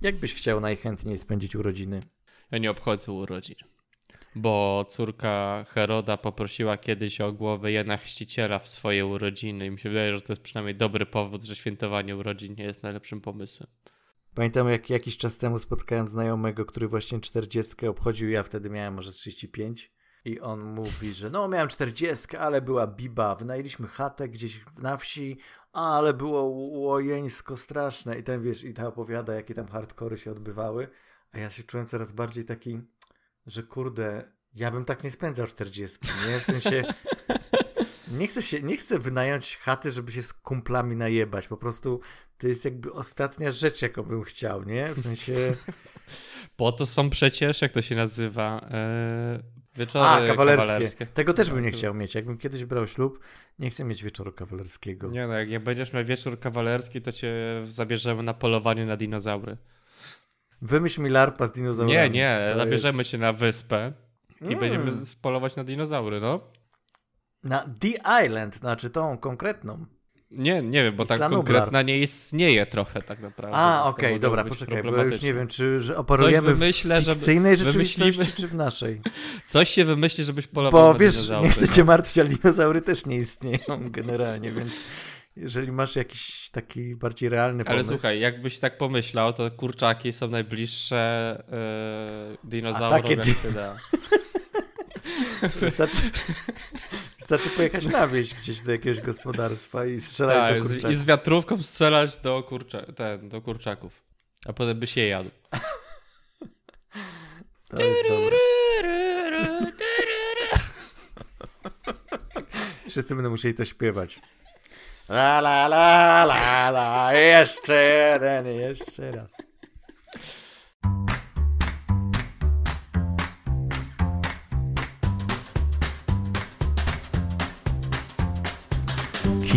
Jak byś chciał najchętniej spędzić urodziny? Ja nie obchodzę urodzin. Bo córka Heroda poprosiła kiedyś o głowę Jana Chrzciciela w swoje urodziny i mi się wydaje, że to jest przynajmniej dobry powód, że świętowanie urodzin nie jest najlepszym pomysłem. Pamiętam, jak jakiś czas temu spotkałem znajomego, który właśnie 40 obchodził, ja wtedy miałem może 35 i on mówi, że no miałem 40, ale była biba, wynajęliśmy chatę gdzieś na wsi, ale było łojeńsko straszne i ten wiesz, i ta opowiada, jakie tam hardkory się odbywały, a ja się czułem coraz bardziej taki, że kurde, ja bym tak nie spędzał 40, nie? W sensie nie chcę, się, nie chcę wynająć chaty, żeby się z kumplami najebać. Po prostu to jest jakby ostatnia rzecz, jaką bym chciał, nie? W sensie. Po to są przecież, jak to się nazywa? Wieczory A, kawalerskie. kawalerskie. Tego też bym nie chciał mieć. Jakbym kiedyś brał ślub, nie chcę mieć wieczoru kawalerskiego. Nie no, jak, jak będziesz miał wieczór kawalerski, to cię zabierzemy na polowanie na dinozaury. Wymyśl mi larpa z dinozaurami. Nie, nie, To zabierzemy jest- się na wyspę i Mm. będziemy polować na dinozaury, no. Na The Island, znaczy tą konkretną. Nie, nie wiem, bo tak konkretna nie istnieje trochę tak naprawdę. A, okej, mogłoby dobra, poczekaj, bo ja już nie wiem, czy że operujemy wymyślę, w żeby- fikcyjnej rzeczywistości, wymyślimy- czy w naszej. Coś się wymyśli, żebyś polował Bo na wiesz, dinozaury. nie chcę no. cię martwić, ale dinozaury też nie istnieją generalnie, więc jeżeli masz jakiś taki bardziej realny Ale pomysł... słuchaj, jakbyś tak pomyślał, to kurczaki są najbliższe yy, dinozaurom, takie jak się da. Wystarczy, wystarczy pojechać na wieś gdzieś do jakiegoś gospodarstwa i strzelać Tak, do kurczaków. I z wiatrówką strzelać do, kurcza, ten, do kurczaków. A potem byś je jadł. To jest dobre. Wszyscy będą musieli to śpiewać. La la la la la, jeszcze jeden, jeszcze raz.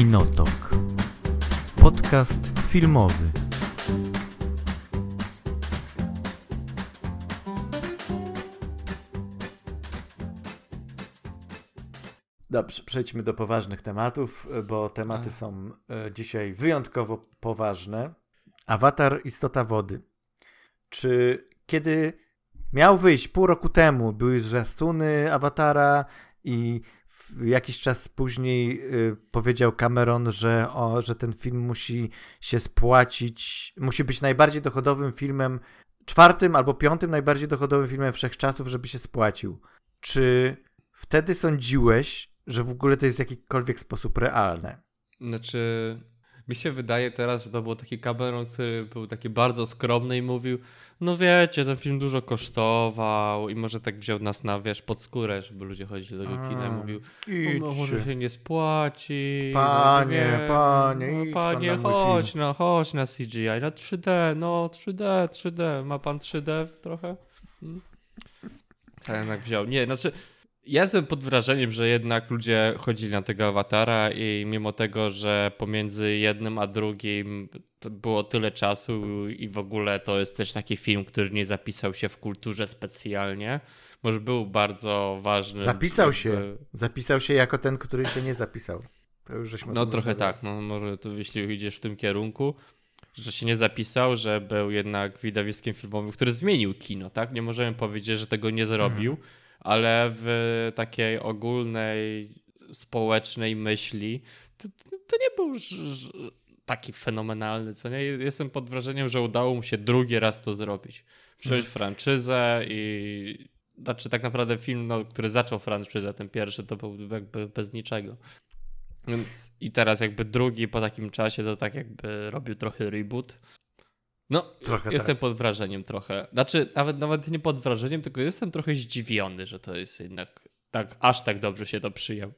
Kinotok. Podcast filmowy. Dobrze, przejdźmy do poważnych tematów, bo tematy Ach. są e, dzisiaj wyjątkowo poważne. Awatar Istota Wody. Czy kiedy miał wyjść pół roku temu, były zwiastuny Awatara i jakiś czas później y, powiedział Cameron, że, o, że ten film musi się spłacić, musi być najbardziej dochodowym filmem, czwartym albo piątym najbardziej dochodowym filmem wszechczasów, żeby się spłacił. Czy wtedy sądziłeś, że w ogóle to jest w jakikolwiek sposób realne? Znaczy, mi się wydaje teraz, że to był taki Cameron, który był taki bardzo skromny i mówił, no wiecie, ten film dużo kosztował i może tak wziął nas na, wiesz, pod skórę, żeby ludzie chodzili do tego kina i mówił, Idźcie. no, może się nie spłaci. Panie, no, nie wiem, panie, no, idź pan panie, mój chodź, no, chodź na CGI, na 3D, no 3D, 3D, ma pan 3D trochę? Hmm? Tak jednak wziął. Nie, znaczy, ja jestem pod wrażeniem, że jednak ludzie chodzili na tego awatara i mimo tego, że pomiędzy jednym a drugim było tyle czasu i w ogóle to jest też taki film, który nie zapisał się w kulturze specjalnie. Może był bardzo ważny. Zapisał się. Zapisał się jako ten, który się nie zapisał. To już żeśmy No trochę rozmawiali. tak, no może to jeśli idziesz w tym kierunku, że się nie zapisał, że był jednak widowiskiem filmowym, który zmienił kino, tak? Nie możemy powiedzieć, że tego nie zrobił, Mhm. Ale w takiej ogólnej społecznej myśli to, to nie był taki fenomenalny, co nie? Jestem pod wrażeniem, że udało mu się drugi raz to zrobić. Wziąć Mhm. franczyzę i znaczy tak naprawdę film, no, który zaczął franczyzę, ten pierwszy to był jakby bez niczego. Więc i teraz jakby drugi po takim czasie to tak jakby robił trochę reboot. No, Trochę jestem tak. pod wrażeniem trochę. Znaczy, nawet, nawet nie pod wrażeniem, tylko jestem trochę zdziwiony, że to jest jednak tak, aż tak dobrze się to przyjął.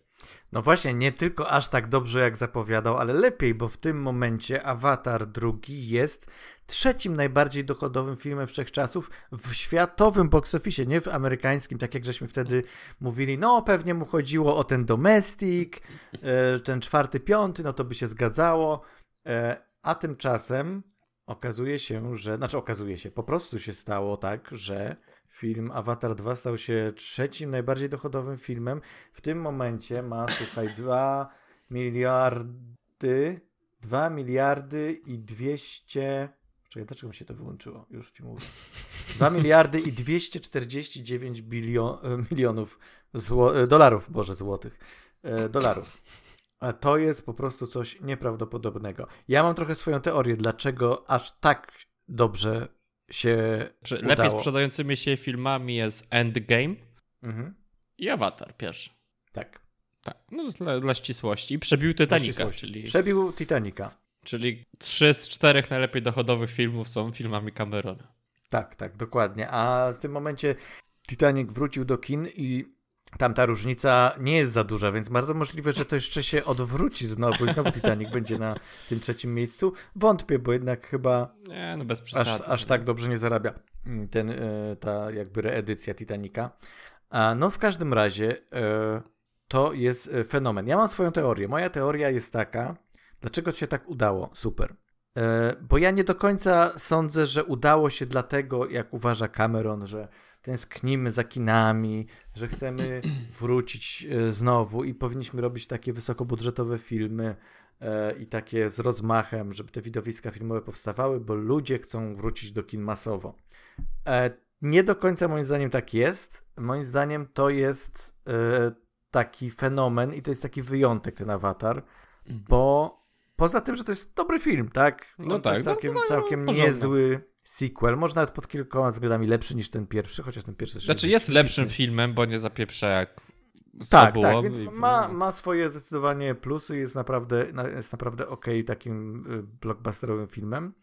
No właśnie, nie tylko aż tak dobrze jak zapowiadał, ale lepiej, bo w tym momencie Avatar drugi jest trzecim najbardziej dochodowym filmem wszechczasów w światowym box office, nie w amerykańskim, tak jak żeśmy wtedy mówili, no pewnie mu chodziło o ten domestic, e, ten czwarty, piąty, no to by się zgadzało, E, a tymczasem okazuje się, że, znaczy okazuje się, po prostu się stało tak, że film Avatar 2 stał się trzecim najbardziej dochodowym filmem. W tym momencie ma, słuchaj, 2 miliardy, 2 miliardy i 200, Czekaj, dlaczego mi się to wyłączyło? Już ci mówię. 2 miliardy i 249 bilion, milionów zło, dolarów, boże, złotych, e, dolarów. A to jest po prostu coś nieprawdopodobnego. Ja mam trochę swoją teorię, dlaczego aż tak dobrze się Czy udało. lepiej sprzedającymi się filmami jest Endgame Mhm. i Avatar pierwszy. Tak. Tak, no dla, dla ścisłości. I przebił Titanica, czyli, Przebił Titanica. czyli trzy z czterech najlepiej dochodowych filmów są filmami Camerona. Tak, tak, dokładnie. A w tym momencie Titanic wrócił do kin i tam ta różnica nie jest za duża, więc bardzo możliwe, że to jeszcze się odwróci znowu i znowu Titanic będzie na tym trzecim miejscu. Wątpię, bo jednak chyba Nie, no bez przesady. aż, aż tak dobrze nie zarabia mm, ten, e, ta jakby reedycja Titanica. A no w każdym razie e, to jest e, fenomen. Ja mam swoją teorię. Moja teoria jest taka, dlaczego się tak udało? Super. Bo ja nie do końca sądzę, że udało się dlatego, jak uważa Cameron, że tęsknimy za kinami, że chcemy wrócić e, znowu i powinniśmy robić takie wysokobudżetowe filmy e, i takie z rozmachem, żeby te widowiska filmowe powstawały, bo ludzie chcą wrócić do kin masowo. E, Nie do końca moim zdaniem tak jest. Moim zdaniem to jest taki fenomen i to jest taki wyjątek ten awatar, bo poza tym, że to jest dobry film, tak? No On to tak, jest no, całkiem, no, no, całkiem niezły sequel. Może nawet pod kilkoma względami lepszy niż ten pierwszy, chociaż ten pierwszy... Znaczy jest lepszym filmem, bo nie zapieprza jak Tak, było. tak, więc ma, ma swoje zdecydowanie plusy, jest naprawdę, na- jest naprawdę okej takim y, blockbusterowym filmem.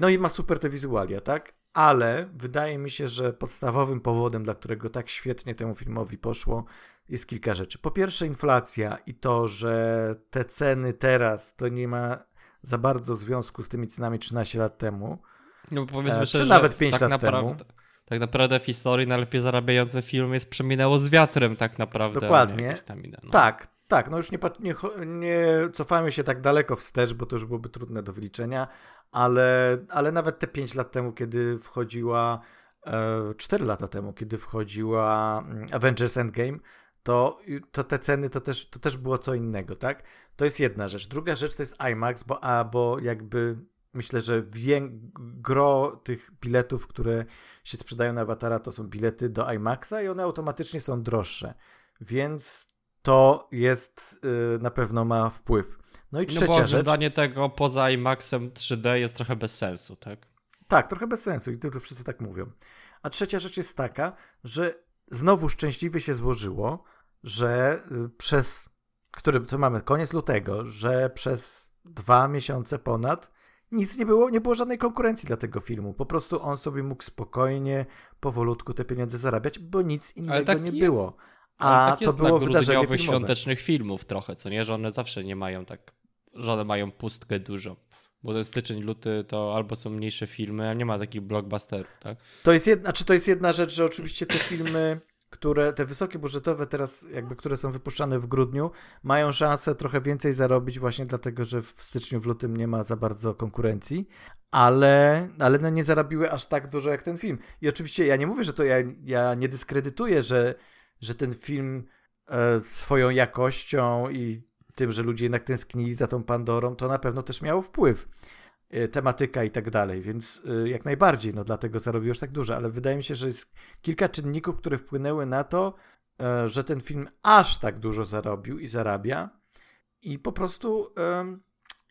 No i ma super te wizualia, tak? Ale wydaje mi się, że podstawowym powodem, dla którego tak świetnie temu filmowi poszło, jest kilka rzeczy. Po pierwsze inflacja i to, że te ceny teraz to nie ma za bardzo związku z tymi cenami 13 lat temu. No powiedzmy E, szczerze, czy nawet pięć tak lat naprawdę, temu. Tak naprawdę w historii najlepiej zarabiający film jest Przeminęło z wiatrem tak naprawdę. Dokładnie. inna, no. Tak, tak, no już nie, nie, nie cofamy się tak daleko wstecz, bo to już byłoby trudne do wyliczenia, ale, ale nawet te 5 lat temu, kiedy wchodziła, e, 4 lata temu, kiedy wchodziła mm, Avengers Endgame, to, to te ceny to też, to też było co innego, tak? To jest jedna rzecz. Druga rzecz to jest IMAX, bo, a, bo jakby myślę, że wię, gro tych biletów, które się sprzedają na Awatara, to są bilety do IMAXa i one automatycznie są droższe. Więc to jest y, na pewno ma wpływ. No i No bo trzecia rzecz. oglądanie tego poza IMAXem 3D jest trochę bez sensu, tak? Tak, trochę bez sensu i to wszyscy tak mówią. A trzecia rzecz jest taka, że znowu szczęśliwie się złożyło, że y, przez, który to mamy koniec lutego, że przez dwa miesiące ponad nic nie było, nie było żadnej konkurencji dla tego filmu. Po prostu on sobie mógł spokojnie, powolutku te pieniądze zarabiać, bo nic innego tak nie jest. było. A tak to było wydarzenie filmowe. świątecznych filmów trochę, co nie? Że one zawsze nie mają tak, że one mają pustkę dużo. Bo ten styczeń, luty to albo są mniejsze filmy, a nie ma takich blockbusterów, tak? To jest jedna, czy to jest jedna rzecz, że oczywiście te filmy, które, te wysokie budżetowe teraz, jakby, które są wypuszczane w grudniu, mają szansę trochę więcej zarobić właśnie dlatego, że w styczniu, w lutym nie ma za bardzo konkurencji, ale, ale no nie zarobiły aż tak dużo jak ten film. I oczywiście ja nie mówię, że to ja, ja nie dyskredytuję, że, że ten film e, swoją jakością i tym, że ludzie jednak tęsknili za tą Pandorą, to na pewno też miało wpływ e, tematyka i tak dalej, więc e, jak najbardziej, no dlatego zarobił aż tak dużo, ale wydaje mi się, że jest kilka czynników, które wpłynęły na to, e, że ten film aż tak dużo zarobił i zarabia i po prostu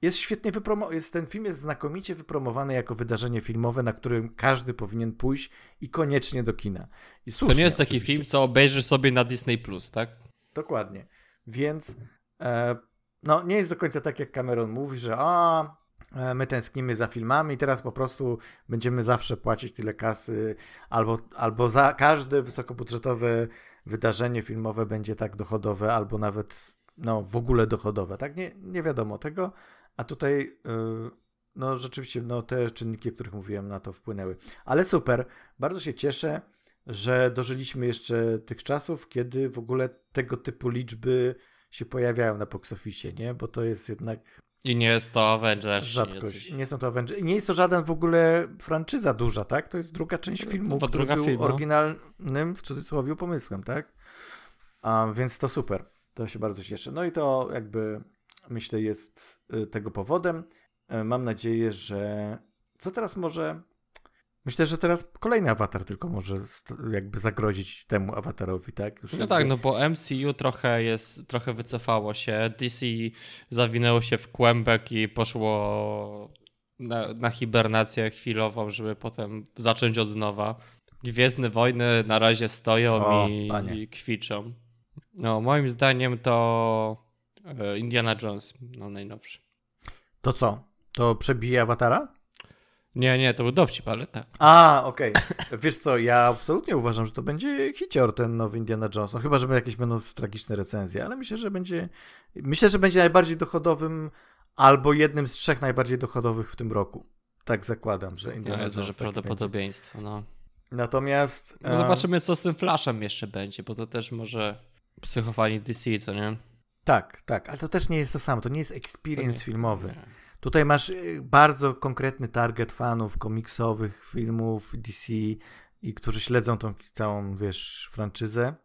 jest świetnie wypromowany, jest, ten film jest znakomicie wypromowany jako wydarzenie filmowe, na którym każdy powinien pójść i koniecznie do kina. I To słusznie, nie jest taki oczywiście. film, co obejrzysz sobie na Disney+, Plus, tak? Dokładnie. Więc no, nie jest do końca tak, jak Cameron mówi, że a, e, my tęsknimy za filmami, teraz po prostu będziemy zawsze płacić tyle kasy, albo, albo za każde wysokobudżetowe wydarzenie filmowe będzie tak dochodowe, albo nawet no, w ogóle dochodowe. Tak, nie, nie wiadomo tego, a tutaj y, no rzeczywiście no, te czynniki, o których mówiłem, na to wpłynęły. Ale super, bardzo się cieszę, że dożyliśmy jeszcze tych czasów, kiedy w ogóle tego typu liczby się pojawiają na box office, nie? Bo to jest jednak I nie jest to Avengers. rzadkość. Nie są to Avengers. I nie jest to żaden w ogóle franczyza duża, tak? To jest druga część filmu, to który był film, no. oryginalnym, w cudzysłowie, pomysłem, tak? A, więc to super. To się bardzo cieszę. No i to jakby myślę jest y, tego powodem. Y, Mam nadzieję, że co teraz może... Myślę, że teraz kolejny awatar tylko może jakby zagrozić temu awatarowi, tak? Już no jakby... tak, no bo MCU trochę jest, trochę wycofało się, DC zawinęło się w kłębek i poszło na, na hibernację chwilową, żeby potem zacząć od nowa. Gwiezdne Wojny na razie stoją o, i, i, kwiczą. No, moim zdaniem to e, Indiana Jones, no najnowszy. To co? To przebije awatara? Nie, nie, to był dowcip, ale tak. A, okej. Okay. Wiesz co, ja absolutnie uważam, że to będzie hicior ten nowy Indiana Jones. No, chyba, że jakieś będą tragiczne recenzje, ale myślę, że będzie myślę, że będzie najbardziej dochodowym albo jednym z trzech najbardziej dochodowych w tym roku. Tak zakładam, że Indiana no, jest Jones. duże prawdopodobieństwo, no. Natomiast. No zobaczymy, co z tym Flashem jeszcze będzie, bo to też może psychofani DC, co nie? Tak, tak, ale to też nie jest to samo. To nie jest experience nie, filmowy. Nie. Tutaj masz y, bardzo konkretny target fanów komiksowych, filmów DC i którzy śledzą tą całą, wiesz, franczyzę.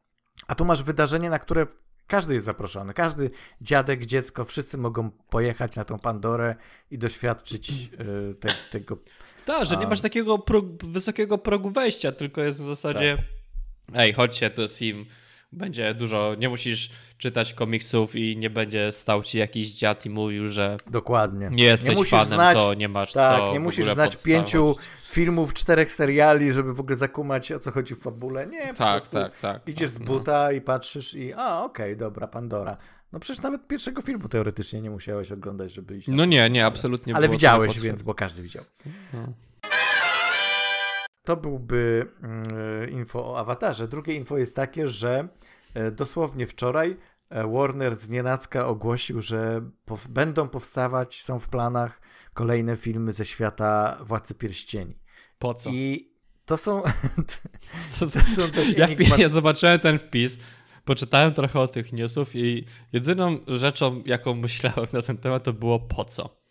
A tu masz wydarzenie, na które każdy jest zaproszony. Każdy dziadek, dziecko, wszyscy mogą pojechać na tą Pandorę i doświadczyć y, te, tego. Tak, że nie masz takiego wysokiego progu wejścia, tylko jest w zasadzie. Tak. Ej, chodźcie, to jest film będzie dużo, nie musisz czytać komiksów i nie będzie stał ci jakiś dziad i mówił, że Dokładnie. nie jesteś nie fanem, znać, to nie masz tak, co nie musisz znać podstawować. pięciu filmów, czterech seriali, żeby w ogóle zakumać o co chodzi w fabule. Nie, tak, tak, tak. Idziesz tak, z no. buta no. i patrzysz i a, okej, okay, dobra, Pandora. No przecież nawet pierwszego filmu teoretycznie nie musiałeś oglądać, żeby iść. No nie, nie, absolutnie. Ale widziałeś, więc, bo każdy widział. No. To byłby mm, info o awatarze. Drugie info jest takie, że e, dosłownie wczoraj e, Warner z nienacka ogłosił, że będą powstawać, są w planach kolejne filmy ze świata Władcy Pierścieni. Po co? I to są. to, to są też ja, enigmat... ja zobaczyłem ten wpis, poczytałem trochę o tych newsów i jedyną rzeczą, jaką myślałem na ten temat, to było po co.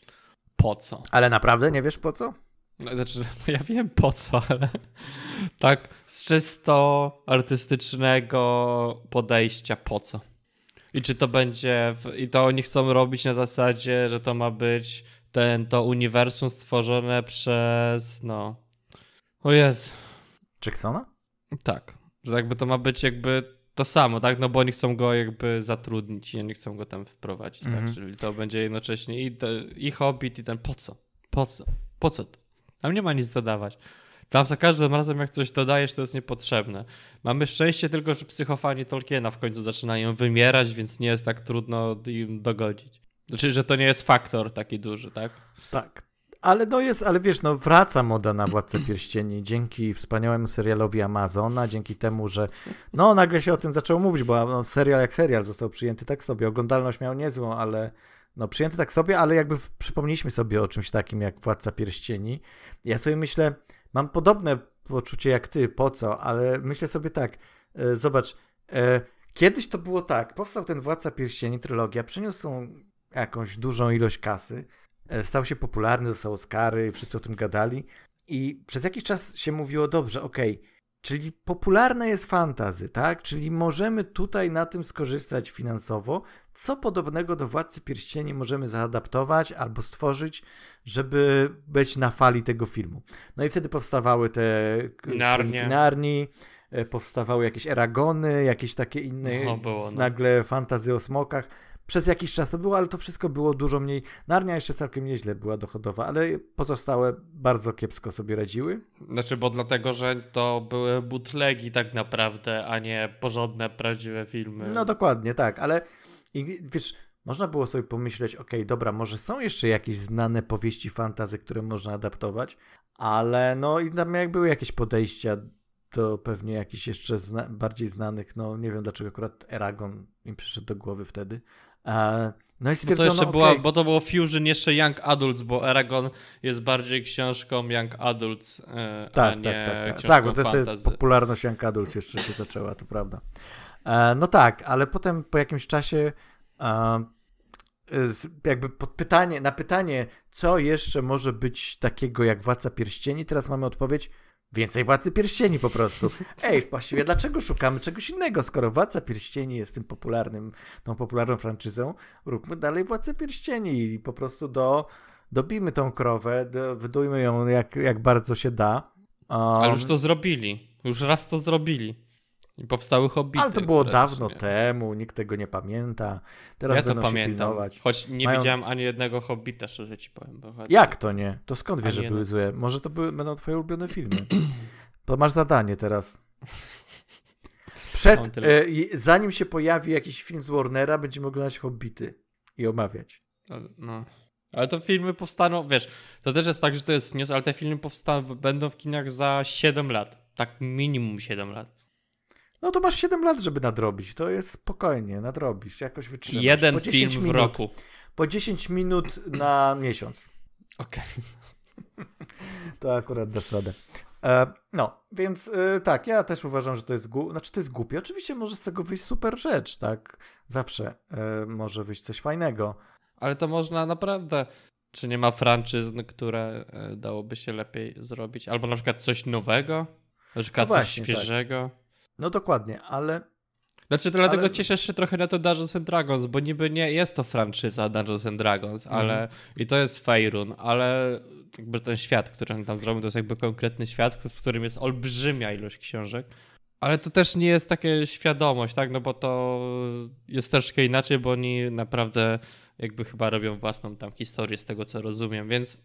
Po co? Ale naprawdę nie wiesz po co? No, znaczy, no ja wiem po co, ale tak z czysto artystycznego podejścia po co. I czy to będzie, w, i to oni chcą robić na zasadzie, że to ma być ten, to uniwersum stworzone przez, no, o jest. Jacksona? Tak, że jakby to ma być jakby to samo, tak, no bo oni chcą go jakby zatrudnić i oni chcą go tam wprowadzić, tak, mhm. czyli to będzie jednocześnie i, to, i Hobbit i ten, po co, po co, po co to? Tam nie ma nic dodawać. Tam za każdym razem, jak coś dodajesz, to jest niepotrzebne. Mamy szczęście tylko, że psychofani Tolkiena w końcu zaczynają wymierać, więc nie jest tak trudno im dogodzić. Znaczy, że to nie jest faktor taki duży, tak? Tak. Ale no jest, ale wiesz, no wraca moda na Władcę Pierścieni dzięki wspaniałemu serialowi Amazona, dzięki temu, że no nagle się o tym zaczęło mówić, bo no, serial jak serial został przyjęty tak sobie. Oglądalność miał niezłą, ale no przyjęty tak sobie, ale jakby przypomnieliśmy sobie o czymś takim jak Władca Pierścieni. Ja sobie myślę, mam podobne poczucie jak ty, po co, ale myślę sobie tak, e, zobacz, e, kiedyś to było tak, powstał ten Władca Pierścieni, trylogia, przyniósł jakąś dużą ilość kasy, e, stał się popularny, dostał Oscary, wszyscy o tym gadali i przez jakiś czas się mówiło, dobrze, okej, okay, Czyli popularne jest fantazy, tak? Czyli możemy tutaj na tym skorzystać finansowo. Co podobnego do Władcy Pierścieni możemy zaadaptować albo stworzyć, żeby być na fali tego filmu. No i wtedy powstawały te Narnie. Narni, e, powstawały jakieś Eragony, jakieś takie inne no, no. nagle fantazy o smokach przez jakiś czas to było, ale to wszystko było dużo mniej. Narnia jeszcze całkiem nieźle była dochodowa, ale pozostałe bardzo kiepsko sobie radziły. Znaczy, bo dlatego, że to były butlegi tak naprawdę, a nie porządne, prawdziwe filmy. No dokładnie, tak, ale i, wiesz, można było sobie pomyśleć, ok, dobra, może są jeszcze jakieś znane powieści fantazy, które można adaptować, ale no i tam jak były jakieś podejścia do pewnie jakichś jeszcze zna bardziej znanych, no nie wiem dlaczego akurat Eragon im przyszedł do głowy wtedy, no i stwierdzono, bo to jeszcze była, bo to było Fusion jeszcze Young Adults, bo Eragon jest bardziej książką Young Adults, e, tak, a nie tak, tak, tak. tak, bo to, to popularność Young Adults jeszcze się zaczęła, to prawda. E, no tak, ale potem po jakimś czasie e, jakby pytanie, na pytanie, co jeszcze może być takiego jak Władca Pierścieni, teraz mamy odpowiedź, Więcej Władcy Pierścieni po prostu. Ej, właściwie dlaczego szukamy czegoś innego, skoro Władca Pierścieni jest tym popularnym, tą popularną franczyzą, róbmy dalej Władcę Pierścieni i po prostu do dobijmy tą krowę, do, wydujmy ją jak, jak bardzo się da. Um, Ale już to zrobili. Już raz to zrobili. I powstały hobbity. Ale to było dawno temu, nikt tego nie pamięta. Teraz ja to pamiętam. Pilnować. Choć nie Mają... widziałem ani jednego hobbita, szczerze ci powiem. Jak to nie? To skąd wiesz, że były złe? Może to były, będą twoje ulubione filmy. to masz zadanie teraz. Przed, e, zanim się pojawi jakiś film z Warnera, będziemy oglądać Hobbity i omawiać. No. Ale to filmy powstaną, wiesz, to też jest tak, że to jest news, ale te filmy powstaną, będą w kinach za 7 lat. Tak minimum 7 lat. No to masz 7 lat, żeby nadrobić. To jest spokojnie, nadrobisz, jakoś wytrzymasz. Jeden film w minut, roku. Po 10 minut na miesiąc. Okej. Okay. to akurat dasz radę. E, no, więc e, tak, ja też uważam, że to jest głupie. Znaczy, to jest głupie. Oczywiście może z tego wyjść super rzecz, tak? Zawsze e, może wyjść coś fajnego. Ale to można naprawdę. Czy nie ma franczyzn, które dałoby się lepiej zrobić? Albo na przykład coś nowego? Na przykład no właśnie, coś tak. świeżego? Tak. No dokładnie, ale. Znaczy, dlatego ale... cieszę się trochę na to Dungeons and Dragons, bo niby nie jest to franczyza Dungeons and Dragons, mhm. ale i to jest Faerun, ale jakby ten świat, który on tam zrobił, to jest jakby konkretny świat, w którym jest olbrzymia ilość książek. Ale to też nie jest takie świadomość, tak? No bo to jest troszkę inaczej, bo oni naprawdę jakby chyba robią własną tam historię z tego, co rozumiem, więc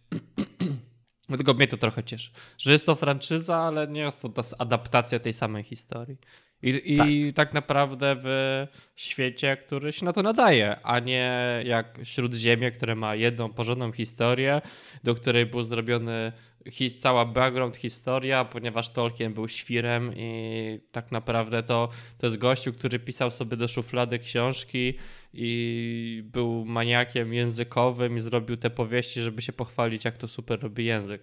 Dlatego mnie to trochę cieszy, że jest to franczyza, ale nie jest to adaptacja tej samej historii. I, i tak. tak. naprawdę w świecie, który się na to nadaje, a nie jak Śródziemie, które ma jedną porządną historię, do której był zrobiony his, cała background historia, ponieważ Tolkien był świrem i tak naprawdę to, to jest gościu, który pisał sobie do szuflady książki i był maniakiem językowym i zrobił te powieści, żeby się pochwalić, jak to super robi język.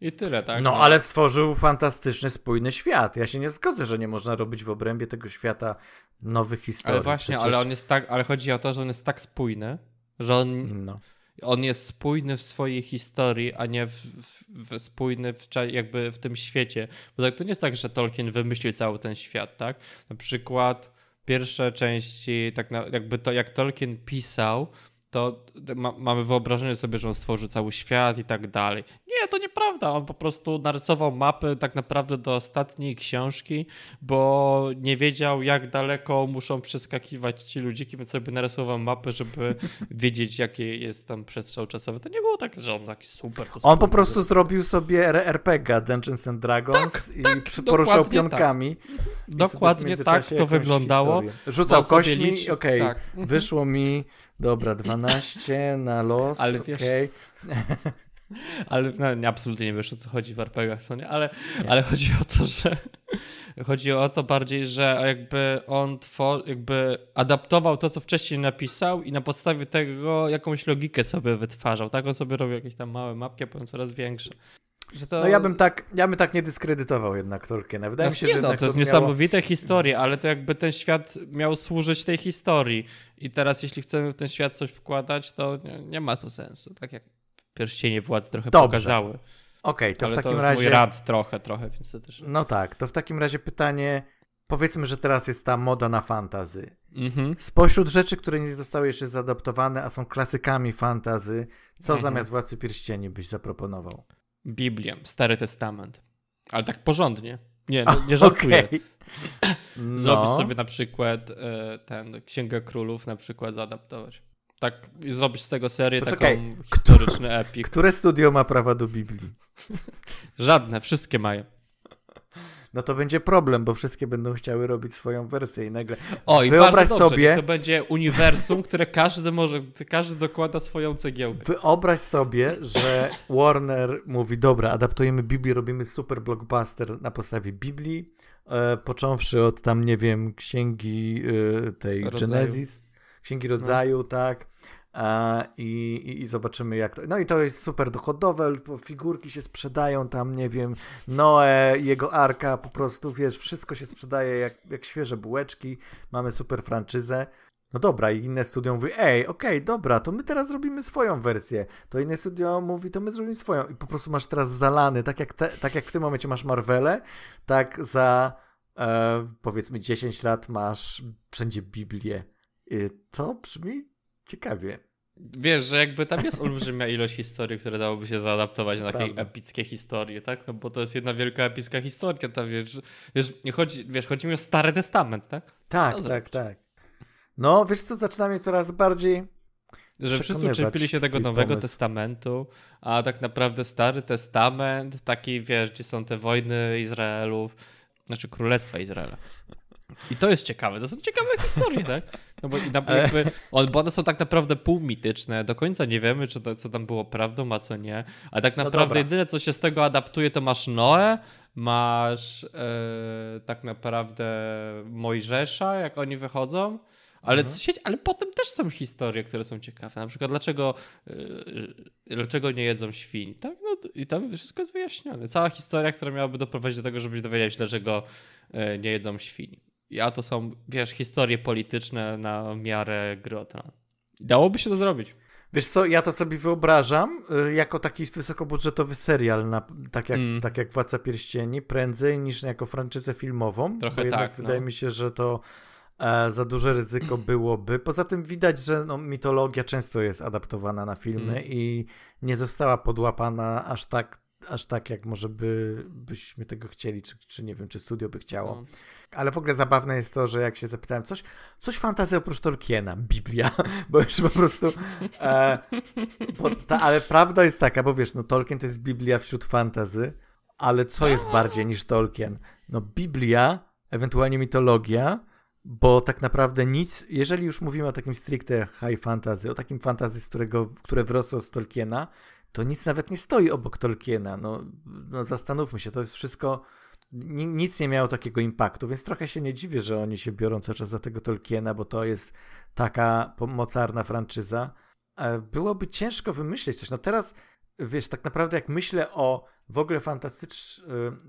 I tyle, tak? No, no, ale stworzył fantastyczny, spójny świat. Ja się nie zgodzę, że nie można robić w obrębie tego świata nowych historii. Ale właśnie, Przecież... ale on jest tak, ale chodzi o to, że on jest tak spójny, że on, no. on jest spójny w swojej historii, a nie w, w, w spójny w, jakby w tym świecie. Bo tak, to nie jest tak, że Tolkien wymyślił cały ten świat, tak? Na przykład pierwsze części, tak na, jakby to jak Tolkien pisał, to ma, mamy wyobrażenie sobie, że on stworzy cały świat i tak dalej. Nie, to nieprawda. On po prostu narysował mapy tak naprawdę do ostatniej książki, bo nie wiedział, jak daleko muszą przeskakiwać ci ludziki, więc sobie narysował mapy, żeby wiedzieć, jakie jest tam przestrzał czasowy. To nie było tak, że on taki super. on po prostu zrobił sobie RPG Dungeons and Dragons tak, i tak, poruszał tak. pionkami. Tak. Dokładnie tak to wyglądało. Historię. Rzucał kośćmi, okej, okay, tak. wyszło mi Dobra, 12 na los, Ale wiesz, okay. Ale no, absolutnie nie wiesz o co chodzi w RPGach, co nie? Ale, nie. ale chodzi o to, że chodzi o to bardziej, że jakby on two, jakby adaptował to, co wcześniej napisał i na podstawie tego jakąś logikę sobie wytwarzał. Tak on sobie robił jakieś tam małe mapki, a potem coraz większe. To... No ja bym tak, ja bym tak nie dyskredytował jednak Tolkiena. Wydaje znaczy, mi się, że no, to jest miało... niesamowite historie, ale to jakby ten świat miał służyć tej historii. I teraz jeśli chcemy w ten świat coś wkładać, to nie, nie ma to sensu. Tak jak pierścienie władz trochę Dobrze. pokazały. Okej, okay, to ale w takim to razie. Mój rad trochę, trochę, więc to też. No tak, to w takim razie pytanie. Powiedzmy, że teraz jest ta moda na fantazy. Mhm. Spośród rzeczy, które nie zostały jeszcze zaadaptowane, a są klasykami fantazy, co mhm. zamiast Władcy Pierścieni byś zaproponował? Biblię, Stary Testament. Ale tak porządnie. Nie, no, nie żartuję. Okay. No. Zrobić sobie na przykład e, ten Księgę Królów na przykład zaadaptować. Tak, i zrobić z tego serię Poczekaj, taką historyczny epik. Które studio ma prawa do Biblii? Żadne, wszystkie mają no to będzie problem, bo wszystkie będą chciały robić swoją wersję i nagle. O, i wyobraź dobrze, sobie. To będzie uniwersum, które każdy może, każdy dokłada swoją cegiełkę. Wyobraź sobie, że Warner mówi: Dobra, adaptujemy Biblię, robimy super blockbuster na podstawie Biblii, e, począwszy od tam, nie wiem, księgi e, tej rodzaju. Genesis, księgi rodzaju, no. tak i, i, zobaczymy jak to. No i to jest super dochodowe, figurki się sprzedają tam, nie wiem, Noe, jego arka, po prostu wiesz, wszystko się sprzedaje jak, jak świeże bułeczki, mamy super franczyzę. No dobra, i inne studio mówi, ej, okej, okay, dobra, to my teraz zrobimy swoją wersję. To inne studio mówi, to my zrobimy swoją. I po prostu masz teraz zalany, tak jak, te, tak jak w tym momencie masz Marvelę, tak za e, powiedzmy 10 lat masz wszędzie Biblię. I to brzmi ciekawie. Wiesz, że jakby tam jest olbrzymia ilość historii, które dałoby się zaadaptować na takie epickie historie, tak? No bo to jest jedna wielka epicka historia, ta wiesz, wiesz, nie chodzi, wiesz, chodzi mi o Stary Testament, tak? Tak, No, tak, tak. No, wiesz co, zaczyna mnie coraz bardziej Że wszyscy uczepili się tego Nowego pomysł. Testamentu, a tak naprawdę Stary Testament, taki wiesz, gdzie są te wojny Izraelów, znaczy Królestwa Izraela. I to jest ciekawe, to są ciekawe historie, tak? No bo, jakby, bo one są tak naprawdę półmityczne, do końca nie wiemy, czy to, co tam było prawdą, a co nie. A tak No naprawdę dobra. jedyne, co się z tego adaptuje, to masz Noe, masz e, tak naprawdę Mojżesza, jak oni wychodzą. Ale, Mhm. się, ale potem też są historie, które są ciekawe. Na przykład, dlaczego, yy, dlaczego nie jedzą świń? Tak? No, I tam wszystko jest wyjaśnione. Cała historia, która miałaby doprowadzić do tego, żebyś dowiedział się, dlaczego yy, nie jedzą świń. A to są, wiesz, historie polityczne na miarę tron. Dałoby się to zrobić. Wiesz co, ja to sobie wyobrażam y, jako taki wysokobudżetowy serial, na, tak, jak, Mm. tak jak Władca Pierścieni, prędzej niż jako franczyzę filmową. Trochę bo jednak tak, no. wydaje mi się, że to e, za duże ryzyko byłoby. Poza tym widać, że no, mitologia często jest adaptowana na filmy Mm. i nie została podłapana aż tak, aż tak jak może by, byśmy tego chcieli, czy, czy nie wiem, czy studio by chciało. No. Ale w ogóle zabawne jest to, że jak się zapytałem, coś, coś fantazy oprócz Tolkiena, Biblia, bo już po prostu. E, ta, ale prawda jest taka, bo wiesz, no Tolkien to jest Biblia wśród fantazy, ale co jest bardziej niż Tolkien? No Biblia, ewentualnie mitologia, bo tak naprawdę nic, jeżeli już mówimy o takim stricte high fantasy, o takim fantasy, z którego, które wyrosło z Tolkiena, to nic nawet nie stoi obok Tolkiena. No, no zastanówmy się, to jest wszystko nic nie miało takiego impaktu, więc trochę się nie dziwię, że oni się biorą cały czas za tego Tolkiena, bo to jest taka mocarna franczyza. E, Byłoby ciężko wymyślić coś. No teraz, wiesz, tak naprawdę jak myślę o w ogóle fantastycz...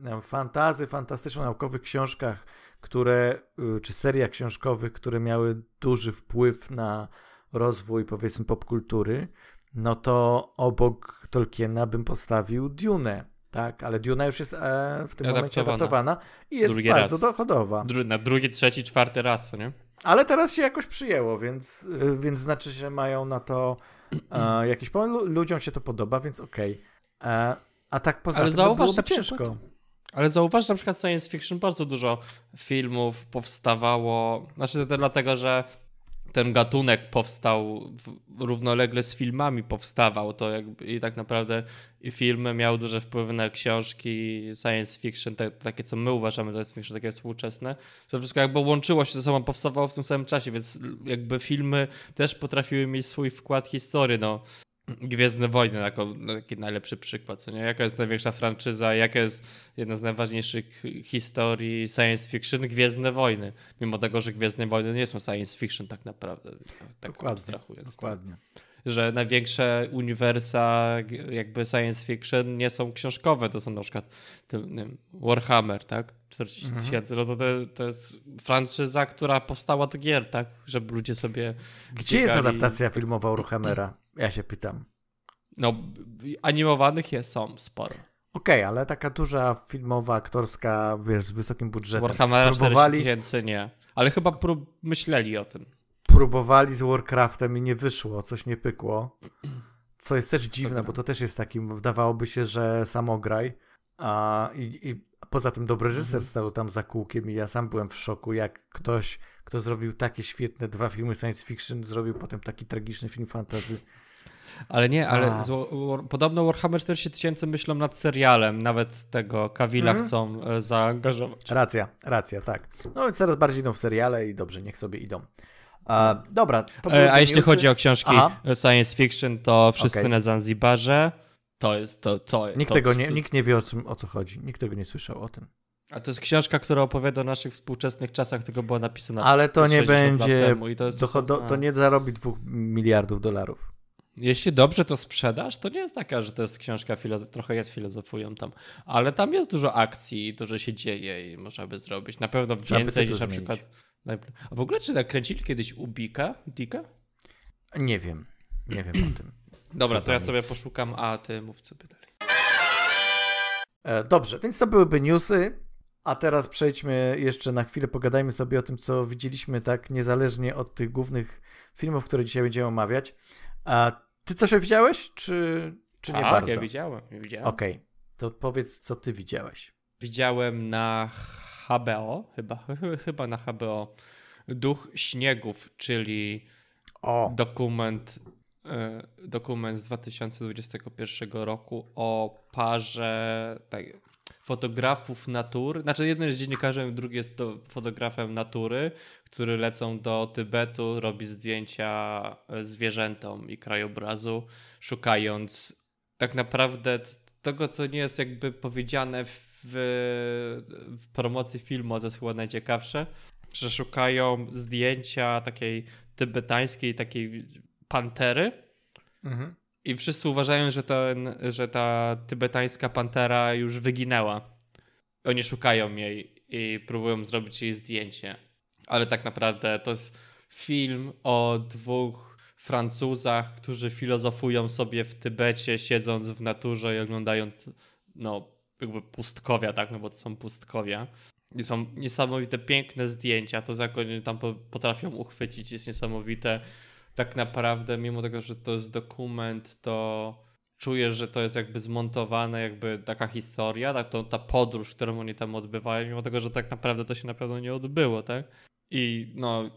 e, fantazy, fantastyczno-naukowych książkach, które, e, czy seriach książkowych, które miały duży wpływ na rozwój, powiedzmy, popkultury, no to obok Tolkiena bym postawił Dune, tak? Ale Duna już jest e, w tym momencie Adaptowana. i jest Drugi bardzo raz. dochodowa. Dru- na drugi, trzeci, czwarty raz, co nie? Ale teraz się jakoś przyjęło, więc, y, więc znaczy, że mają na to e, jakiś pomysł. Lu- Ludziom się to podoba, więc okej. E, A tak poza Ale tym no, zauważ byłoby przykład- ciężko. Ale zauważ, na przykład science fiction bardzo dużo filmów powstawało. Znaczy to dlatego, że ten gatunek powstał w, równolegle z filmami powstawał. To jakby, I tak naprawdę filmy miały duże wpływy na książki science fiction, te, takie co my uważamy za science fiction, takie współczesne. To wszystko jakby łączyło się ze sobą, powstawało w tym samym czasie, więc jakby filmy też potrafiły mieć swój wkład historii. No. Gwiezdne Wojny jako taki najlepszy przykład, co nie? Jaka jest największa franczyza, jaka jest jedna z najważniejszych historii science fiction? Gwiezdne Wojny. Mimo tego, że Gwiezdne Wojny nie są science fiction tak naprawdę. Tak Dokładnie. Dokładnie. Że największe uniwersa jakby science fiction nie są książkowe, to są na przykład wiem, Warhammer, tak? 40 Mhm. tysięcy, no to, to, jest franczyza, która powstała do gier, tak? Żeby ludzie sobie Gdzie jest biegali- adaptacja filmowa Warhammera? Ja się pytam. No, animowanych jest, są sporo. Okej, ale taka duża filmowa, aktorska, wiesz, z wysokim budżetem. Warhammera 40 próbowali, tysięcy nie. Ale chyba prób myśleli o tym. Próbowali z Warcraftem i nie wyszło, coś nie pykło. Co jest też dziwne, bo to też jest takim, wydawałoby się, że samograj. A, i, I poza tym dobry reżyser Mhm. stał tam za kółkiem i ja sam byłem w szoku, jak ktoś, kto zrobił takie świetne dwa filmy science fiction, zrobił potem taki tragiczny film fantasy. Ale nie, ale podobno Warhammer 40 tysięcy myślą nad serialem. Nawet tego Kawila Mhm. chcą e, zaangażować. Racja, racja, tak. No więc teraz bardziej idą w seriale i dobrze, niech sobie idą. A, dobra, E, a jeśli chodzi o książki Aha. science fiction, to Wszyscy Okej. na Zanzibarze. To jest to. to Nikt to, tego nie, nikt nie wie o, czym, o co chodzi, nikt tego nie słyszał o tym. A to jest książka, która opowiada o naszych współczesnych czasach, tylko była napisana. Ale to nie 60 lat będzie, to jest to nie zarobi dwóch miliardów dolarów. Jeśli dobrze to sprzedasz, to nie jest taka, że to jest książka, filozof... trochę jest filozofują tam, ale tam jest dużo akcji, dużo się dzieje i można by zrobić. Na pewno więcej niż na zmienić. przykład... A w ogóle czy nakręcili kiedyś Ubika? Dika? Nie wiem, nie wiem o tym. Dobra, to ja sobie nic. poszukam, a ty mów sobie dalej. Dobrze, więc to byłyby newsy, a teraz przejdźmy jeszcze na chwilę, pogadajmy sobie o tym, co widzieliśmy tak niezależnie od tych głównych filmów, które dzisiaj będziemy omawiać. A ty coś widziałeś, czy, czy nie tak, bardzo? ja widziałem, ja widziałem. Okej, okay. to powiedz, co ty widziałeś. Widziałem na HBO, chyba, chyba na HBO, Duch Śniegów, czyli o. dokument e, dokument z 2021 roku o parze tak, fotografów natury. Znaczy, jeden jest dziennikarzem, drugi jest fotografem natury, który lecą do Tybetu, robi zdjęcia e, zwierzętom i krajobrazu, szukając tak naprawdę tego, co nie jest jakby powiedziane w, w promocji filmu, to jest chyba najciekawsze, że szukają zdjęcia takiej tybetańskiej, takiej pantery. Mhm. I wszyscy uważają, że, ten, że ta tybetańska pantera już wyginęła. Oni szukają jej i próbują zrobić jej zdjęcie. Ale tak naprawdę to jest film o dwóch Francuzach, którzy filozofują sobie w Tybecie, siedząc w naturze i oglądając no, jakby pustkowia, tak? No bo to są pustkowia. I są niesamowite, piękne zdjęcia. To jak oni tam potrafią uchwycić, jest niesamowite tak naprawdę, mimo tego, że to jest dokument, to czujesz, że to jest jakby zmontowane, jakby taka historia, tak, to, ta podróż, którą oni tam odbywają, mimo tego, że tak naprawdę to się na pewno nie odbyło, tak? I no,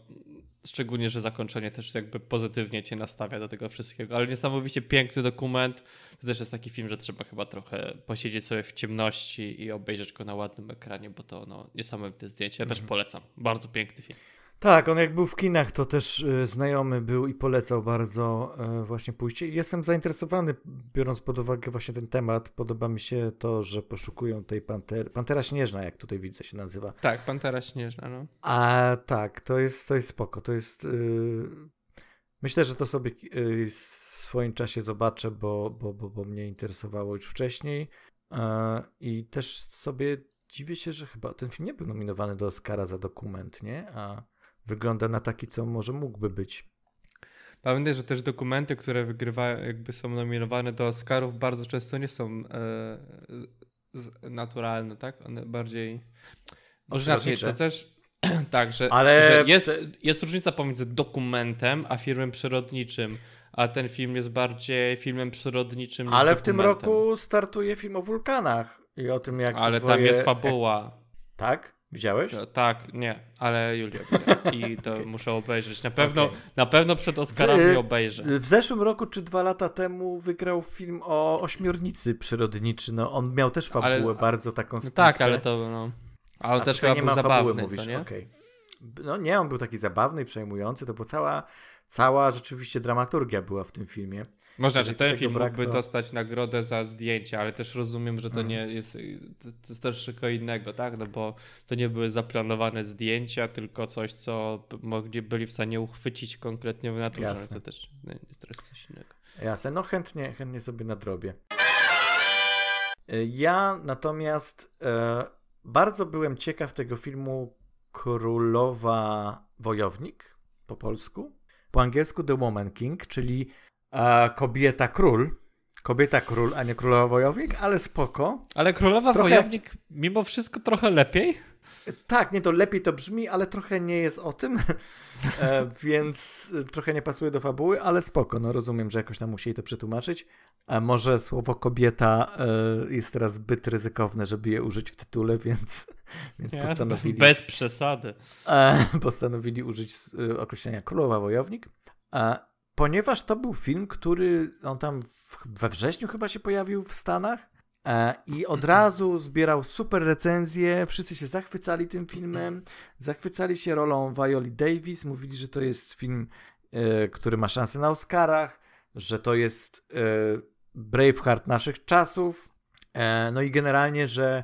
szczególnie, że zakończenie też jakby pozytywnie cię nastawia do tego wszystkiego, ale niesamowicie piękny dokument. To też jest taki film, że trzeba chyba trochę posiedzieć sobie w ciemności i obejrzeć go na ładnym ekranie, bo to no, niesamowite zdjęcie. Ja też mhm. polecam. Bardzo piękny film. Tak, on jak był w kinach, to też y, znajomy był i polecał bardzo y, właśnie pójście. Jestem zainteresowany, biorąc pod uwagę właśnie ten temat. Podoba mi się to, że poszukują tej pantery. Pantera śnieżna, jak tutaj widzę, się nazywa. Tak, pantera śnieżna, no. A tak, to jest, to jest spoko. To jest. Yy... Myślę, że to sobie yy, w swoim czasie zobaczę, bo, bo, bo, bo mnie interesowało już wcześniej. Yy, I też sobie dziwię się, że chyba ten film nie był nominowany do Oscara za dokument, nie? A wygląda na taki, co może mógłby być. Pamiętaj, że też dokumenty, które wygrywają, jakby są nominowane do Oscarów, bardzo często nie są e, naturalne, tak? One bardziej. Może inaczej, to też. tak, że, Ale że jest, jest różnica pomiędzy dokumentem a filmem przyrodniczym. A ten film jest bardziej filmem przyrodniczym. Ale w tym roku startuje film o wulkanach i o tym, jak. Ale tam jest fabuła. Tak? Widziałeś? No, tak, nie, ale Julia i to okay. muszę obejrzeć. Na pewno, okay. na pewno przed Oscarami w, obejrzę. W zeszłym roku czy dwa lata temu wygrał film o ośmiornicy przyrodniczy. No, on miał też fabułę ale, bardzo taką no Tak, ale to no. Ale A też chyba nie ma zabawny, fabuły, mówisz, nie? Okay. No nie, on był taki zabawny i przejmujący. To była cała, cała rzeczywiście dramaturgia była w tym filmie. Można, że ten film mógłby to... dostać nagrodę za zdjęcie, ale też rozumiem, że to hmm. nie jest, to, jest też tylko innego, tak? No bo to nie były zaplanowane zdjęcia, tylko coś, co mogli, byli w stanie uchwycić konkretnie w naturze. Jasne. To też no, jest teraz coś innego. Jasne, no chętnie, chętnie sobie nadrobię. E, ja natomiast e, bardzo byłem ciekaw tego filmu Królowa Wojownik po polsku. Po angielsku The Woman King, czyli kobieta król. Kobieta król, a nie królowa wojownik, ale spoko. Ale królowa trochę... wojownik mimo wszystko trochę lepiej. Tak, nie to lepiej to brzmi, ale trochę nie jest o tym, e, więc trochę nie pasuje do fabuły, ale spoko, no rozumiem, że jakoś tam musieli to przetłumaczyć. A może słowo kobieta e, jest teraz zbyt ryzykowne, żeby je użyć w tytule, więc, więc postanowili... Bez przesady. E, postanowili użyć określenia królowa wojownik ponieważ to był film, który on tam we wrześniu chyba się pojawił w Stanach e, i od razu zbierał super recenzje, wszyscy się zachwycali tym filmem, zachwycali się rolą Violi Davis, mówili, że to jest film, e, który ma szansę na Oscarach, że to jest e, Braveheart naszych czasów, no i generalnie, że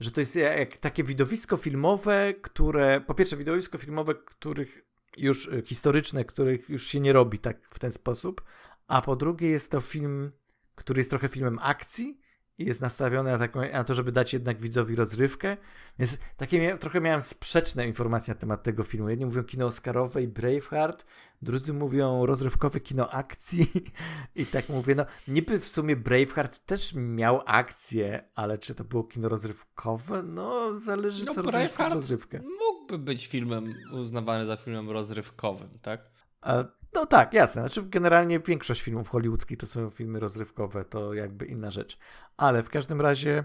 że to jest takie widowisko filmowe, które, po pierwsze widowisko filmowe, których już y, historyczne, których już się nie robi tak w ten sposób, a po drugie jest to film, który jest trochę filmem akcji jest nastawiony na, taką, na to, żeby dać jednak widzowi rozrywkę. Więc takie trochę miałem sprzeczne informacje na temat tego filmu. Jedni mówią kino Oscarowe i Braveheart, drudzy mówią rozrywkowe kino akcji i tak mówię, no niby w sumie Braveheart też miał akcję, ale czy to było kino rozrywkowe? No zależy no, co rozumiesz rozrywkę. mógłby być filmem uznawany za filmem rozrywkowym, tak? A, No tak, jasne. Znaczy generalnie większość filmów hollywoodzkich to są filmy rozrywkowe, to jakby inna rzecz. Ale w każdym razie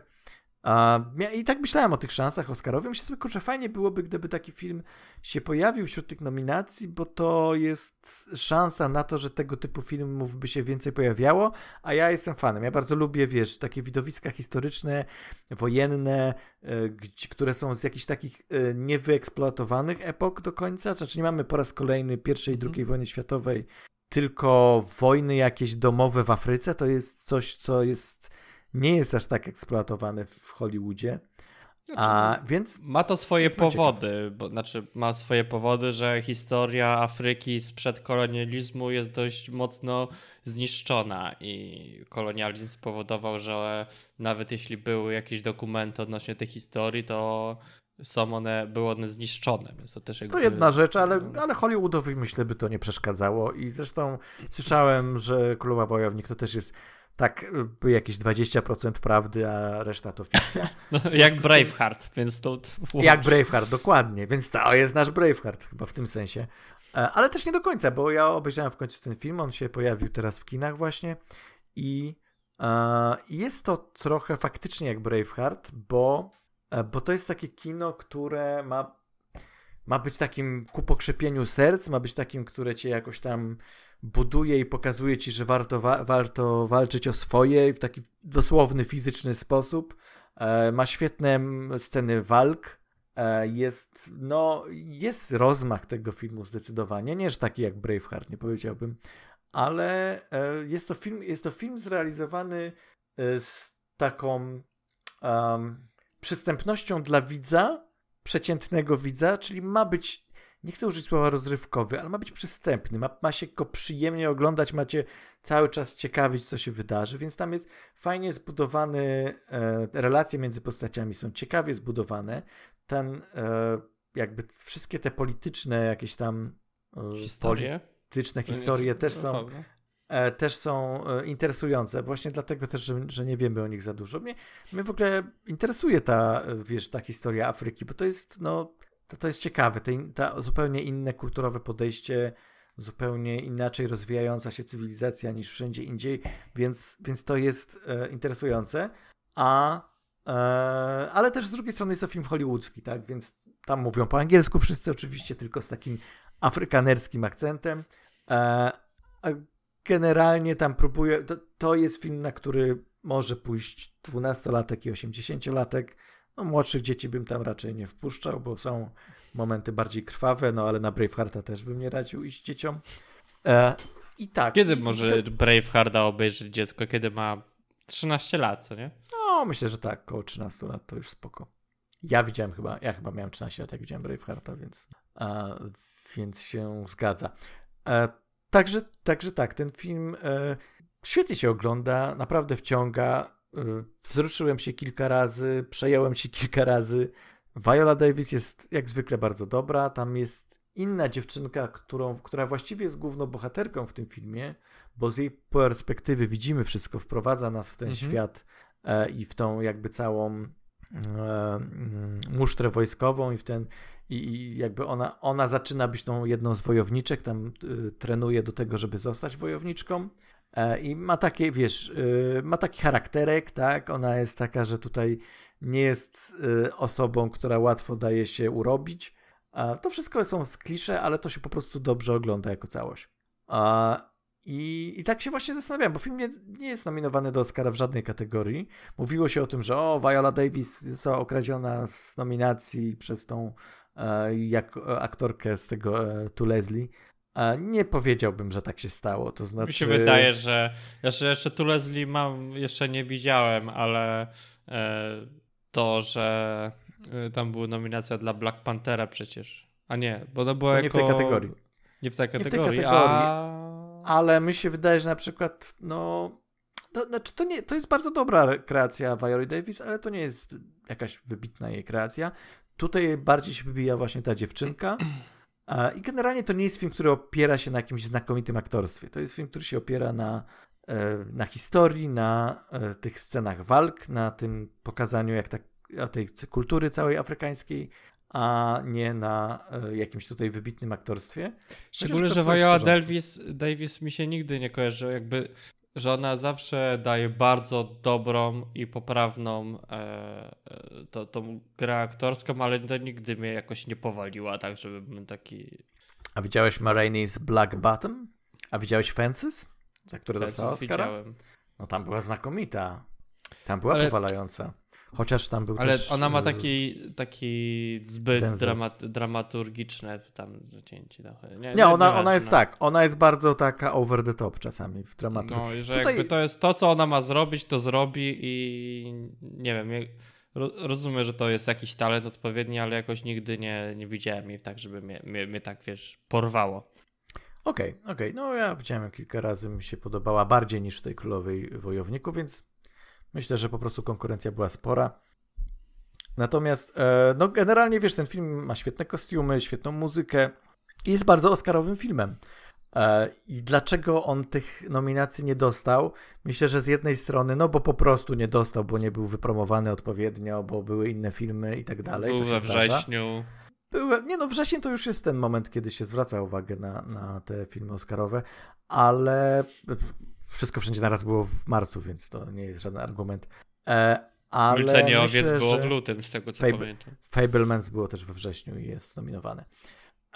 i tak myślałem o tych szansach Oscarowych. Myślę sobie, kurczę, fajnie byłoby, gdyby taki film się pojawił wśród tych nominacji, bo to jest szansa na to, że tego typu filmów by się więcej pojawiało, a ja jestem fanem. Ja bardzo lubię, wiesz, takie widowiska historyczne, wojenne, e, które są z jakichś takich e, niewyeksploatowanych epok do końca. Znaczy nie mamy po raz kolejny pierwszej i mhm. drugiej wojny światowej, tylko wojny jakieś domowe w Afryce. To jest coś, co jest nie jest aż tak eksploatowane w Hollywoodzie. Znaczy, A więc. Ma to swoje powody, bo, znaczy ma swoje powody, że historia Afryki sprzed kolonializmu jest dość mocno zniszczona i kolonializm spowodował, że nawet jeśli były jakieś dokumenty odnośnie tej historii, to są one, były one zniszczone. Więc to, też jakby... to jedna rzecz, ale, ale Hollywoodowi myślę by to nie przeszkadzało i zresztą słyszałem, że Królowa Wojownik to też jest tak by jakieś 20% prawdy, a reszta to fikcja. No, jak Braveheart, więc to... Jak Braveheart, dokładnie, więc to jest nasz Braveheart chyba w tym sensie. E, ale też nie do końca, bo ja obejrzałem w końcu ten film, on się pojawił teraz w kinach właśnie i e, jest to trochę faktycznie jak Braveheart, bo, e, bo to jest takie kino, które ma, ma być takim ku pokrzepieniu serc, ma być takim, które cię jakoś tam buduje i pokazuje ci, że warto, wa warto walczyć o swoje w taki dosłowny, fizyczny sposób. E, ma świetne sceny walk. E, jest, no, jest rozmach tego filmu zdecydowanie. Nie, że taki jak Braveheart, nie powiedziałbym, ale e, jest to film, jest to film zrealizowany e, z taką um, przystępnością dla widza, przeciętnego widza, czyli ma być nie chcę użyć słowa rozrywkowy, ale ma być przystępny, ma, ma się go przyjemnie oglądać, macie cały czas ciekawić, co się wydarzy, więc tam jest fajnie zbudowany, e, relacje między postaciami są ciekawie zbudowane, ten e, jakby wszystkie te polityczne jakieś tam e, historie, polityczne historie też są e, też są e, interesujące, właśnie dlatego też, że, że nie wiemy o nich za dużo. Mnie, mnie w ogóle interesuje ta, wiesz, ta historia Afryki, bo to jest, no, to, to jest ciekawe. Ta zupełnie inne kulturowe podejście, zupełnie inaczej rozwijająca się cywilizacja niż wszędzie indziej, więc, więc to jest e, interesujące. A, e, ale też z drugiej strony jest to film hollywoodzki, tak? Więc tam mówią po angielsku wszyscy oczywiście, tylko z takim afrykanerskim akcentem. E, a generalnie tam próbuje, to, to jest film, na który może pójść 12-latek i 80-latek no, młodszych dzieci bym tam raczej nie wpuszczał, bo są momenty bardziej krwawe, no ale na Bravehearta też bym nie radził iść dzieciom. E, I tak. Kiedy i, może to... Bravehearta obejrzeć dziecko? Kiedy ma 13 lat, co nie? No, myślę, że tak, około 13 lat to już spoko. Ja widziałem chyba, ja chyba miałem 13 lat, jak widziałem Bravehearta, więc, e, więc się zgadza. E, także, także tak, ten film e, świetnie się ogląda, naprawdę wciąga. Y, wzruszyłem się kilka razy, przejąłem się kilka razy. Viola Davis jest jak zwykle bardzo dobra. Tam jest inna dziewczynka, którą, która właściwie jest główną bohaterką w tym filmie, bo z jej perspektywy widzimy wszystko, wprowadza nas w ten mhm. świat e, i w tą jakby całą e, mm, musztrę wojskową i w ten i, i jakby ona, ona zaczyna być tą jedną z wojowniczek, tam y, trenuje do tego, żeby zostać wojowniczką. E, I ma takie, wiesz, y, ma taki charakterek, tak? Ona jest taka, że tutaj nie jest y, osobą, która łatwo daje się urobić. To wszystko są sklisze, ale to się po prostu dobrze ogląda jako całość. I, I tak się właśnie zastanawiam, bo film nie, nie jest nominowany do Oscara w żadnej kategorii. Mówiło się o tym, że o, Viola Davis została okradziona z nominacji przez tą e, jak aktorkę z tego e, Tu Leslie. A nie powiedziałbym, że tak się stało. To znaczy. Mi się wydaje, że jeszcze, jeszcze tu Leslie mam, jeszcze nie widziałem, ale e, to, że e, tam była nominacja dla Black Panthera przecież. A nie, bo to była to nie w tej kategorii. Nie w tej kategorii. Nie w tej kategorii. A... Ale mi się wydaje, że na przykład, no. To, znaczy to, nie, to jest bardzo dobra kreacja Viola Davis, ale to nie jest jakaś wybitna jej kreacja. Tutaj bardziej się wybija właśnie ta dziewczynka. I generalnie to nie jest film, który opiera się na jakimś znakomitym aktorstwie. To jest film, który się opiera na, e, na historii, na e, tych scenach walk, na tym pokazaniu jak tak, tej kultury całej afrykańskiej. a nie na e, jakimś tutaj wybitnym aktorstwie. Szczególnie, że Viola Davis, Davis mi się nigdy nie kojarzy, jakby, że ona zawsze daje bardzo dobrą i poprawną e, e, to, tą grę aktorską, ale to nigdy mnie jakoś nie powaliła, tak, żebym taki... A widziałeś Maraine's Black Bottom? A widziałeś Fences? Za które dostała Oscara? Widziałem. No tam była znakomita. Tam była ale... powalająca. Chociaż tam był Ale też, ona ma y, taki, taki zbyt dramat, dramaturgiczne tam zacięcie. No, nie, nie, nie ona, ona jest no. tak, ona jest bardzo taka over the top czasami w dramaturgii. No i że Tutaj... jakby to jest to, co ona ma zrobić, to zrobi i nie wiem, rozumiem, że to jest jakiś talent odpowiedni, ale jakoś nigdy nie, nie widziałem jej tak, żeby mnie, mnie, mnie tak, wiesz, porwało. Okej, okay, okej. Okay. No ja widziałem kilka razy, mi się podobała bardziej niż w tej Królowej Wojowniku, więc Myślę, że po prostu konkurencja była spora. Natomiast, e, no generalnie wiesz, ten film ma świetne kostiumy, świetną muzykę i jest bardzo oscarowym filmem. E, I dlaczego on tych nominacji nie dostał? Myślę, że z jednej strony, no bo po prostu nie dostał, bo nie był wypromowany odpowiednio, bo były inne filmy i tak dalej. Był we wrześniu. Były, nie no, wrzesień to już jest ten moment, kiedy się zwraca uwagę na, na te filmy oscarowe, ale wszystko wszędzie naraz było w marcu, więc to nie jest żaden argument. E, ale Milczenie myślę, owiec było w lutym, z tego co Fab pamiętam. Fablemans było też we wrześniu i jest nominowane.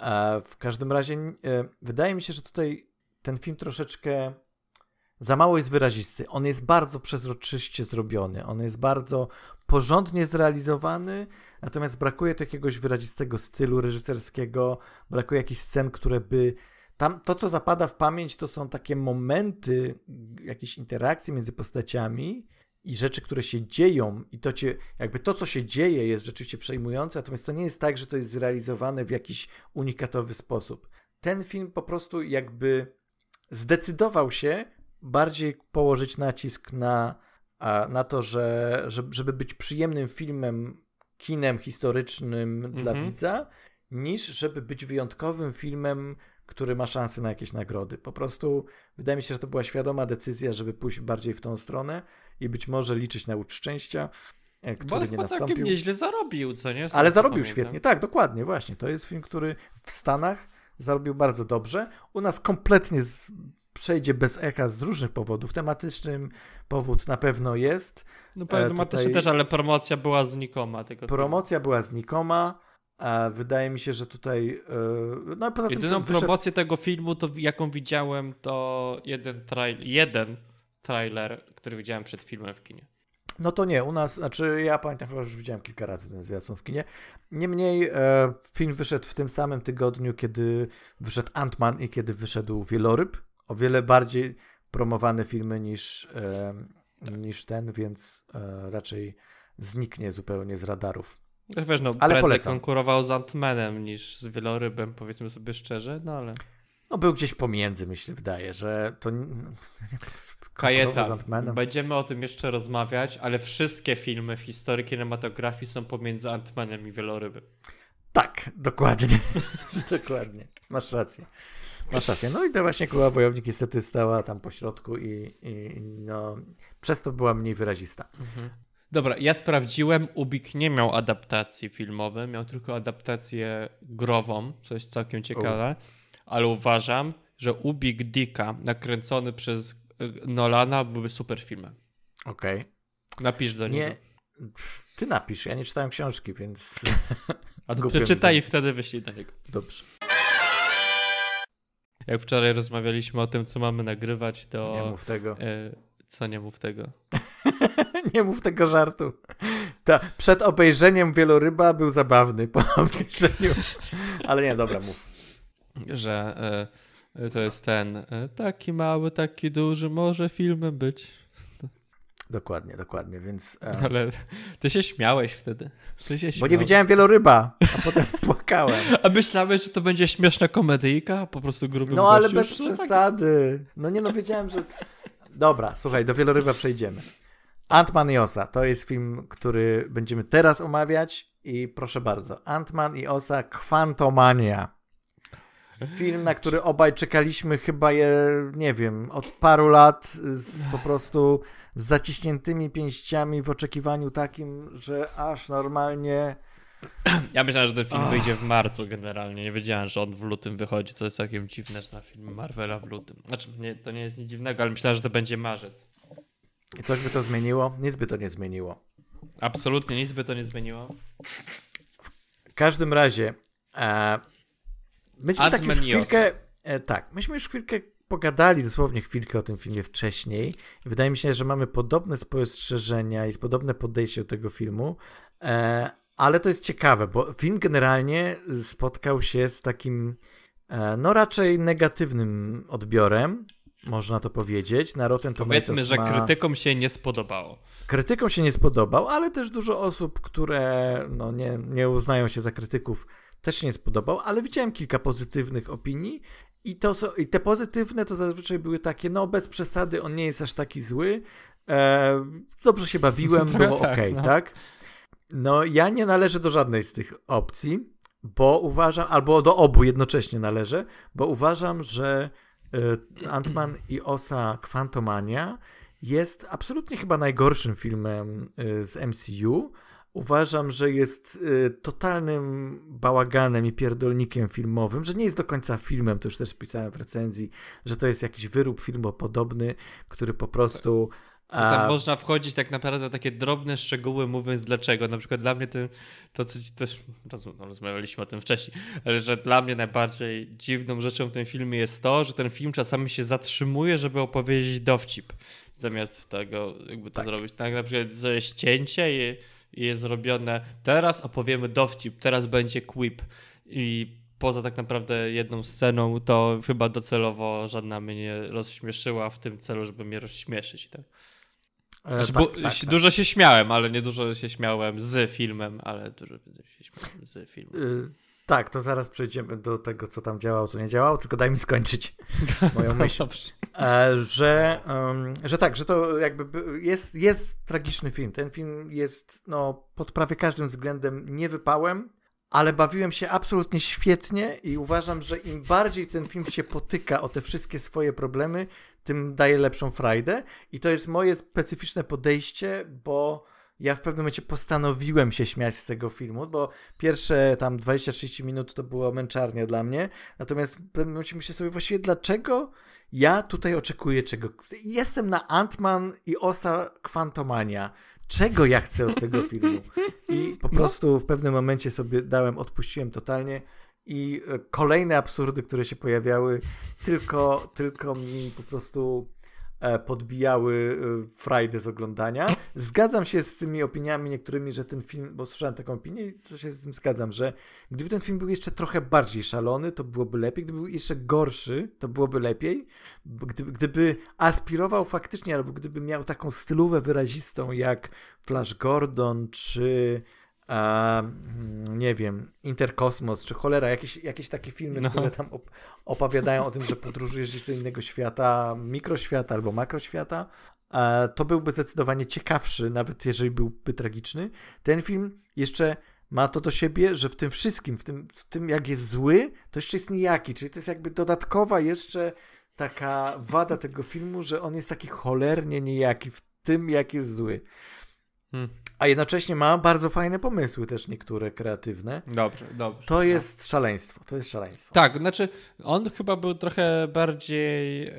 E, w każdym razie e, wydaje mi się, że tutaj ten film troszeczkę za mało jest wyrazisty. On jest bardzo przezroczyście zrobiony, on jest bardzo porządnie zrealizowany, natomiast brakuje tu jakiegoś wyrazistego stylu reżyserskiego, brakuje jakichś scen, które by tam to, co zapada w pamięć, to są takie momenty, jakieś interakcje między postaciami i rzeczy, które się dzieją, i to cię, jakby to, co się dzieje, jest rzeczywiście przejmujące, natomiast to nie jest tak, że to jest zrealizowane w jakiś unikatowy sposób. Ten film po prostu jakby zdecydował się bardziej położyć nacisk na, na to, że, żeby być przyjemnym filmem, kinem historycznym mhm. dla widza, niż żeby być wyjątkowym filmem, który ma szansę na jakieś nagrody. Po prostu wydaje mi się, że to była świadoma decyzja, żeby pójść bardziej w tą stronę i być może liczyć na łódź szczęścia, e, który Bo nie nastąpił. całkiem nieźle zarobił, co nie? Ale zarobił pamiętam. świetnie, tak, dokładnie, właśnie. To jest film, który w Stanach zarobił bardzo dobrze. U nas kompletnie z, przejdzie bez echa z różnych powodów. Tematycznym powód na pewno jest. No tematyczny też, ale promocja była znikoma. Tego promocja była znikoma. A wydaje mi się, że tutaj. E, no poza Jedyną tym. Wyszedł... promocję tego filmu, to jaką widziałem, to jeden, trail, jeden trailer, który widziałem przed filmem w kinie. No to nie, u nas, znaczy ja pamiętam, chyba już widziałem kilka razy ten zwiastun w kinie. Niemniej e, film wyszedł w tym samym tygodniu, kiedy wyszedł Ant-Man i kiedy wyszedł Wieloryb. O wiele bardziej promowane filmy niż, e, tak. niż ten, więc e, raczej zniknie zupełnie z radarów. Wiesz, no, ale polecam. konkurował z Antmanem niż z wielorybem, powiedzmy sobie szczerze, no ale... No był gdzieś pomiędzy, myślę, wydaje, że to... Kajeta, będziemy o tym jeszcze rozmawiać, ale wszystkie filmy w historii kinematografii są pomiędzy Antmanem i wielorybem. Tak, dokładnie. dokładnie. Masz rację. Masz rację. No i to właśnie Króla Wojownik niestety stała tam po środku i, i no, przez to była mniej wyrazista. Mhm. Dobra, ja sprawdziłem. Ubik nie miał adaptacji filmowej, miał tylko adaptację grową, coś całkiem ciekawe, ale uważam, że Ubik Dika nakręcony przez e, Nolana byłby super filmem. Okej. Okay. Napisz do niego. Nie, ty napisz, ja nie czytałem książki, więc... A to przeczytaj i wtedy wyślij do niego. Dobrze. Jak wczoraj rozmawialiśmy o tym, co mamy nagrywać, to... Nie mów tego. E, co nie mów tego? nie mów tego żartu. Ta, przed obejrzeniem wieloryba był zabawny po obejrzeniu. Ale nie, dobra, mów. Że y, to jest ten y, taki mały, taki duży, może filmem być. Dokładnie, dokładnie, więc... Um... Ale ty się śmiałeś wtedy. Ty się Bo nie widziałem wieloryba, a potem płakałem. A myślałeś, że to będzie śmieszna komedyjka, po prostu gruby No ale bez przesady. No nie no, wiedziałem, że... Dobra, słuchaj, do wieloryba przejdziemy. Ant-Man i Osa to jest film, który będziemy teraz omawiać i proszę bardzo, Ant-Man i Osa Quantumania. Film, na który obaj czekaliśmy chyba je, nie wiem, od paru lat z po prostu z zaciśniętymi pięściami w oczekiwaniu takim, że aż normalnie Ja myślałem, że ten film wyjdzie w marcu generalnie. Nie wiedziałem, że on w lutym wychodzi, co jest całkiem dziwne, że na film Marvela w lutym. Znaczy, nie, to nie jest nic dziwnego, ale myślałem, że to będzie marzec. Coś by to zmieniło? Nic by to nie zmieniło. Absolutnie nic by to nie zmieniło. W każdym razie, e, myśmy tak już chwilkę, e, tak, myśmy już chwilkę pogadali dosłownie chwilkę o tym filmie wcześniej. Wydaje mi się, że mamy podobne spostrzeżenia i podobne podejście do tego filmu. E, ale to jest ciekawe, bo film generalnie spotkał się z takim, e, no raczej negatywnym odbiorem, można to powiedzieć. Na Rotten Powiedzmy, że ma... krytykom się nie spodobało. Krytykom się nie spodobał, ale też dużo osób, które no, nie, nie uznają się za krytyków, też się nie spodobał, ale widziałem kilka pozytywnych opinii i, to, I te pozytywne to zazwyczaj były takie, no bez przesady, on nie jest aż taki zły, e, dobrze się bawiłem, było tak, ok, no. tak? No, ja nie należę do żadnej z tych opcji, bo uważam, albo do obu jednocześnie należę, bo uważam, że Ant-Man i Osa Quantumania jest absolutnie chyba najgorszym filmem e, z MCU. Uważam, że jest e, totalnym bałaganem i pierdolnikiem filmowym, że nie jest do końca filmem, to już też pisałem w recenzji, że to jest jakiś wyrób filmopodobny, który po prostu no tam A... można wchodzić tak naprawdę w takie drobne szczegóły, mówiąc dlaczego. Na przykład dla mnie to, to co też no, rozmawialiśmy o tym wcześniej, ale że dla mnie najbardziej dziwną rzeczą w tym filmie jest to, że ten film czasami się zatrzymuje, żeby opowiedzieć dowcip, zamiast tego jakby to tak. zrobić. Tak na przykład, że jest cięcie i, i jest zrobione teraz opowiemy dowcip, teraz będzie quip i poza tak naprawdę jedną sceną, to chyba docelowo żadna mnie nie rozśmieszyła w tym celu, żeby mnie rozśmieszyć. Tak? E, znaczy, tak, tak, tak, dużo się śmiałem, ale nie dużo się śmiałem z filmem, ale dużo się śmiałem z filmem. Y tak, to zaraz przejdziemy do tego, co tam działało, co nie działało, tylko daj mi skończyć moją myśl. E, że, um, że tak, że to jakby jest, jest tragiczny film. Ten film jest no, pod prawie każdym względem niewypałem, ale bawiłem się absolutnie świetnie i uważam, że im bardziej ten film się potyka o te wszystkie swoje problemy, tym daje lepszą frajdę. I to jest moje specyficzne podejście, bo ja w pewnym momencie postanowiłem się śmiać z tego filmu, bo pierwsze tam 20-30 minut to było męczarnie dla mnie. Natomiast w pewnym momencie myślę sobie właściwie, dlaczego ja tutaj oczekuję czego. Jestem na Ant-Man i Osa Quantumania czego ja chcę od tego filmu. I po no. prostu w pewnym momencie sobie dałem, odpuściłem totalnie i e, kolejne absurdy, które się pojawiały, tylko, tylko mi po prostu E, podbijały e, frajdę z oglądania. Zgadzam się z tymi opiniami niektórymi, że ten film, bo słyszałem taką opinię i to się z tym zgadzam, że gdyby ten film był jeszcze trochę bardziej szalony, to byłoby lepiej. Gdyby był jeszcze gorszy, to byłoby lepiej. Gdyby, gdyby aspirował faktycznie, albo gdyby miał taką stylówę wyrazistą jak Flash Gordon, czy a, mm, nie wiem, Interkosmos, czy cholera, jakieś, jakieś takie filmy, no. które tam op opowiadają o tym, że podróżujesz gdzieś do innego świata, mikroświata albo makroświata, to byłby zdecydowanie ciekawszy, nawet jeżeli byłby tragiczny. Ten film jeszcze ma to do siebie, że w tym wszystkim, w tym, w tym jak jest zły, to jeszcze jest nijaki, czyli to jest jakby dodatkowa jeszcze taka wada tego filmu, że on jest taki cholernie nijaki w tym, jak jest zły. Hmm. A jednocześnie ma bardzo fajne pomysły też niektóre kreatywne. Dobrze, dobrze. To jest no. szaleństwo, to jest szaleństwo. Tak, znaczy on chyba był trochę bardziej e,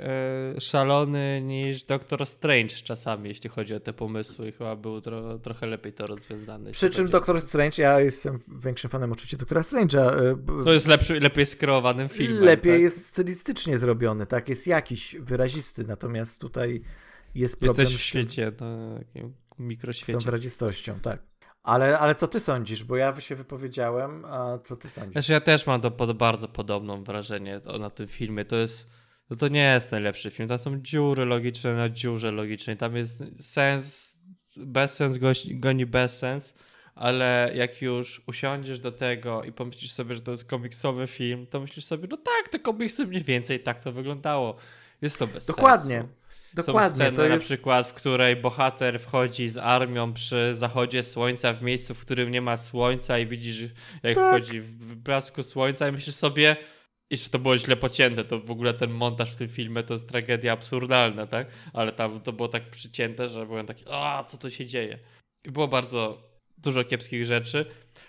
szalony niż Doctor Strange czasami, jeśli chodzi o te pomysły. Chyba był tro, trochę lepiej to rozwiązany. Przy czym Doctor Strange, ja jestem większym fanem oczywiście Doktora Strange'a. E, to jest lepszy, lepiej skreowany film. Lepiej tak? jest stylistycznie zrobiony, tak? Jest jakiś wyrazisty, natomiast tutaj jest problem. Jesteś w świecie takim mikroświecie. Z tą wyrazistością, tak. Ale, ale co ty sądzisz? Bo ja się wypowiedziałem, a co ty sądzisz? Znaczy ja też mam to pod, bardzo podobną wrażenie na tym filmie. To jest, no to nie jest najlepszy film. Tam są dziury logiczne na dziurze logicznej. Tam jest sens, bezsens goni bezsens, ale jak już usiądziesz do tego i pomyślisz sobie, że to jest komiksowy film, to myślisz sobie, no tak, te komiksy mniej więcej tak to wyglądało. Jest to bez Dokładnie. sensu. Dokładnie. Są sceny to jest... na przykład, w której bohater wchodzi z armią przy zachodzie słońca w miejscu, w którym nie ma słońca i widzisz, jak tak. wchodzi w blasku słońca i myślisz sobie, iż to było źle pocięte, to w ogóle ten montaż w tym filmie to jest tragedia absurdalna, tak? Ale tam to było tak przycięte, że byłem taki, a co to się dzieje? I było bardzo dużo kiepskich rzeczy,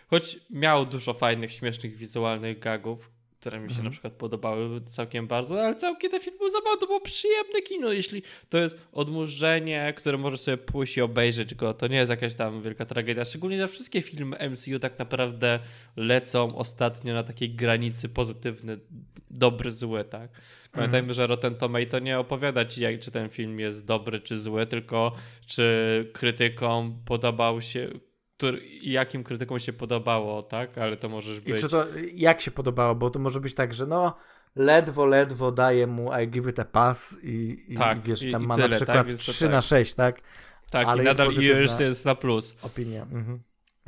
choć miał dużo fajnych, śmiesznych, wizualnych gagów, które mi się Mhm. na przykład podobały całkiem bardzo, ale całkiem ten film był zabawny, to było przyjemne kino, jeśli to jest odmurzenie, które możesz sobie pójść i obejrzeć go, to nie jest jakaś tam wielka tragedia, szczególnie, że wszystkie filmy MCU tak naprawdę lecą ostatnio na takiej granicy pozytywny, dobry, zły, tak? Pamiętajmy, że Rotten Tomato nie opowiada ci, jak, czy ten film jest dobry, czy zły, tylko czy krytykom podobał się, który, jakim krytykom się podobało, tak? Ale to możesz I być... czy to jak się podobało? Bo to może być tak, że no ledwo, ledwo daje mu I give it a pass i, i Tak, wiesz, i- tam i ma tyle, na tak? przykład to 3 tak. na 6, tak? Tak, ale i jest nadal już jest na plus. Opinia. Mhm.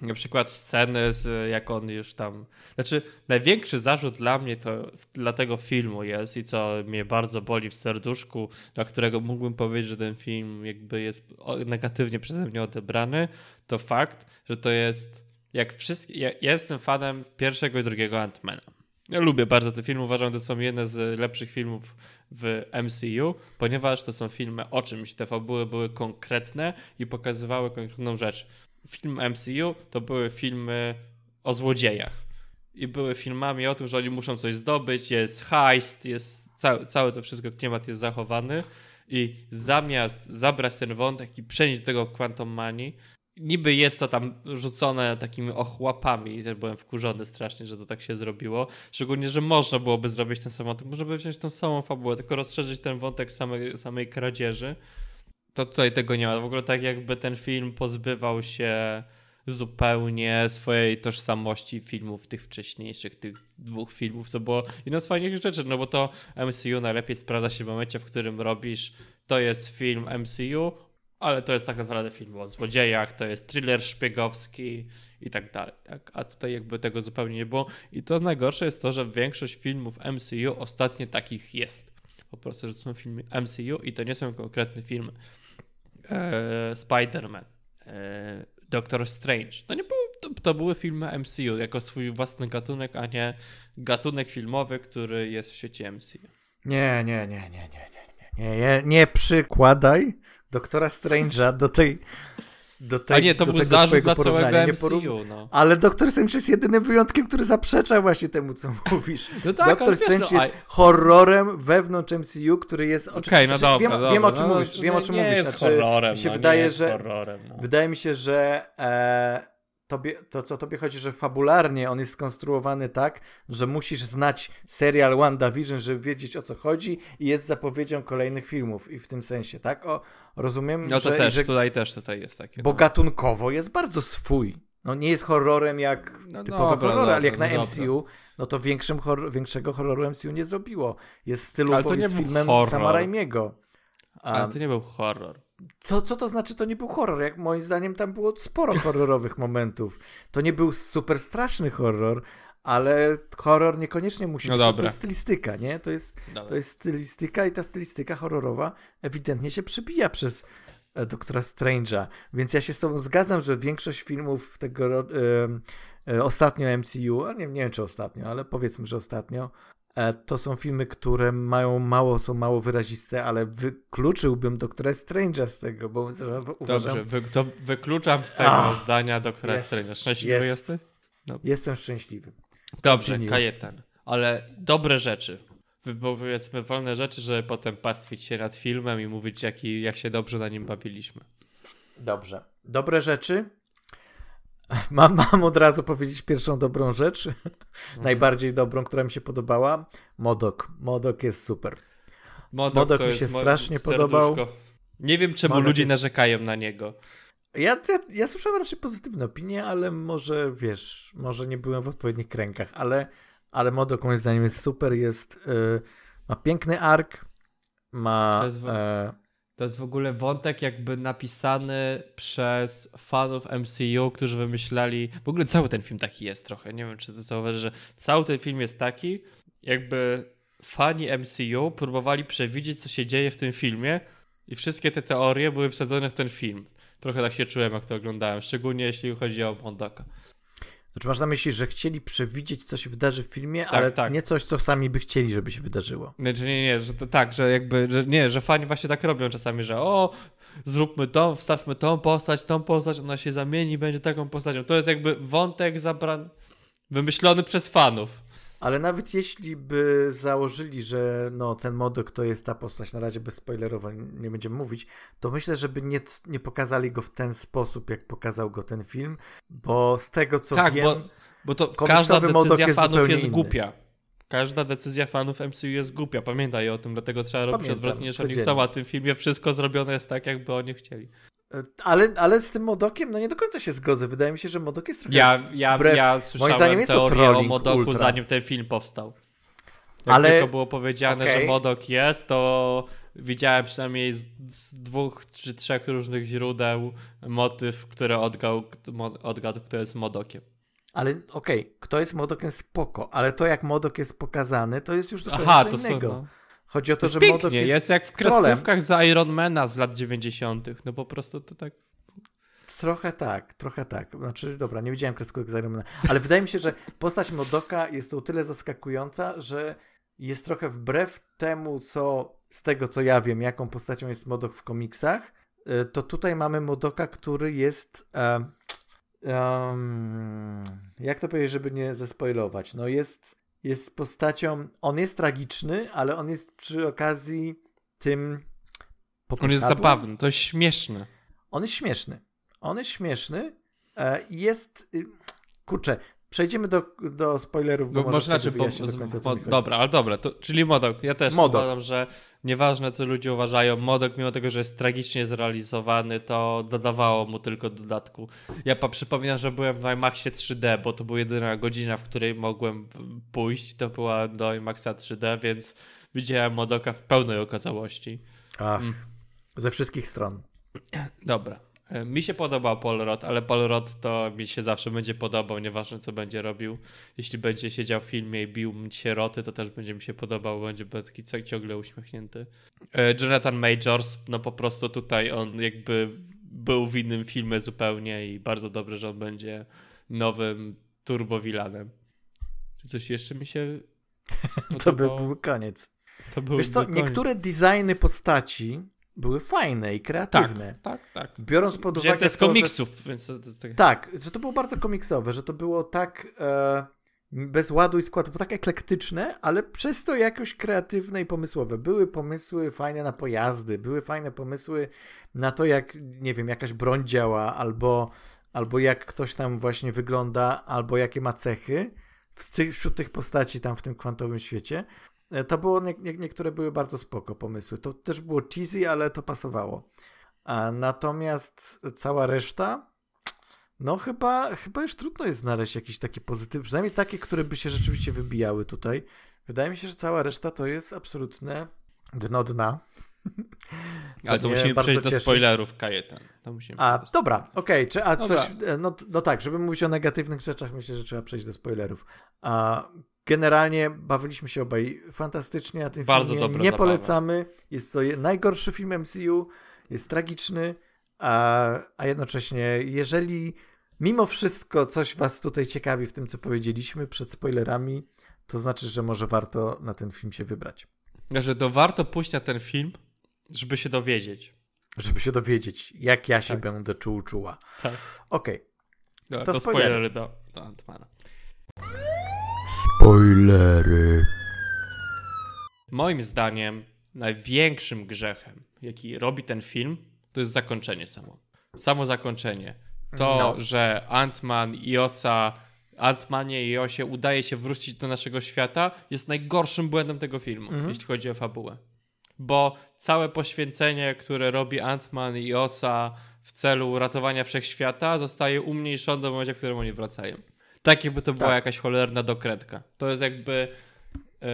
Na przykład sceny, z, jak on już tam. Znaczy, największy zarzut dla mnie to dla tego filmu jest i co mnie bardzo boli w serduszku, dla którego mógłbym powiedzieć, że ten film jakby jest negatywnie przeze mnie odebrany, to fakt, że to jest jak wszystkie. Ja, jestem fanem pierwszego i drugiego Ant-Mana. Ja lubię bardzo te filmy, uważam, że to są jedne z lepszych filmów w MCU, ponieważ to są filmy o czymś. Te fabuły były konkretne i pokazywały konkretną rzecz. Film MCU to były filmy o złodziejach. I były filmami o tym, że oni muszą coś zdobyć, jest heist, jest cały, cały to wszystko, klimat jest zachowany. I zamiast zabrać ten wątek i przenieść do tego Quantum Money, niby jest to tam rzucone takimi ochłapami i też byłem wkurzony strasznie, że to tak się zrobiło. Szczególnie, że można byłoby zrobić ten sam wątek, można by wziąć tą samą fabułę, tylko rozszerzyć ten wątek samej, samej kradzieży. To tutaj tego nie ma. W ogóle tak jakby ten film pozbywał się zupełnie swojej tożsamości filmów tych wcześniejszych, tych dwóch filmów, co było jedną z fajniejszych rzeczy, no bo to MCU najlepiej sprawdza się w momencie, w którym robisz, to jest film MCU, ale to jest tak naprawdę film o złodziejach, to jest thriller szpiegowski i tak dalej. Tak? A tutaj jakby tego zupełnie nie było. I to najgorsze jest to, że większość filmów MCU ostatnio takich jest. Po prostu, że to są filmy MCU i to nie są konkretne filmy. Eee, Spider-Man, eee, Doctor Strange. To nie było, to, to były filmy MCU jako swój własny gatunek, a nie gatunek filmowy, który jest w świecie MCU. Nie, nie, nie, nie, nie, nie, nie, nie, nie przykładaj doktora Strange'a do tej do tej, A nie, to do był zarzut swojego dla całego MCU, no. Ale Doktor Strange jest jedynym wyjątkiem, który zaprzecza właśnie temu, co mówisz. No tak, Doktor ale wiesz, Strange no, jest horrorem wewnątrz MCU, który jest... Okej, no znaczy, dobra, wiem, wiem o czym dobra, mówisz, no, wiem o nie- czym nie mówisz. jest Znaczy, horrorem, mi się no, wydaje, nie jest że horrorem, no. Wydaje mi się, że e, tobie, to, co tobie chodzi, że fabularnie on jest skonstruowany tak, że musisz znać serial WandaVision, żeby wiedzieć o co chodzi i jest zapowiedzią kolejnych filmów i w tym sensie, tak? O, rozumiem, No to że, też, że tutaj też tutaj jest takie. bo no. gatunkowo jest bardzo swój. No nie jest horrorem jak No typowe dobra, horrory, ale jak dobra, na no MCU, no to większym horror, większego horroru MCU nie zrobiło. Jest Ale stylowo to nie jest filmem horror. Sama Raimiego. Ale to nie był horror. Co, co to znaczy, to nie był horror? Jak moim zdaniem tam było sporo horrorowych momentów. To nie był super straszny horror, ale horror niekoniecznie musi No być. To, to dobra. jest stylistyka, nie? To jest, Dobra. to jest stylistyka i ta stylistyka horrorowa ewidentnie się przebija przez e, doktora Strange'a. Więc ja się z tobą zgadzam, że większość filmów tego em, e, ostatnio MCU, a nie, nie wiem czy ostatnio, ale powiedzmy, że ostatnio, e, to są filmy, które mają mało, są mało wyraziste, ale wykluczyłbym doktora Strange'a z tego, bo uważam, Dobrze, wy, to wykluczam z tego Ach, zdania doktora jest, Strange'a. Szczęśliwy jest. jesteś? jestem szczęśliwy. Dobrze, Continue. Kajetan. Ale dobre rzeczy. Bo powiedzmy wolne rzeczy, żeby potem pastwić się nad filmem i mówić, jaki, jak się dobrze na nim bawiliśmy. Dobrze. Dobre rzeczy. Mam, mam od razu powiedzieć pierwszą dobrą rzecz. Najbardziej dobrą, która mi się podobała. Modok. Modok jest super. Modok, Modok mi się strasznie serduszko. podobał. Nie wiem, czemu Modok ludzie jest- narzekają na niego. Ja, ja, ja słyszałem raczej pozytywne opinie, ale może wiesz, może nie byłem w odpowiednich kręgach, ale, ale Modok moim zdaniem jest super, jest, y, ma piękny ark, ma... Jest e, To jest w ogóle wątek jakby napisany przez fanów MCU, którzy wymyślali. W ogóle cały ten film taki jest trochę. Nie wiem, czy to zauważysz, że cały ten film jest taki, jakby fani MCU próbowali przewidzieć, co się dzieje w tym filmie, i wszystkie te teorie były wsadzone w ten film. Trochę tak się czułem, jak to oglądałem, szczególnie jeśli chodzi o Mondoka. Znaczy masz na myśli, że chcieli przewidzieć, co się wydarzy w filmie, Tak, ale tak. nie coś, co sami by chcieli, żeby się wydarzyło. Znaczy nie, nie, że to tak, że jakby, że nie, że fani właśnie tak robią czasami, że o, zróbmy to, wstawmy tą postać, tą postać, ona się zamieni, będzie taką postacią. To jest jakby wątek zabrany, wymyślony przez fanów. Ale nawet jeśli by założyli, że no, ten Modok to jest ta postać, na razie bez spoilerowo nie będziemy mówić, to myślę, żeby nie, nie pokazali go w ten sposób, jak pokazał go ten film, bo z tego co tak, wiem... Bo, bo to każda decyzja jest fanów jest inny. głupia. Każda decyzja fanów MCU jest głupia, pamiętaj o tym, dlatego trzeba robić Pamiętam, odwrotnie niż oni chcą, a w tym filmie wszystko zrobione jest tak, jakby oni chcieli. Ale, ale z tym Modokiem, no nie do końca się zgodzę. Wydaje mi się, że Modok jest trochę. Ja, ja, wbrew... ja słyszałem Moim zdaniem jest teorię o Modoku, ultra. zanim ten film powstał. Jak ale... tylko było powiedziane, okay. że Modok jest, to widziałem przynajmniej z, z, dwóch czy trzech różnych źródeł motyw, które odgadł, odgadł kto jest Modokiem. Ale okej, okay, kto jest Modokiem spoko, ale to jak Modok jest pokazany, to jest już zupełnie Aha, co innego. To, no. Chodzi o to, to że Modok jest jest jak w kreskówkach trolem. z Ironmana z lat 90. No po prostu to tak... Trochę tak, trochę tak. Znaczy, dobra, nie widziałem kreskówek z Ironmana, ale wydaje mi się, że postać Modoka jest o tyle zaskakująca, że jest trochę wbrew temu, co z tego, co ja wiem, jaką postacią jest Modok w komiksach, e, to tutaj mamy Modoka, który jest... um, jak to powiedzieć, żeby nie zespoilować? No jest jest postacią, on jest tragiczny, ale on jest przy okazji tym On jest zabawny, to jest śmieszny. On jest śmieszny. On jest śmieszny e, i jest, y, kurczę, Przejdziemy do, do spoilerów, bo, bo może znaczy, bo, do końca, bo, Dobra, ale dobra, to, czyli Modok. Ja też Modok. uważam, że nieważne co ludzie uważają, Modok mimo tego, że jest tragicznie zrealizowany, to dodawało mu tylko dodatku. Ja przypominam, że byłem w IMAXie 3D, bo to była jedyna godzina, w której mogłem pójść. To była do IMAXa 3D, więc widziałem Modoka w pełnej okazałości. Ach, mm. ze wszystkich stron. Dobra. E, mi się podobał Paul Rod, ale Paul Rod to mi się zawsze będzie podobał, nieważne co będzie robił. Jeśli będzie siedział w filmie i bił sieroty, to też będzie mi się podobał, będzie taki ciągle uśmiechnięty. E, Jonathan Majors, no po prostu tutaj on jakby był w innym filmie zupełnie i bardzo dobrze, że on będzie nowym turbowilanem. Czy coś jeszcze mi się to by był koniec. To był Wiesz co, koniec. niektóre designy postaci były fajne i kreatywne. Tak, tak, tak. Biorąc pod uwagę. to, z komiksów, że... więc. To, to... Tak, że to było bardzo komiksowe, że to było tak. E, bez ładu i składu, było tak eklektyczne, ale przez to jakoś kreatywne i pomysłowe. Były pomysły fajne na pojazdy, były fajne pomysły na to, jak, nie wiem, jakaś broń działa, albo, albo jak ktoś tam właśnie wygląda, albo jakie ma cechy wśród tych postaci tam w tym kwantowym świecie. E, to było, nie, nie, niektóre były bardzo spoko pomysły. To też było cheesy, ale to pasowało. A natomiast cała reszta, no chyba, chyba już trudno jest znaleźć jakiś taki pozytyw, przynajmniej takie, które by się rzeczywiście wybijały tutaj. Wydaje mi się, że cała reszta to jest absolutne dno dna. Ale to musimy przejść cieszy. do spoilerów, Kajetan. a, dobra, okej. Okay. A dobra. coś, e, no, no tak, żeby mówić o negatywnych rzeczach, myślę, że trzeba przejść do spoilerów. A Generalnie bawiliśmy się obaj fantastycznie na tym Bardzo filmie. Nie polecamy. Jest to najgorszy film MCU. Jest tragiczny, a, a jednocześnie, jeżeli mimo wszystko coś Was tutaj ciekawi w tym, co powiedzieliśmy przed spoilerami, to znaczy, że może warto na ten film się wybrać. Że to warto pójść na ten film, żeby się dowiedzieć. Żeby się dowiedzieć, jak ja się tak. będę czuł, czuła. Tak. Okej. Okay. No, to, to spoilery. spoilery do, do Antmana. Spoilery. Moim zdaniem największym grzechem, jaki robi ten film, to jest zakończenie samo. Samo zakończenie. To, no. że Ant-Man i Osa, Ant-Manie i Osie udaje się wrócić do naszego świata, jest najgorszym błędem tego filmu, mhm. jeśli chodzi o fabułę. Bo całe poświęcenie, które robi Ant-Man i Osa w celu ratowania wszechświata, zostaje umniejszone w momencie, w którym oni wracają. Tak jakby to była tak. jakaś cholerna dokrętka. To jest jakby e,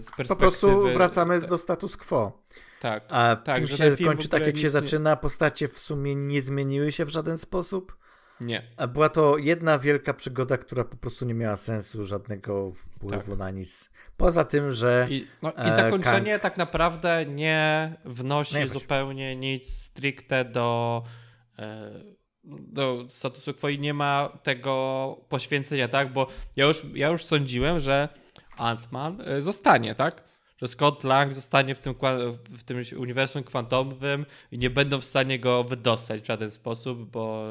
z perspektywy... Po prostu wracamy do status quo. Tak. A tak, film się film kończy tak, jak się nie... zaczyna. Postacie w sumie nie zmieniły się w żaden sposób. Nie. A była to jedna wielka przygoda, która po prostu nie miała sensu, żadnego wpływu tak. na nic. Poza tym, że. I, no, i e, zakończenie Kang... tak naprawdę nie wnosi nie zupełnie nic stricte do. E, do statusu quo i nie ma tego poświęcenia, tak? Bo ja już, ja już sądziłem, że Ant-Man e, zostanie, tak? że Scott Lang zostanie w tym, w tym uniwersum kwantomowym i nie będą w stanie go wydostać w żaden sposób, bo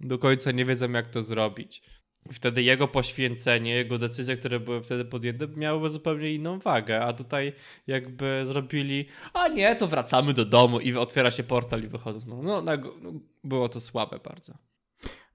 do końca nie wiedzą, jak to zrobić. I wtedy jego poświęcenie, jego decyzje, które były wtedy podjęte, miałyby zupełnie inną wagę. A tutaj jakby zrobili, a nie, to wracamy do domu i otwiera się portal i wychodzą. No, no, no było to słabe bardzo.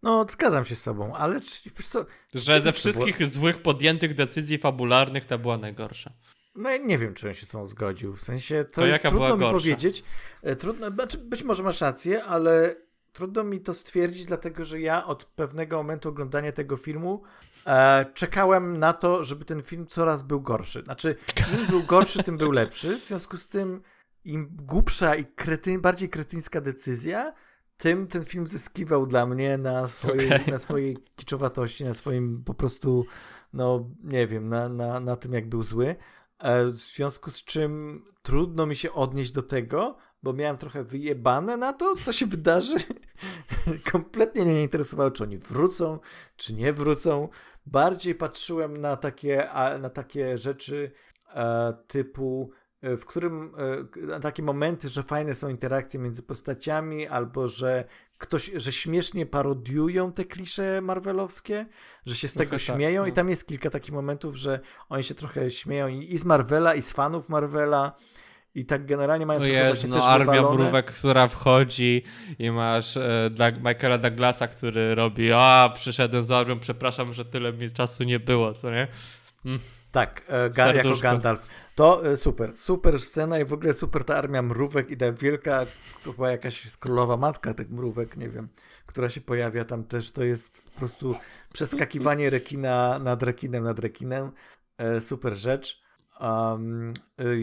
No, zgadzam się z tobą, ale wiesz co, Że ze wszystkich było... złych podjętych decyzji fabularnych ta była najgorsza. No ja nie wiem, czy on się z tą zgodził. W sensie to, to jest trudno mi powiedzieć. E, trudno, znaczy być może masz rację, ale trudno mi to stwierdzić, dlatego że ja od pewnego momentu oglądania tego filmu e, czekałem na to, żeby ten film coraz był gorszy. Znaczy, im był gorszy, tym był lepszy. W związku z tym, im głupsza i krety, bardziej kretyńska decyzja, tym ten film zyskiwał dla mnie na swojej, okay. na swojej kiczowatości, na swoim po prostu, no nie wiem, na, na, na tym jak był zły. E, w związku z czym trudno mi się odnieść do tego, bo miałem trochę wyjebane na to, co się wydarzy. Kompletnie mnie nie interesowało, czy oni wrócą, czy nie wrócą. Bardziej patrzyłem na takie, na takie rzeczy e, typu e, w którym e, takie momenty, że fajne są interakcje między postaciami, albo że ktoś, że śmiesznie parodiują te klisze marvelowskie, że się z tego tak, śmieją no. i tam jest kilka takich momentów, że oni się trochę śmieją i z Marvela, i z fanów Marvela, i tak generalnie mają no trochę jest, no, armia wywalone. mrówek, która wchodzi i masz e, Michaela Douglasa, który robi a przyszedłem z armią, przepraszam, że tyle mi czasu nie było, co nie? Mm. Tak, e, jako Gandalf. To e, super, super scena i w ogóle super ta armia mrówek i ta wielka, to była jakaś królowa matka tych mrówek, nie wiem, która się pojawia tam też, to jest po prostu przeskakiwanie rekina nad rekinem nad rekinem, e, super rzecz. Um,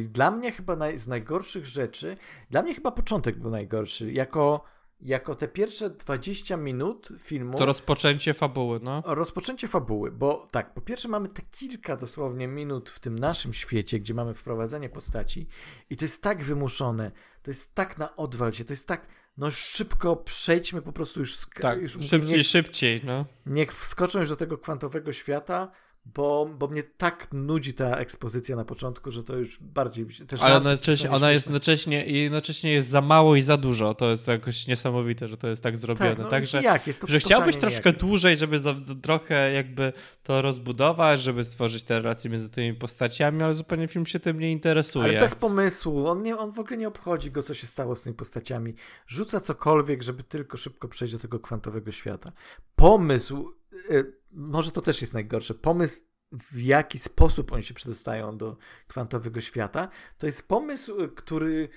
dla mnie chyba naj, z najgorszych rzeczy, dla mnie chyba początek był najgorszy. Jako, jako te pierwsze 20 minut filmu. To rozpoczęcie fabuły, no. Rozpoczęcie fabuły, bo tak, po pierwsze mamy te kilka dosłownie minut w tym naszym świecie, gdzie mamy wprowadzenie postaci i to jest tak wymuszone, to jest tak na odwal się, to jest tak no szybko przejdźmy po prostu już... Tak, już szybciej, niech, szybciej, no. Niech wskoczą już do tego kwantowego świata, bo, bo mnie tak nudzi ta ekspozycja na początku, że to już bardziej... Te Ale jednocześnie, ona jest jednocześnie, jednocześnie jest za mało i za dużo. To jest jakoś niesamowite, że to jest tak zrobione. Tak, no, Także, jak? Jest to że chciałbyś troszkę dłużej, żeby za, trochę jakby to rozbudować, żeby stworzyć te relacje między tymi postaciami, ale zupełnie film się tym nie interesuje. Ale bez pomysłu. On, nie, on w ogóle nie obchodzi go, co się stało z tymi postaciami. Rzuca cokolwiek, żeby tylko szybko przejść do tego kwantowego świata. Pomysł... Y może to też jest najgorsze, pomysł, w jaki sposób oni się przedostają do kwantowego świata, to jest pomysł, który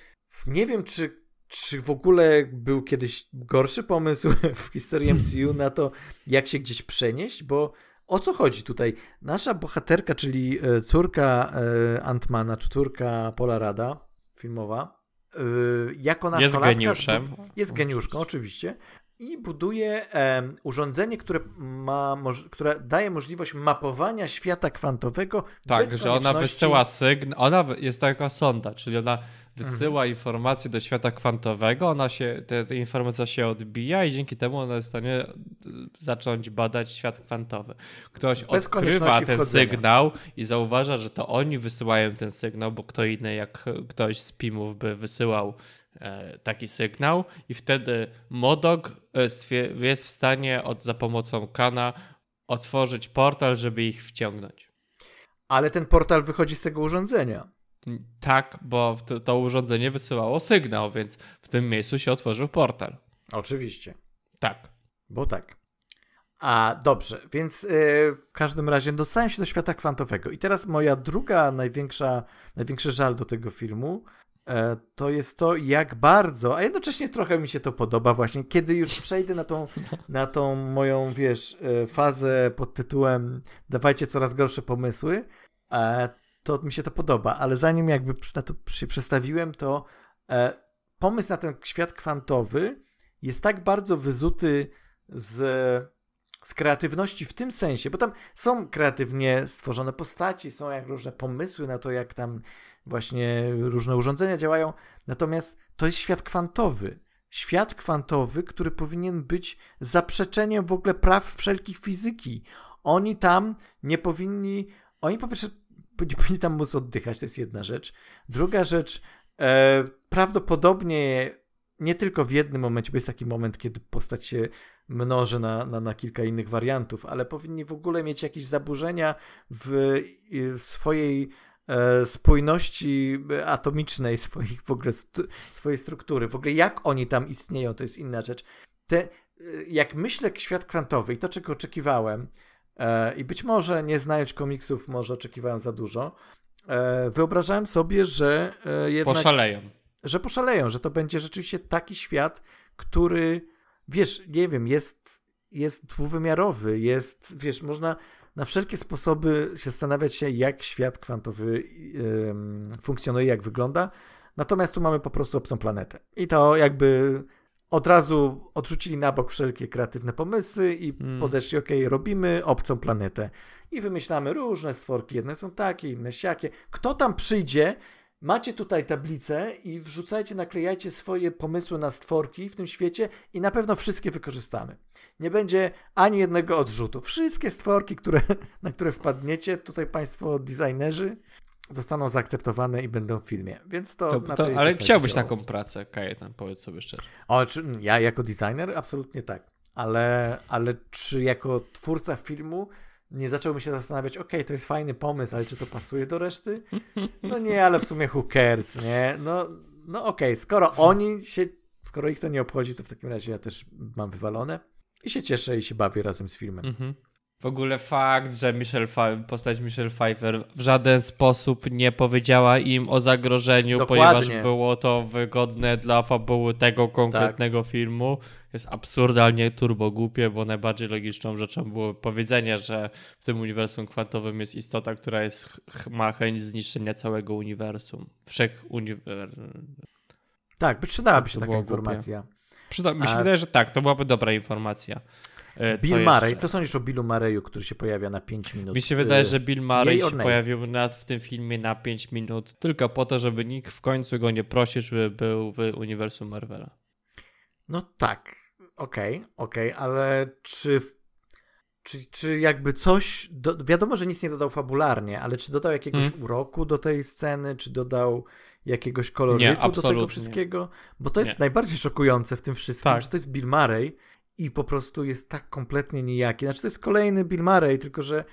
nie wiem, czy, czy w ogóle był kiedyś gorszy pomysł w historii MCU na to, jak się gdzieś przenieść, bo o co chodzi tutaj? Nasza bohaterka, czyli e, córka e, Antmana, czy córka Pola Rada, filmowa, e, jako nastolatka... Jest geniuszem. Jest geniuszką, oczywiście i buduje um, urządzenie, które, ma, które daje możliwość mapowania świata kwantowego. Tak, że ona wysyła sygnał, ona jest taka sonda, czyli ona wysyła mhm. informacje do świata kwantowego, ona się, te informacja się odbija i dzięki temu ona jest w stanie e, zacząć badać świat kwantowy. Ktoś Bez odkrywa ten sygnał i zauważa, że to oni wysyłają ten sygnał, bo kto inny jak ktoś z PIM-ów by wysyłał taki sygnał i wtedy Modok e, jest w stanie od, za pomocą Kana otworzyć portal, żeby ich wciągnąć. Ale ten portal wychodzi z tego urządzenia. Tak, bo to, to urządzenie wysyłało sygnał, więc w tym miejscu się otworzył portal. Oczywiście. Tak. Bo tak. A dobrze, więc yy, w każdym razie dostałem się do świata kwantowego. I teraz moja druga największa, największy żal do tego filmu E, to jest to, jak bardzo, a jednocześnie trochę mi się to podoba właśnie, kiedy już przejdę na tą, na tą moją, wiesz, e, fazę pod tytułem dawajcie coraz gorsze pomysły, e, to mi się to podoba, ale zanim jakby na to się przestawiłem, to pomysł na ten świat kwantowy jest tak bardzo wyzuty z, z kreatywności w tym sensie, bo tam są kreatywnie stworzone postaci, są jak różne pomysły na to, jak tam właśnie różne urządzenia działają. Natomiast to jest świat kwantowy. Świat kwantowy, który powinien być zaprzeczeniem w ogóle praw wszelkich fizyki. Oni tam nie powinni. Oni po pierwsze nie powinni tam móc oddychać, to jest jedna rzecz. Druga rzecz, e, prawdopodobnie nie tylko w jednym momencie, bo jest taki moment, kiedy postać się mnoży na, na, na kilka innych wariantów, ale powinni w ogóle mieć jakieś zaburzenia w, w swojej spójności atomicznej, swoich w ogóle st swojej struktury. W ogóle jak oni tam istnieją, to jest inna rzecz. Te, jak myślę świat kwantowy i to, czego oczekiwałem, e, i być może nie znając komiksów, może oczekiwałem za dużo, e, wyobrażałem sobie, że e, jednak... Poszaleją. Że poszaleją, że to będzie rzeczywiście taki świat, który, wiesz, nie wiem, jest, jest dwuwymiarowy, jest, wiesz, można na wszelkie sposoby się zastanawiać się, jak świat kwantowy yy, funkcjonuje, jak wygląda. Natomiast tu mamy po prostu obcą planetę. I to jakby od razu odrzucili na bok wszelkie kreatywne pomysły i hmm. podeszli, ok, robimy obcą planetę. I wymyślamy różne stworki. Jedne są takie, inne siakie. Kto tam przyjdzie, macie tutaj tablicę i wrzucajcie, naklejajcie swoje pomysły na stworki w tym świecie i na pewno wszystkie wykorzystamy. Nie będzie ani jednego odrzutu. Wszystkie stworki, które, na które wpadniecie, tutaj Państwo designerzy, zostaną zaakceptowane i będą w filmie. Więc to, to, to Ale chciałbyś taką pracę, Kajetan, powiedz sobie szczerze. O, czy, ja jako designer? Absolutnie tak. Ale, ale czy jako twórca filmu nie zacząłbym się zastanawiać, ok, to jest fajny pomysł, ale czy to pasuje do reszty? No nie, ale w sumie who cares, nie? No, no okej, okay, skoro oni się, skoro ich to nie obchodzi, to w takim razie ja też mam wywalone i się cieszę i się bawię razem z filmem. Mhm. W ogóle fakt, że Michelle postać Michelle Pfeiffer w żaden sposób nie powiedziała im o zagrożeniu, Dokładnie. ponieważ było to wygodne dla fabuły tego konkretnego tak. filmu, jest absurdalnie turbo głupie, bo najbardziej logiczną rzeczą było powiedzenie, że w tym uniwersum kwantowym jest istota, która jest, ma chęć zniszczenia całego uniwersum. Wszech uniwersum. Tak, by przydałaby się taka informacja. Przyda mi się A... wydaje, że tak, to byłaby dobra informacja. E, Bill co Murray, co sądzisz o Billu Murrayu, który się pojawia na 5 minut? Mi się wydaje, że Bill Murray się pojawił na, w tym filmie na 5 minut tylko po to, żeby nikt w końcu go nie prosił, żeby był w uniwersum Marvela. No tak, okej, okay, okej, okay, ale czy, czy, czy jakby coś, do, wiadomo, że nic nie dodał fabularnie, ale czy dodał jakiegoś hmm. uroku do tej sceny, czy dodał jakiegoś kolorytu nie, do tego wszystkiego? Bo to jest nie. najbardziej szokujące w tym wszystkim, tak. że to jest Bill Murray, i po prostu jest tak kompletnie nijaki. Znaczy to jest kolejny Bill Murray, tylko że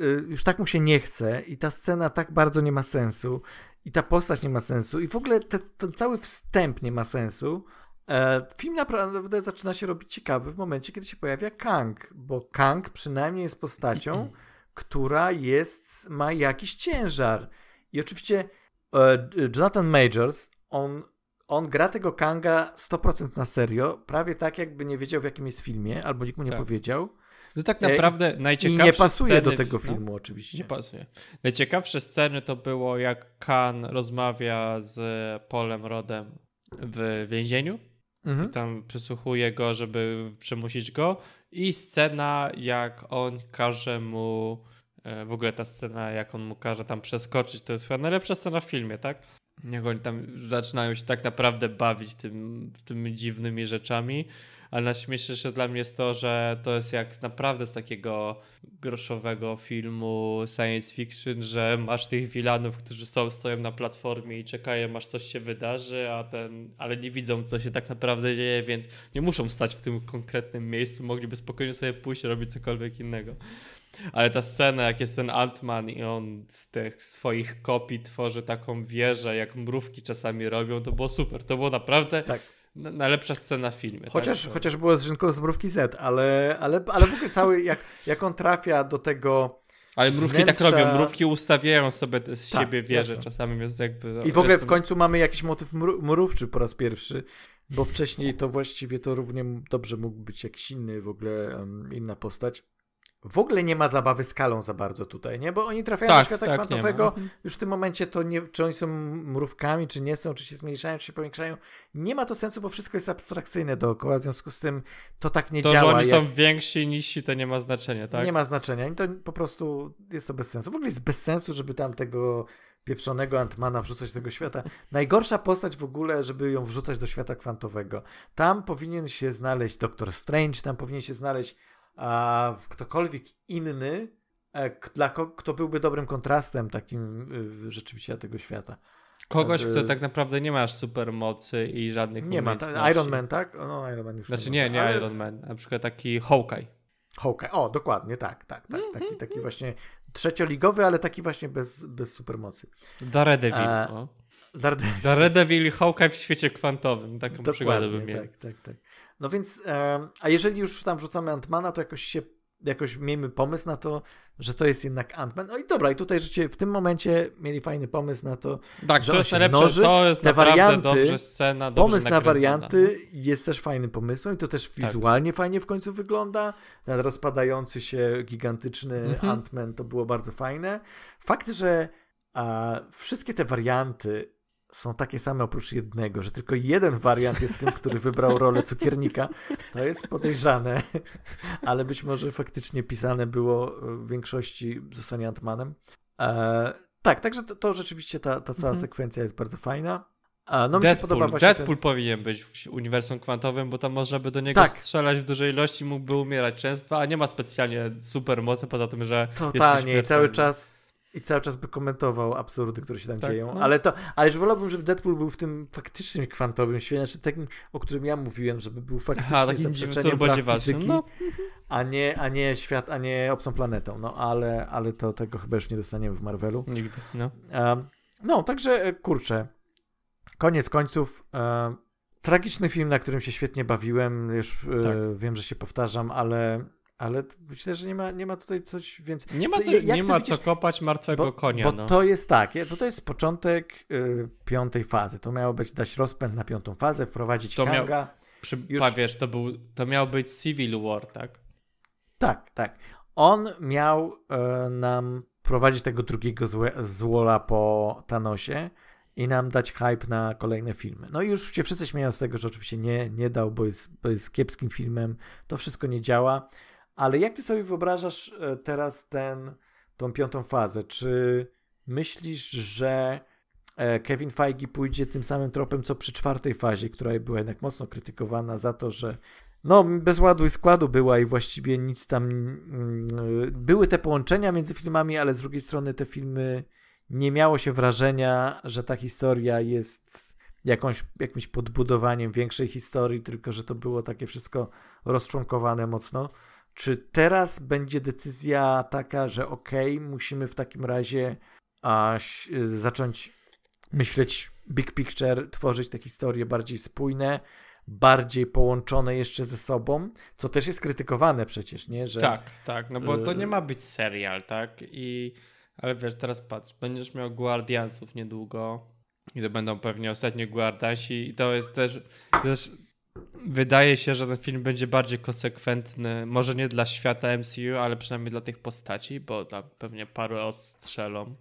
y, już tak mu się nie chce i ta scena tak bardzo nie ma sensu i ta postać nie ma sensu i w ogóle te, ten cały wstęp nie ma sensu. E, film naprawdę zaczyna się robić ciekawy w momencie, kiedy się pojawia Kang, bo Kang przynajmniej jest postacią, która jest, ma jakiś ciężar. I oczywiście e, Jonathan Majors, on on gra tego Kanga 100% na serio, prawie tak jakby nie wiedział w jakim jest filmie, albo nikt mu nie tak. powiedział. No tak naprawdę najciekawsze I nie pasuje do tego filmu no, oczywiście. Nie pasuje. Najciekawsze sceny to było jak Kan rozmawia z Polem Rodem w więzieniu mhm. i tam przysłuchuje go, żeby przymusić go i scena jak on każe mu e, w ogóle ta scena jak on mu każe tam przeskoczyć to jest chyba najlepsza scena w filmie, tak? Jak oni tam zaczynają się tak naprawdę bawić tym, tymi dziwnymi rzeczami. Ale najśmieszniejsze dla mnie jest to, że to jest jak naprawdę z takiego groszowego filmu science fiction, że masz tych wilanów, którzy są, stoją na platformie i czekają, aż coś się wydarzy, a ten, ale nie widzą, co się tak naprawdę dzieje, więc nie muszą stać w tym konkretnym miejscu, mogliby spokojnie sobie pójść robić cokolwiek innego. Ale ta scena, jak jest ten Ant-Man i on z tych swoich kopii tworzy taką wieżę, jak mrówki czasami robią, to było super. To było naprawdę tak. najlepsza scena w filmie. Tak? Chociaż, tak? chociaż było z Rzynką z mrówki Z, ale, ale, ale w ogóle cały, jak, jak on trafia do tego ale mrówki wnętrza... tak robią, mrówki ustawiają sobie z tak, siebie wieże czasami, więc jakby... I w ogóle w końcu mamy jakiś motyw mrówczy po raz pierwszy, bo wcześniej to właściwie to równie dobrze mógł być jakiś inny w ogóle, um, inna postać w ogóle nie ma zabawy skalą za bardzo tutaj, nie? Bo oni trafiają tak, do świata tak, kwantowego, mhm. już w tym momencie to nie, czy oni są mrówkami, czy nie są, czy się zmniejszają, czy się powiększają. Nie ma to sensu, bo wszystko jest abstrakcyjne dookoła, w związku z tym to tak nie to, działa. To, że oni jak... są więksi, niżsi, to nie ma znaczenia, tak? Nie ma znaczenia i to po prostu jest to bez sensu. W ogóle jest bez sensu, żeby tam tego pieprzonego Antmana wrzucać do tego świata. Najgorsza postać w ogóle, żeby ją wrzucać do świata kwantowego. Tam powinien się znaleźć Doktor Strange, tam powinien się znaleźć a ktokolwiek inny, e, dla kto byłby dobrym kontrastem takim rzeczywiście tego świata. Kogoś, kto tak naprawdę nie masz supermocy i żadnych Nie ma, ta, Iron Man, tak? No, Iron Man już Znaczy ma, nie, nie ale- Iron Man. Na przykład taki Hawkeye. Hawkeye, o, dokładnie, tak, tak, tak. Mhm. Taki, taki właśnie trzecioligowy, ale taki właśnie bez, bez supermocy. Daredevil. E, o. Darde- Daredevil i Hawkeye w świecie kwantowym. Taką przygodę bym miał. tak, tak, tak. No więc, em, a jeżeli już tam wrzucamy Antmana, to jakoś się, jakoś miejmy pomysł na to, że to jest jednak Antman. No i dobra, i tutaj życie w tym momencie mieli fajny pomysł na to. Tak, że to jest najlepsze. mnoży, to jest te warianty, dobrze scena, dobrze Pomysł na warianty jest też fajnym pomysłem i to też Tak. wizualnie fajnie w końcu wygląda. Ten rozpadający się gigantyczny Mhm. Ant-Man to było bardzo fajne. Fakt, że a, wszystkie te warianty są takie same oprócz jednego, że tylko jeden wariant jest tym, który wybrał rolę cukiernika, to jest podejrzane, ale być może faktycznie pisane było w większości zostanie Antmanem. E, tak, także to, to rzeczywiście ta, ta cała Mhm. sekwencja jest bardzo fajna. A, no mi się Deadpool, podoba właśnie Deadpool ten... powinien być w uniwersum kwantowym, bo tam można by do niego Tak. strzelać w dużej ilości, mógłby umierać często, a nie ma specjalnie super mocy, poza tym, że jest Totalnie i cały czas i cały czas by komentował absurdy, które się tam Tak, dzieją. no. Ale to, ale już wolałbym, żeby Deadpool był w tym faktycznym kwantowym świecie, znaczy takim, o którym ja mówiłem, żeby był faktycznie Aha, zaprzeczeniem praw fizyki, No, a, nie, a nie świat, a nie obcą planetą. No ale, ale to tego chyba już nie dostaniemy w Marvelu. nigdy, no. Um, no, także e, kurczę. Koniec końców. Um, tragiczny film, na którym się świetnie bawiłem. Już e, Tak. wiem, że się powtarzam, ale, ale myślę, że nie ma, nie ma tutaj coś więcej. Nie ma, Co- nie ma widzisz- co kopać martwego Bo, konia, bo no. to jest tak, bo to jest początek y, piątej fazy. To miało być dać rozpęd na piątą fazę, wprowadzić To miał- Kanga. Przy, już- Pawiesz, to, był, to miał być Civil War, tak? Tak, tak. On miał e, nam prowadzić tego drugiego złe, złola po Thanosie i nam dać hype na kolejne filmy. No i już się wszyscy śmieją z tego, że oczywiście nie, nie dał, bo jest, bo jest kiepskim filmem. To wszystko nie działa. Ale jak ty sobie wyobrażasz e, teraz ten, tą piątą fazę? Czy myślisz, że e, Kevin Feige pójdzie tym samym tropem, co przy czwartej fazie, która była jednak mocno krytykowana za to, że no, bez ładu i składu była i właściwie nic tam. Były te połączenia między filmami, ale z drugiej strony te filmy nie miało się wrażenia, że ta historia jest jakąś, jakimś podbudowaniem większej historii, tylko że to było takie wszystko rozczłonkowane mocno. Czy teraz będzie decyzja taka, że okej, musimy w takim razie a, zacząć myśleć big picture, tworzyć te historie bardziej spójne, bardziej połączone jeszcze ze sobą, co też jest krytykowane przecież, nie? Że Tak, tak, no bo to y- nie ma być serial, tak? I, ale wiesz, teraz patrz, będziesz miał Guardiansów niedługo i to będą pewnie ostatni Guardiansi i to jest też, też wydaje się, że ten film będzie bardziej konsekwentny, może nie dla świata MCU, ale przynajmniej dla tych postaci, bo tam pewnie paru odstrzelą.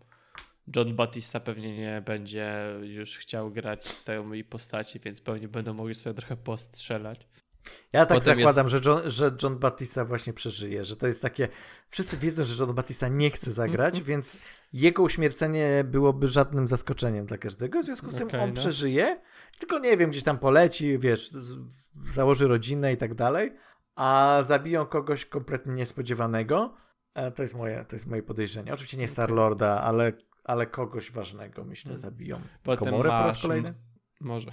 John Batista pewnie nie będzie już chciał grać tej postaci, więc pewnie będą mogli sobie trochę postrzelać. Ja tak Potem zakładam, że, John, że John Batista właśnie przeżyje, że to jest takie. Wszyscy wiedzą, że John Batista nie chce zagrać, Mhm. więc jego uśmiercenie byłoby żadnym zaskoczeniem dla każdego. W związku z tym Okej, on no. przeżyje, tylko nie wiem, gdzieś tam poleci, wiesz, założy rodzinę i tak dalej, a zabiją kogoś kompletnie niespodziewanego. E, To jest moje, to jest moje podejrzenie. Oczywiście nie Star Lorda, ale, ale kogoś ważnego, myślę, Mhm. zabiją. Potem Komorę po raz masz- kolejny? Może.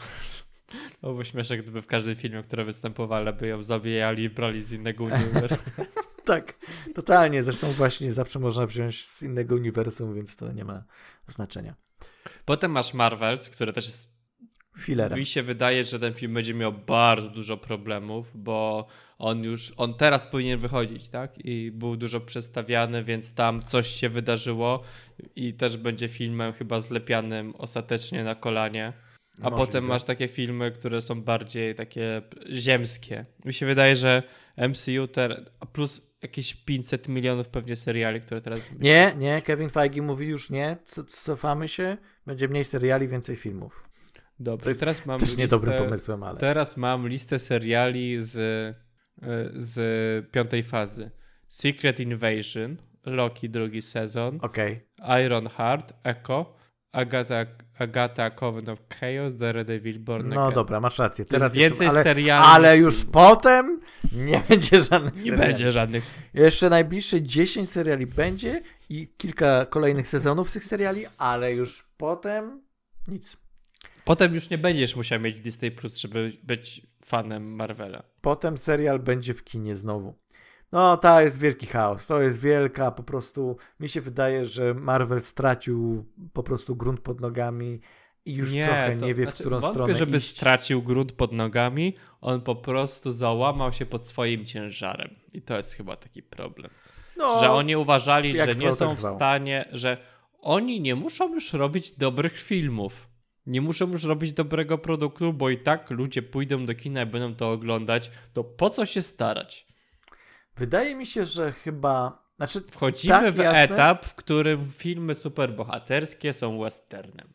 To byłoby śmieszne, gdyby w każdym filmie, które występowali, by ją zabijali i brali z innego uniwersum. Tak, totalnie. Zresztą właśnie zawsze można wziąć z innego uniwersum, więc to nie ma znaczenia. Potem masz Marvels, które też jest... Filerem. Mi się wydaje, że ten film będzie miał bardzo dużo problemów, bo on już, on teraz powinien wychodzić, tak? I był dużo przedstawiany, więc tam coś się wydarzyło i też będzie filmem chyba zlepianym ostatecznie na kolanie. A Możliwe. potem masz takie filmy, które są bardziej takie ziemskie. Mi się wydaje, że MCU ter... plus jakieś 500 milionów pewnie seriali, które teraz... Nie, nie, Kevin Feige mówi już nie, co- cofamy się, będzie mniej seriali, więcej filmów. Dobrze, jest teraz mam Też listę... niedobrym pomysłem, ale... Teraz mam listę seriali z, y, z piątej fazy. Secret Invasion, Loki drugi sezon, Okej, Iron Heart, Echo, Agata, Agata Coven of Chaos, Daredevil Born No Again. dobra, masz rację. To jest Teraz więcej jeszcze, ale, seriali ale już potem nie będzie żadnych Nie seriali. będzie żadnych. Jeszcze najbliższe 10 seriali będzie i kilka kolejnych sezonów z tych seriali, ale już potem nic. Potem już nie będziesz musiał mieć Disney Plus, żeby być fanem Marvela. Potem serial będzie w kinie znowu. No, to jest wielki chaos. To jest wielka, po prostu mi się wydaje, że Marvel stracił po prostu grunt pod nogami i już trochę to- nie wie, w znaczy, którą wątpię, stronę żeby iść. stracił grunt pod nogami, on po prostu załamał się pod swoim ciężarem. I to jest chyba taki problem. No, że oni uważali, że nie są tak w stanie, że oni nie muszą już robić dobrych filmów. Nie muszą już robić dobrego produktu, bo i tak ludzie pójdą do kina i będą to oglądać. To po co się starać? Wydaje mi się, że chyba. Znaczy, Wchodzimy tak, w jasne. etap, w którym filmy superbohaterskie są westernem.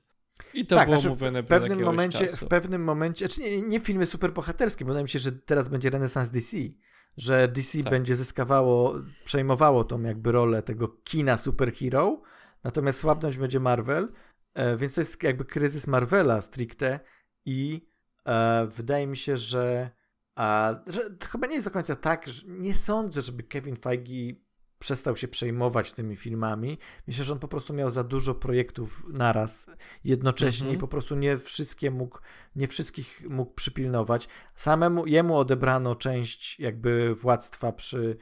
I to tak, było znaczy, mówione w pewnym momencie, czasu. w pewnym momencie, znaczy nie, nie filmy superbohaterskie, bo wydaje mi się, że teraz będzie renesans DC, że DC Tak. będzie zyskawało, przejmowało tą jakby rolę tego kina superhero, natomiast słabnąć będzie Marvel, e, więc to jest jakby kryzys Marvela stricte i e, wydaje mi się, że, że to chyba nie jest do końca tak, że nie sądzę, żeby Kevin Feige przestał się przejmować tymi filmami. Myślę, że on po prostu miał za dużo projektów naraz jednocześnie Mhm. i po prostu nie wszystkie mógł, nie wszystkich mógł przypilnować. Samemu jemu odebrano część jakby władztwa przy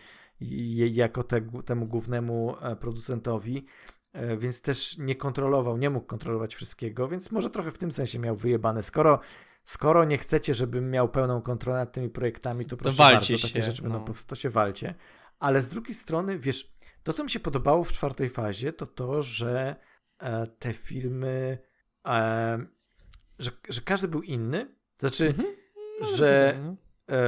jako te, temu głównemu e, producentowi, e, więc też nie kontrolował, nie mógł kontrolować wszystkiego, więc może trochę w tym sensie miał wyjebane. Skoro Skoro nie chcecie, żebym miał pełną kontrolę nad tymi projektami, to proszę walcie bardzo, takie się, rzeczy będą, no. to się walcie. Ale z drugiej strony, wiesz, to co mi się podobało w czwartej fazie, to to, że e, te filmy, e, że, że każdy był inny. Znaczy, Mhm. że No. e,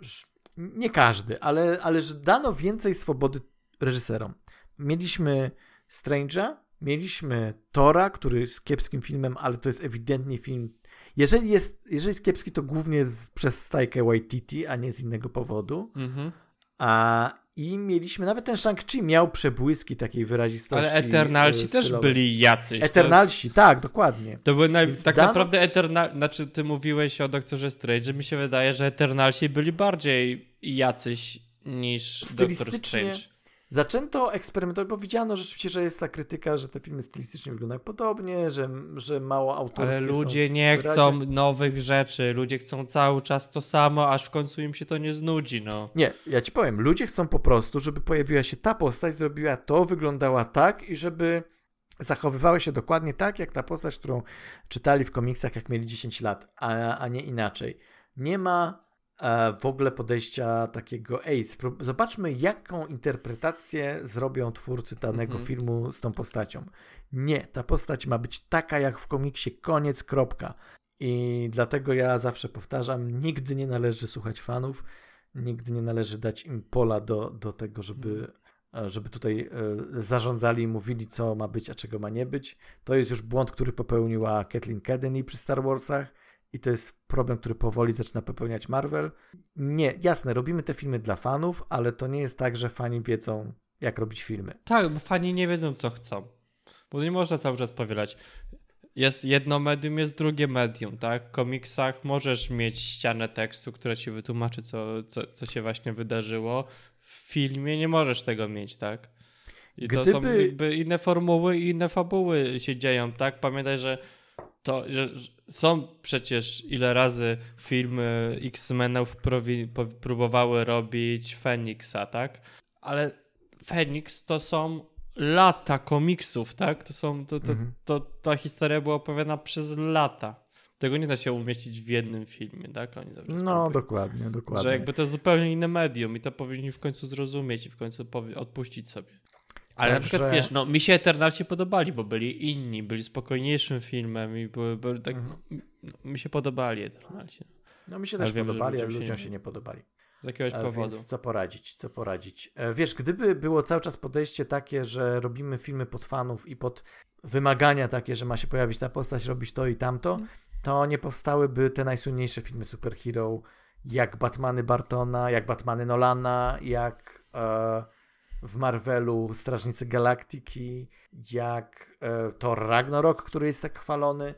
że- nie każdy, ale, ale że dano więcej swobody reżyserom. Mieliśmy Strange'a, mieliśmy Tora, który jest kiepskim filmem, ale to jest ewidentnie film. Jeżeli jest, jeżeli jest kiepski, to głównie z, przez stajkę Waititi, a nie z innego powodu. Mhm. A, I mieliśmy, nawet ten Shang-Chi miał przebłyski takiej wyrazistości. Ale Eternalsi e, też byli jacyś. Eternalsi, tak, dokładnie. To były naj... Tak naprawdę Eternal... Znaczy, ty mówiłeś o Doktorze Strange, że mi się wydaje, że Eternalsi byli bardziej jacyś niż Doktor Strange. Zaczęto eksperymentować, bo widziano rzeczywiście, że jest ta krytyka, że te filmy stylistycznie wyglądają podobnie, że, że mało autorskie Ale ludzie nie chcą nowych rzeczy, ludzie chcą cały czas to samo, aż w końcu im się to nie znudzi, no. Nie, ja ci powiem, ludzie chcą po prostu, żeby pojawiła się ta postać, zrobiła to, wyglądała tak i żeby zachowywała się dokładnie tak, jak ta postać, którą czytali w komiksach, jak mieli 10 lat, a, a nie inaczej. Nie ma w ogóle podejścia takiego, ej, spró- zobaczmy, jaką interpretację zrobią twórcy danego Mhm. filmu z tą postacią. Nie, ta postać ma być taka, jak w komiksie, koniec, kropka. I dlatego ja zawsze powtarzam, nigdy nie należy słuchać fanów, nigdy nie należy dać im pola do, do tego, żeby, e, żeby tutaj e, zarządzali i mówili, co ma być, a czego ma nie być. To jest już błąd, który popełniła Kathleen Kennedy przy Star Warsach i to jest problem, który powoli zaczyna popełniać Marvel. Nie, jasne, robimy te filmy dla fanów, ale to nie jest tak, że fani wiedzą, jak robić filmy. Tak, bo fani nie wiedzą, co chcą. Bo nie można cały czas powielać. Jest jedno medium, jest drugie medium, tak? W komiksach możesz mieć ścianę tekstu, która ci wytłumaczy, co, co, co się właśnie wydarzyło. W filmie nie możesz tego mieć, tak? I to są Gdyby- jakby inne formuły i inne fabuły się dzieją, tak? Pamiętaj, że to, że są przecież ile razy filmy X-Menów próbowały robić Feniksa, tak? Ale Feniks to są lata komiksów, tak? To są, to, to, Mhm. to, ta historia była opowiadana przez lata. Tego nie da się umieścić w jednym filmie, tak? Oni No, spróbują. dokładnie, dokładnie. Że jakby to jest zupełnie inne medium i to powinni w końcu zrozumieć i w końcu odpuścić sobie. Ale na przykład wiesz, no mi się Eternalsi podobali, bo byli inni, byli spokojniejszym filmem i były, były tak, Mhm. no, mi się podobali Eternalsi. No mi się też wiem, podobali, ale ludziom się ludziom nie- się nie podobali. Z jakiegoś E, powodu. Więc co poradzić, co poradzić. E, Wiesz, gdyby było cały czas podejście takie, że robimy filmy pod fanów i pod wymagania takie, że ma się pojawić ta postać, robić to i tamto, Mhm. to nie powstałyby te najsłynniejsze filmy superhero, jak Batmany Bartona, jak Batmany Nolana, jak e, w Marvelu Strażnicy Galaktyki, jak e, Thor Ragnarok, który jest tak chwalony.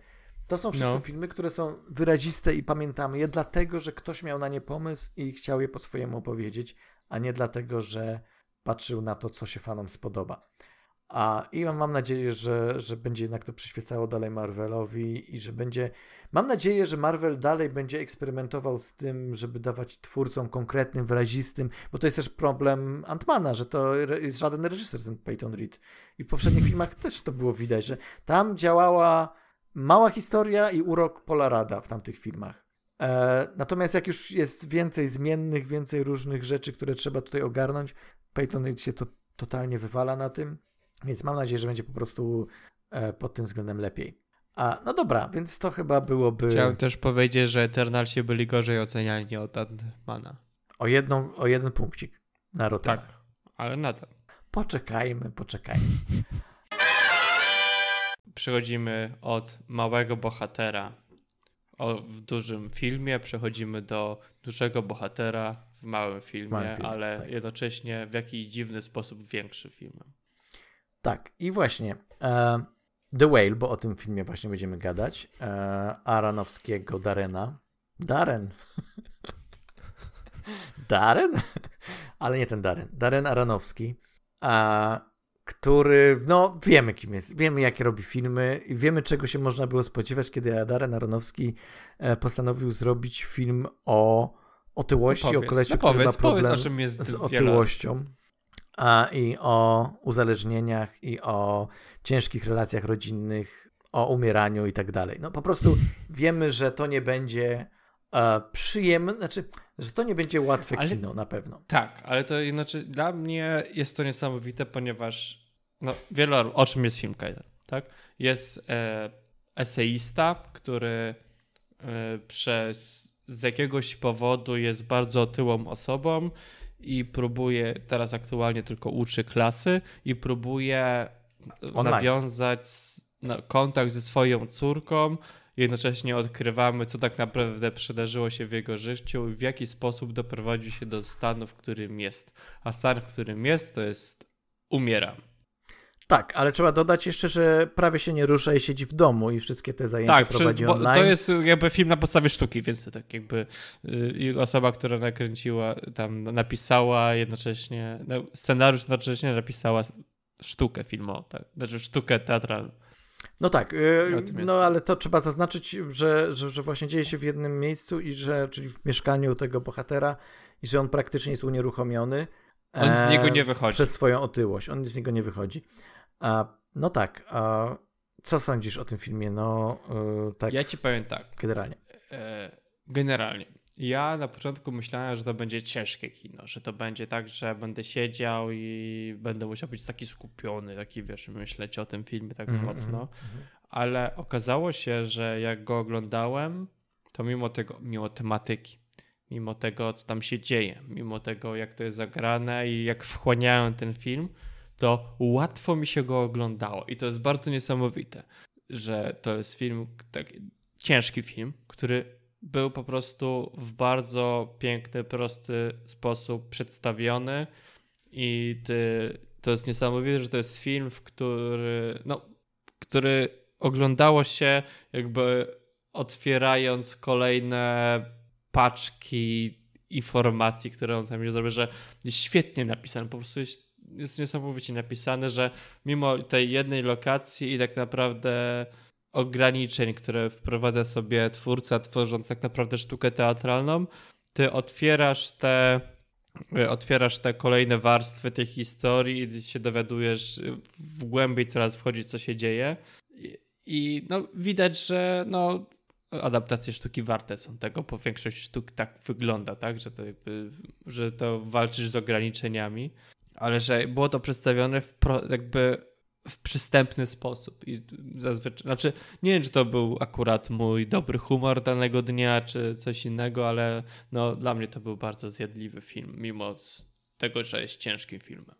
To są wszystko No. filmy, które są wyraziste i pamiętamy je dlatego, że ktoś miał na nie pomysł i chciał je po swojemu opowiedzieć, a nie dlatego, że patrzył na to, co się fanom spodoba. A i mam, nadzieję, że, że będzie jednak to przyświecało dalej Marvelowi i że będzie. Mam nadzieję, że Marvel dalej będzie eksperymentował z tym, żeby dawać twórcom konkretnym, wyrazistym, bo to jest też problem Antmana, że to jest żaden reżyser, ten Peyton Reed. I w poprzednich filmach też to było widać, że tam działała mała historia i urok Polarada w tamtych filmach. E, natomiast jak już jest więcej zmiennych, więcej różnych rzeczy, które trzeba tutaj ogarnąć, Peyton Reed się to totalnie wywala na tym, więc mam nadzieję, że będzie po prostu e, pod tym względem lepiej. A, no dobra, więc to chyba byłoby Chciałem też powiedzieć, że Eternalsi byli gorzej oceniani od Ant-Mana. o, jedną, o jeden punkcik na Rotten. Tak, ale nadal. Poczekajmy, poczekajmy. Przechodzimy od małego bohatera o, w dużym filmie, przechodzimy do dużego bohatera w małym filmie, małym filmie, ale tak. jednocześnie w jakiś dziwny sposób większy filmem. Tak, i właśnie e, The Whale, bo o tym filmie właśnie będziemy gadać, e, Aronowskiego Darena. Darren. Darren? Ale nie ten Darren. Darren Aronowski, a, który, no wiemy kim jest, wiemy jakie robi filmy i wiemy czego się można było spodziewać, kiedy Darren Aronowski e, postanowił zrobić film o otyłości, o kolesiu, no który ma powiedz, powiedz, problem o czym jest z wiele... a, i o uzależnieniach i o ciężkich relacjach rodzinnych, o umieraniu i tak dalej. No po prostu wiemy, że to nie będzie e, przyjemne, znaczy, że to nie będzie łatwe Ale- kino na pewno. Tak, ale to znaczy dla mnie jest to niesamowite, ponieważ no, wiele o czym jest film Kaiser, tak? Jest e, eseista, który e, przez z jakiegoś powodu jest bardzo otyłą osobą i próbuje, teraz aktualnie tylko uczy klasy i próbuje Online. nawiązać kontakt ze swoją córką. Jednocześnie odkrywamy, co tak naprawdę przydarzyło się w jego życiu i w jaki sposób doprowadził się do stanu, w którym jest. A stan, w którym jest, to jest umieram. Tak, ale trzeba dodać jeszcze, że prawie się nie rusza i siedzi w domu i wszystkie te zajęcia Tak, przy, prowadzi bo online. to jest jakby film na podstawie sztuki, więc to tak jakby y, osoba, która nakręciła, tam napisała jednocześnie, no, scenariusz jednocześnie napisała sztukę filmową, tak? Znaczy sztukę teatralną. No tak, jest. no ale to trzeba zaznaczyć, że, że, że właśnie dzieje się w jednym miejscu i że, czyli w mieszkaniu tego bohatera i że on praktycznie jest unieruchomiony. On z niego nie wychodzi. Przez swoją otyłość, on z niego nie wychodzi. No tak, a co sądzisz o tym filmie? No yy, tak Ja ci powiem tak. generalnie. E, Generalnie. Ja na początku myślałem, że to będzie ciężkie kino, że to będzie tak, że będę siedział i będę musiał być taki skupiony, taki wiesz, myśleć o tym filmie tak Mhm, mocno. mhm, Ale okazało się, że jak go oglądałem, to mimo tego, mimo tematyki, mimo tego, co tam się dzieje, mimo tego, jak to jest zagrane i jak wchłaniałem ten film, to łatwo mi się go oglądało. I to jest bardzo niesamowite, że to jest film, taki ciężki film, który był po prostu w bardzo piękny, prosty sposób przedstawiony i ty, to jest niesamowite, że to jest film, w który, no, który oglądało się jakby otwierając kolejne paczki informacji, które on tam już zrobił, że jest świetnie napisany, po prostu jest, jest niesamowicie napisane, że mimo tej jednej lokacji i tak naprawdę ograniczeń, które wprowadza sobie twórca, tworząc tak naprawdę sztukę teatralną, ty otwierasz te otwierasz te kolejne warstwy tej historii i się dowiadujesz w głębiej coraz wchodzi, co się dzieje. I, i no, widać, że no, adaptacje sztuki warte są tego, bo większość sztuk tak wygląda, tak, że to, jakby, że to walczysz z ograniczeniami, ale że było to przedstawione w pro, jakby w przystępny sposób. I zazwyczaj, znaczy, nie wiem, czy to był akurat mój dobry humor danego dnia, czy coś innego, ale no, dla mnie to był bardzo zjadliwy film, mimo tego, że jest ciężkim filmem.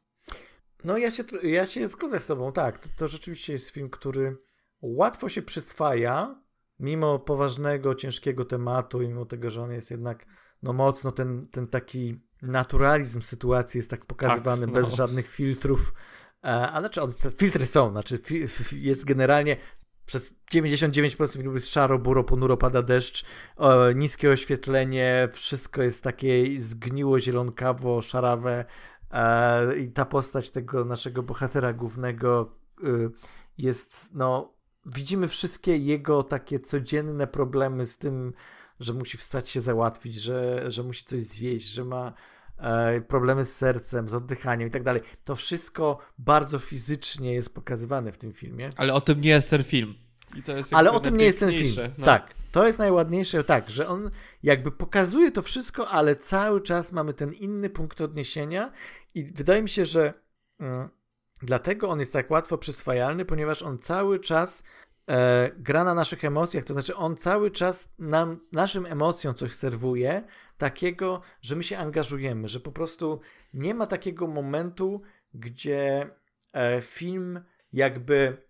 No ja się, ja się zgodzę z tobą, tak. To, to rzeczywiście jest film, który łatwo się przyswaja, mimo poważnego, ciężkiego tematu mimo tego, że on jest jednak no mocno ten, ten taki naturalizm sytuacji jest tak pokazywany Tak, no. bez żadnych filtrów. E, A znaczy, on, filtry są, znaczy jest generalnie przez 99% filmu jest szaro, buro, ponuro, pada deszcz, e, niskie oświetlenie, wszystko jest takie zgniło, zielonkawo, szarawe e, i ta postać tego naszego bohatera głównego y, jest, no, widzimy wszystkie jego takie codzienne problemy z tym, że musi wstać się załatwić, że, że musi coś zjeść, że ma e, problemy z sercem, z oddychaniem i tak dalej. To wszystko bardzo fizycznie jest pokazywane w tym filmie. Ale o tym nie jest ten film. I to jest Ale o tym nie jest ten film. no. Tak, to jest najładniejsze, tak, że on jakby pokazuje to wszystko, ale cały czas mamy ten inny punkt odniesienia i wydaje mi się, że mm, dlatego on jest tak łatwo przyswajalny, ponieważ on cały czas e, gra na naszych emocjach, to znaczy on cały czas nam, naszym emocjom coś serwuje, takiego, że my się angażujemy, że po prostu nie ma takiego momentu, gdzie e, film jakby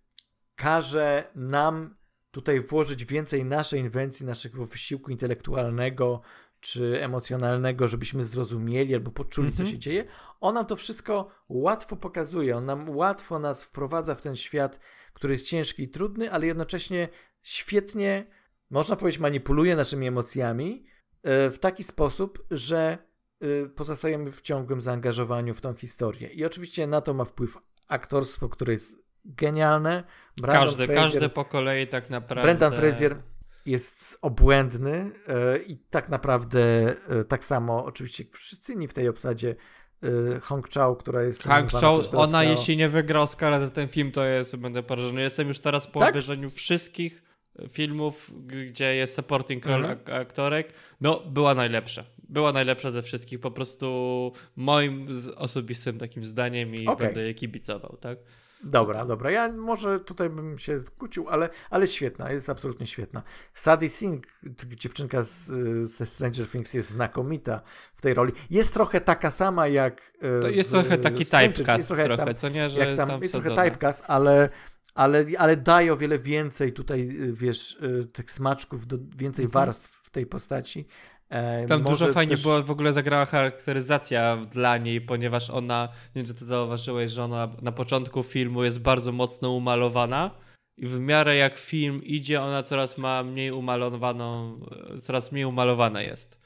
każe nam tutaj włożyć więcej naszej inwencji, naszego wysiłku intelektualnego czy emocjonalnego, żebyśmy zrozumieli albo poczuli, Mhm. co się dzieje. On nam to wszystko łatwo pokazuje, on nam łatwo nas wprowadza w ten świat, który jest ciężki i trudny, ale jednocześnie świetnie, można powiedzieć, manipuluje naszymi emocjami e, w taki sposób, że e, pozostajemy w ciągłym zaangażowaniu w tą historię. I oczywiście na to ma wpływ aktorstwo, które jest genialne. Brandon Każdy, każdy po kolei tak naprawdę. Brendan Fraser jest obłędny e, i tak naprawdę e, tak samo oczywiście wszyscy inni w tej obsadzie e, Hong Chao, która jest też do ona jeśli nie wygra Oscara za ten film, to jest, będę porażony. Jestem już teraz po Tak? obejrzeniu wszystkich filmów, gdzie jest supporting role Mhm. ak- aktorek. No, była najlepsza. Była najlepsza ze wszystkich, po prostu moim osobistym takim zdaniem i Okej. będę jej kibicował, tak? Dobra, dobra. Ja może tutaj bym się kłócił, ale, ale świetna, jest absolutnie świetna. Sadie Singh, dziewczynka z, ze Stranger Things jest znakomita w tej roli. Jest trochę taka sama jak y, To jest w- trochę taki typecast jest trochę trochę, tam- co nie, że jest tam, tam jest trochę typecast, ale, ale, ale daje o wiele więcej tutaj, y, wiesz, y, tych smaczków, więcej Mhm. warstw w tej postaci. E, Tam może dużo fajnie też- było, w ogóle zagrała charakteryzacja dla niej, ponieważ ona, nie wiem czy ty zauważyłeś, że ona na początku filmu jest bardzo mocno umalowana i w miarę jak film idzie, ona coraz ma mniej umalowaną, coraz mniej umalowana jest.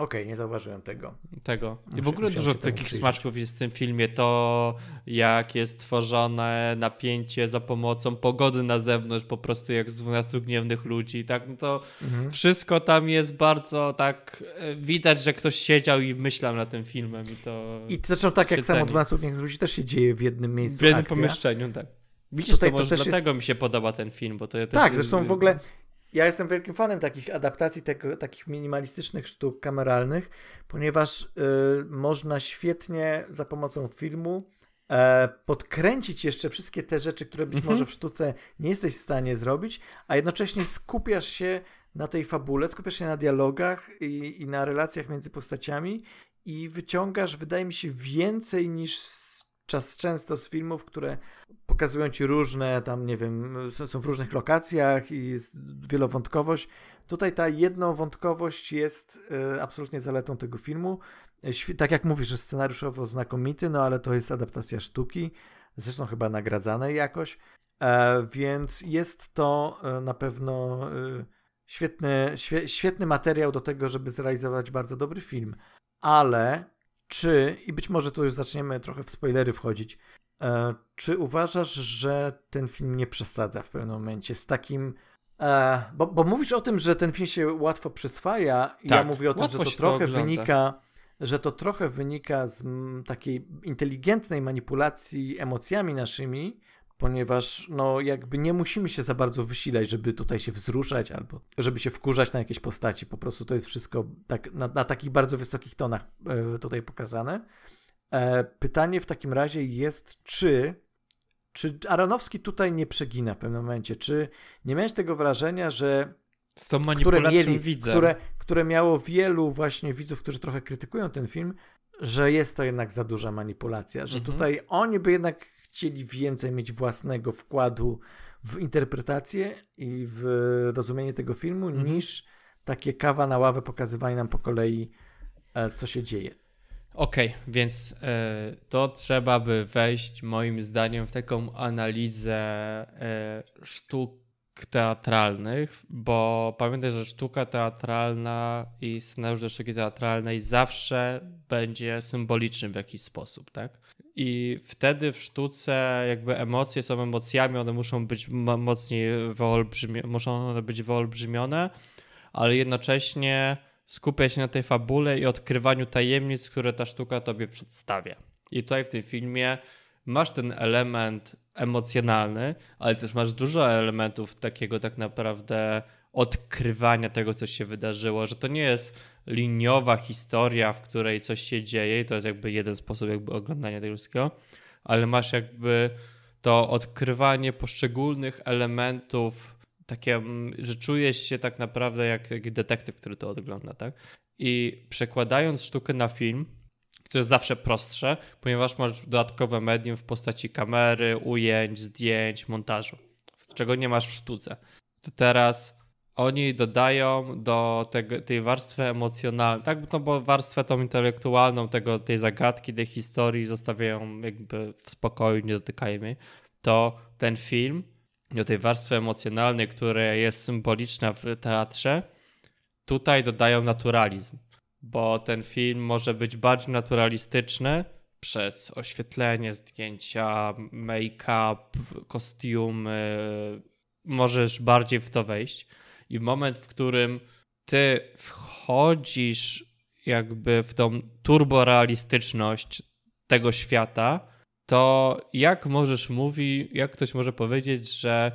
Okej, nie zauważyłem tego. Tego. I w ogóle dużo takich smaczków jest w tym filmie. To jak jest tworzone napięcie za pomocą pogody na zewnątrz, po prostu jak z 12 gniewnych ludzi, tak? No to Mhm. wszystko tam jest bardzo tak. e, Widać, że ktoś siedział i myślał nad tym filmem i to. I zresztą tak jak samo ceni. 12 dni ludzi też się dzieje w jednym miejscu w jednym akcja. pomieszczeniu, tak. Widzisz, Tutaj to to też jest- dlatego mi się podoba ten film, bo to ja też Tak, jest- zresztą w ogóle ja jestem wielkim fanem takich adaptacji, tego, takich minimalistycznych sztuk kameralnych, ponieważ y, można świetnie za pomocą filmu e, podkręcić jeszcze wszystkie te rzeczy, które być Mhm. może w sztuce nie jesteś w stanie zrobić, a jednocześnie skupiasz się na tej fabule, skupiasz się na dialogach i, i na relacjach między postaciami i wyciągasz, wydaje mi się, więcej niż czas często z filmów, które pokazują ci różne, tam nie wiem, są, w różnych lokacjach i jest wielowątkowość. Tutaj ta jednowątkowość jest e, absolutnie zaletą tego filmu. Tak jak mówisz, jest scenariuszowo znakomity, no ale to jest adaptacja sztuki, zresztą chyba nagradzanej jakoś, e, więc jest to e, na pewno świetny, świe, świetny materiał do tego, żeby zrealizować bardzo dobry film. Ale czy, i być może tu już zaczniemy trochę w spoilery wchodzić, E, czy uważasz, że ten film nie przesadza w pewnym momencie z takim. E, bo, bo mówisz o tym, że ten film się łatwo przyswaja, i ja Tak, mówię o tym, że łatwo to to trochę ogląda. wynika, że to trochę wynika z takiej inteligentnej manipulacji emocjami naszymi, ponieważ no jakby nie musimy się za bardzo wysilać, żeby tutaj się wzruszać albo żeby się wkurzać na jakieś postaci. Po prostu to jest wszystko tak, na, na takich bardzo wysokich tonach e, tutaj pokazane. E, pytanie w takim razie jest, czy, czy Aronowski tutaj nie przegina w pewnym momencie? Czy nie miałeś tego wrażenia, że Z tą które manipulacją mieli, widzę. które, które miało wielu właśnie widzów, którzy trochę krytykują ten film, że jest to jednak za duża manipulacja, że Mhm. tutaj oni by jednak chcieli więcej mieć własnego wkładu w interpretację i w rozumienie tego filmu, Mhm. niż takie kawa na ławę pokazywanie nam po kolei, e, co się dzieje. Okej, okay, więc y, to trzeba by wejść moim zdaniem w taką analizę y, sztuk teatralnych, bo pamiętaj, że sztuka teatralna i scenariusz do sztuki teatralnej zawsze będzie symboliczny w jakiś sposób, tak? I wtedy w sztuce jakby emocje są emocjami, one muszą być mocniej wyolbrzymione, muszą one być wyolbrzymione, ale jednocześnie skupia się na tej fabule i odkrywaniu tajemnic, które ta sztuka tobie przedstawia. I tutaj w tym filmie masz ten element emocjonalny, ale też masz dużo elementów takiego tak naprawdę odkrywania tego, co się wydarzyło, że to nie jest liniowa historia, w której coś się dzieje i to jest jakby jeden sposób jakby oglądania tego wszystkiego, ale masz jakby to odkrywanie poszczególnych elementów, takie, mm, że czujesz się tak naprawdę jak, jak detektyw, który to ogląda, tak? I przekładając sztukę na film, to jest zawsze prostsze, ponieważ masz dodatkowe medium w postaci kamery, ujęć, zdjęć, montażu, czego nie masz w sztuce. To teraz oni dodają do tego, tej warstwy emocjonalnej, tak, no bo warstwę tą intelektualną tego, tej zagadki, tej historii zostawiają jakby w spokoju, nie dotykają jej, to ten film do tej warstwy emocjonalnej, która jest symboliczna w teatrze, tutaj dodają naturalizm bo ten film może być bardziej naturalistyczny przez oświetlenie, zdjęcia, make-up, kostiumy. Możesz bardziej w to wejść. I w moment, w którym ty wchodzisz jakby w tą turborealistyczność tego świata, to jak możesz mówić, jak ktoś może powiedzieć, że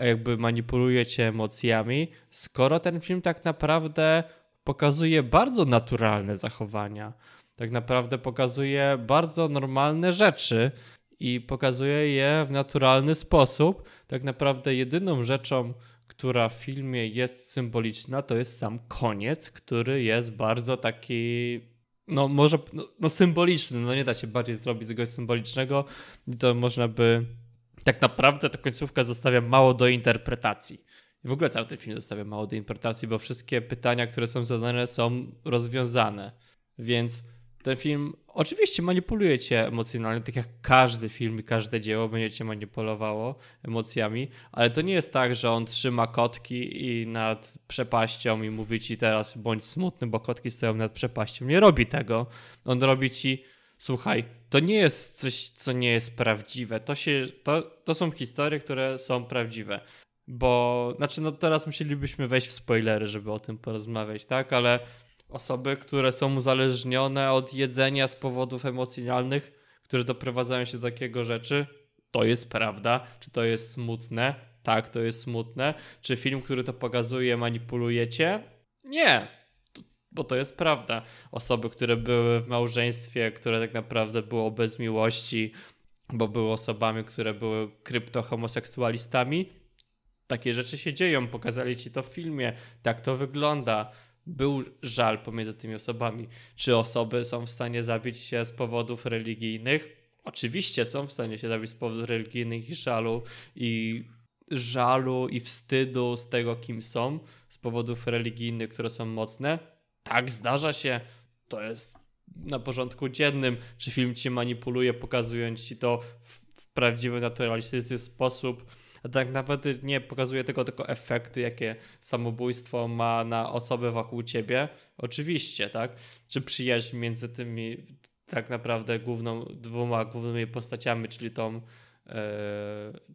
jakby manipuluje cię emocjami, skoro ten film tak naprawdę pokazuje bardzo naturalne zachowania. Tak naprawdę pokazuje bardzo normalne rzeczy i pokazuje je w naturalny sposób. Tak naprawdę jedyną rzeczą, która w filmie jest symboliczna, to jest sam koniec, który jest bardzo taki no może no, no, symboliczny, no nie da się bardziej zrobić czegoś symbolicznego i to można by tak naprawdę ta końcówka zostawia mało do interpretacji. W ogóle cały ten film zostawia mało do interpretacji, bo wszystkie pytania, które są zadane, są rozwiązane. Więc ten film oczywiście manipuluje cię emocjonalnie, tak jak każdy film i każde dzieło będzie cię manipulowało emocjami, ale to nie jest tak, że on trzyma kotki i nad przepaścią i mówi ci teraz bądź smutny, bo kotki stoją nad przepaścią. Nie robi tego. On robi ci słuchaj, to nie jest coś, co nie jest prawdziwe. To, się, to, to są historie, które są prawdziwe. Bo, znaczy, no teraz musielibyśmy wejść w spoilery, żeby o tym porozmawiać, tak? Ale osoby, które są uzależnione od jedzenia z powodów emocjonalnych, które doprowadzają się do takiego rzeczy, to jest prawda. Czy to jest smutne? Tak, to jest smutne. Czy film, który to pokazuje, manipulujecie? Nie, bo to jest prawda. Osoby, które były w małżeństwie, które tak naprawdę było bez miłości, bo były osobami, które były kryptohomoseksualistami, takie rzeczy się dzieją, pokazali ci to w filmie, tak to wygląda. Był żal pomiędzy tymi osobami. Czy osoby są w stanie zabić się z powodów religijnych? Oczywiście są w stanie się zabić z powodów religijnych i żalu i żalu i wstydu z tego, kim są, z powodów religijnych, które są mocne. Tak, zdarza się. To jest na porządku dziennym. Czy film ci manipuluje, pokazując ci to w, w prawdziwy, naturalistyczny sposób? A tak naprawdę nie pokazuje tego tylko efekty, jakie samobójstwo ma na osobę wokół ciebie. Oczywiście, tak? Czy przyjaźń między tymi tak naprawdę główną, dwoma głównymi postaciami, czyli tą Yy,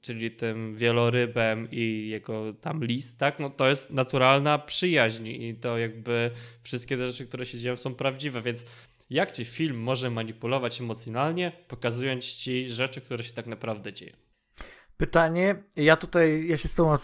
czyli tym wielorybem i jego tam list, tak? No to jest naturalna przyjaźń i to jakby wszystkie te rzeczy, które się dzieją są prawdziwe, więc jak ci film może manipulować emocjonalnie, pokazując ci rzeczy, które się tak naprawdę dzieją? Pytanie, ja tutaj, ja się z tobą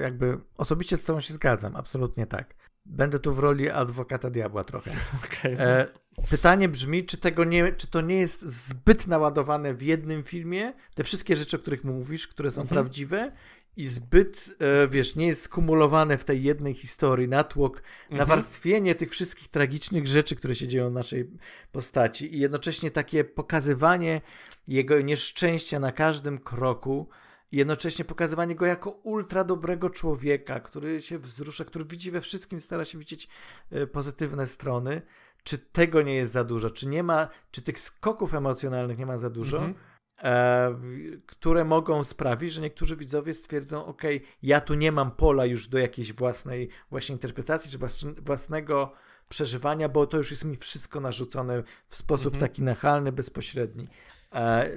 jakby osobiście z tobą się zgadzam, absolutnie tak. Będę tu w roli adwokata diabła trochę. Okay. E, pytanie brzmi, czy, tego nie, czy to nie jest zbyt naładowane w jednym filmie, te wszystkie rzeczy, o których mówisz, które są mhm. prawdziwe i zbyt, e, wiesz, nie jest skumulowane w tej jednej historii, natłok, mhm. nawarstwienie tych wszystkich tragicznych rzeczy, które się dzieją w naszej postaci i jednocześnie takie pokazywanie jego nieszczęścia na każdym kroku, jednocześnie pokazywanie go jako ultra dobrego człowieka, który się wzrusza, który widzi we wszystkim, stara się widzieć e, pozytywne strony. Czy tego nie jest za dużo? Czy nie ma, czy tych skoków emocjonalnych nie ma za dużo? Mhm. E, które mogą sprawić, że niektórzy widzowie stwierdzą, ok, ja tu nie mam pola już do jakiejś własnej właśnie interpretacji, czy własnego przeżywania, bo to już jest mi wszystko narzucone w sposób mhm. taki nachalny, bezpośredni. E,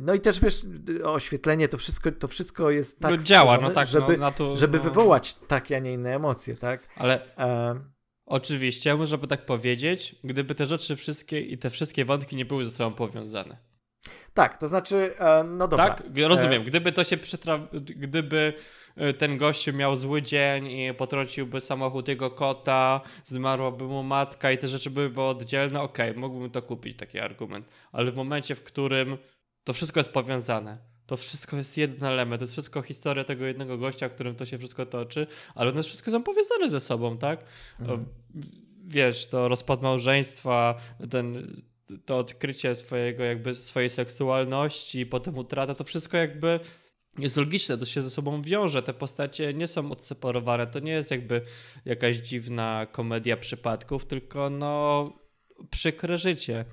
no i też wiesz, oświetlenie, to wszystko, to wszystko jest tak no działa, no tak, żeby, no, to, żeby no. wywołać takie, a nie inne emocje, tak? Ale e... oczywiście, można by tak powiedzieć, gdyby te rzeczy wszystkie i te wszystkie wątki nie były ze sobą powiązane. Tak, to znaczy, e, no dobra. Tak, rozumiem. Gdyby to się przetra... gdyby Y, ten gościu miał zły dzień i potrąciłby samochód jego kota, zmarłaby mu matka i te rzeczy byłyby oddzielne, okej, okay, mógłbym to kupić, taki argument. Ale w momencie, w którym to wszystko jest powiązane, to wszystko jest jeden element, to jest wszystko historia tego jednego gościa, którym to się wszystko toczy, ale one wszystko są powiązane ze sobą, tak? Mhm. Wiesz, to rozpad małżeństwa, ten, to odkrycie swojego, jakby swojej seksualności, potem utrata, to wszystko jakby jest logiczne, to się ze sobą wiąże. Te postacie nie są odseparowane. To nie jest jakby jakaś dziwna komedia przypadków, tylko no przykre życie.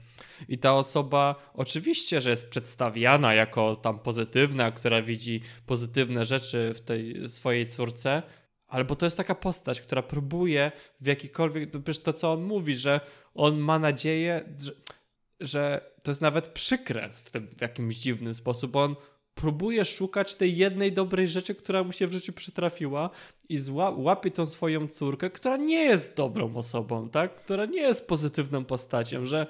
I ta osoba oczywiście, że jest przedstawiana jako tam pozytywna, która widzi pozytywne rzeczy w tej swojej córce, albo to jest taka postać, która próbuje w jakikolwiek, przecież to co on mówi, że on ma nadzieję, że, że to jest nawet przykre w tym w jakimś dziwny sposób. On próbuje szukać tej jednej dobrej rzeczy, która mu się w życiu przytrafiła i łapie tą swoją córkę, która nie jest dobrą osobą, tak? Która nie jest pozytywną postacią, że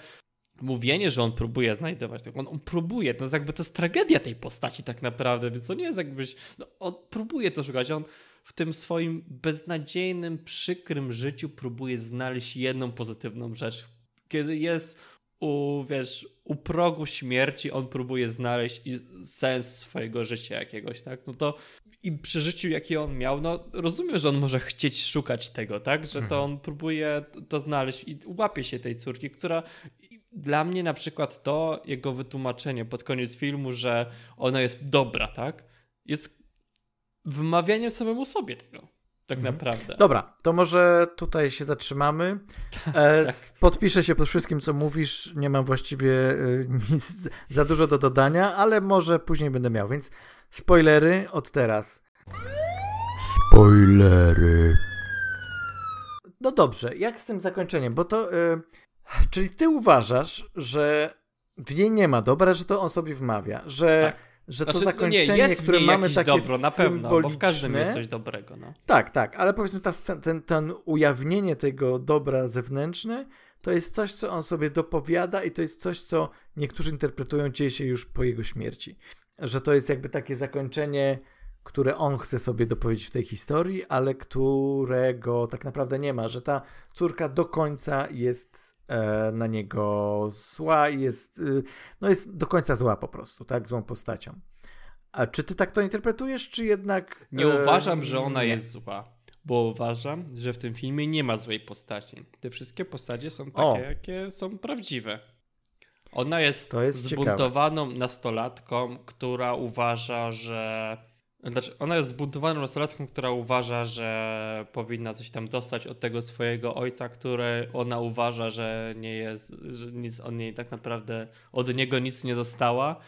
mówienie, że on próbuje znajdować tego, on, on próbuje, to jest jakby to jest tragedia tej postaci tak naprawdę, więc to nie jest jakbyś, no, on próbuje to szukać, on w tym swoim beznadziejnym, przykrym życiu próbuje znaleźć jedną pozytywną rzecz. Kiedy jest u, wiesz, u progu śmierci on próbuje znaleźć sens swojego życia jakiegoś, tak? No to i przy życiu, jakie on miał, no rozumiem, że on może chcieć szukać tego, tak? Że to mhm. on próbuje to znaleźć i łapie się tej córki, która dla mnie na przykład to jego wytłumaczenie pod koniec filmu, że ona jest dobra, tak? Jest wymawianiem samemu sobie tego tak mhm. naprawdę. Dobra, to może tutaj się zatrzymamy. E, tak. Podpiszę się pod wszystkim, co mówisz. Nie mam właściwie e, nic za dużo do dodania, ale może później będę miał, więc spoilery od teraz. Spoilery. No dobrze, jak z tym zakończeniem? Bo to. E, czyli ty uważasz, że w niej nie ma dobra, że to on sobie wmawia, że. Tak że to znaczy, zakończenie, nie, które mamy takie dobro, na pewno, bo w każdym jest coś dobrego. No. Tak, tak, ale powiedzmy ta, ten, ten ujawnienie tego dobra zewnętrzne to jest coś, co on sobie dopowiada i to jest coś, co niektórzy interpretują dzieje się już po jego śmierci. Że to jest jakby takie zakończenie, które on chce sobie dopowiedzieć w tej historii, ale którego tak naprawdę nie ma, że ta córka do końca jest na niego zła i jest, y, no jest do końca zła po prostu, tak? Złą postacią. A czy ty tak to interpretujesz, czy jednak... Nie e... uważam, że ona nie. jest zła, bo uważam, że w tym filmie nie ma złej postaci. Te wszystkie postacie są takie, o. jakie są prawdziwe. Ona jest, jest zbuntowaną ciekawe. nastolatką, która uważa, że znaczy, ona jest zbuntowaną nastolatką, która uważa, że powinna coś tam dostać od tego swojego ojca, który ona uważa, że nie jest, że nic on niej tak naprawdę od niego nic nie dostała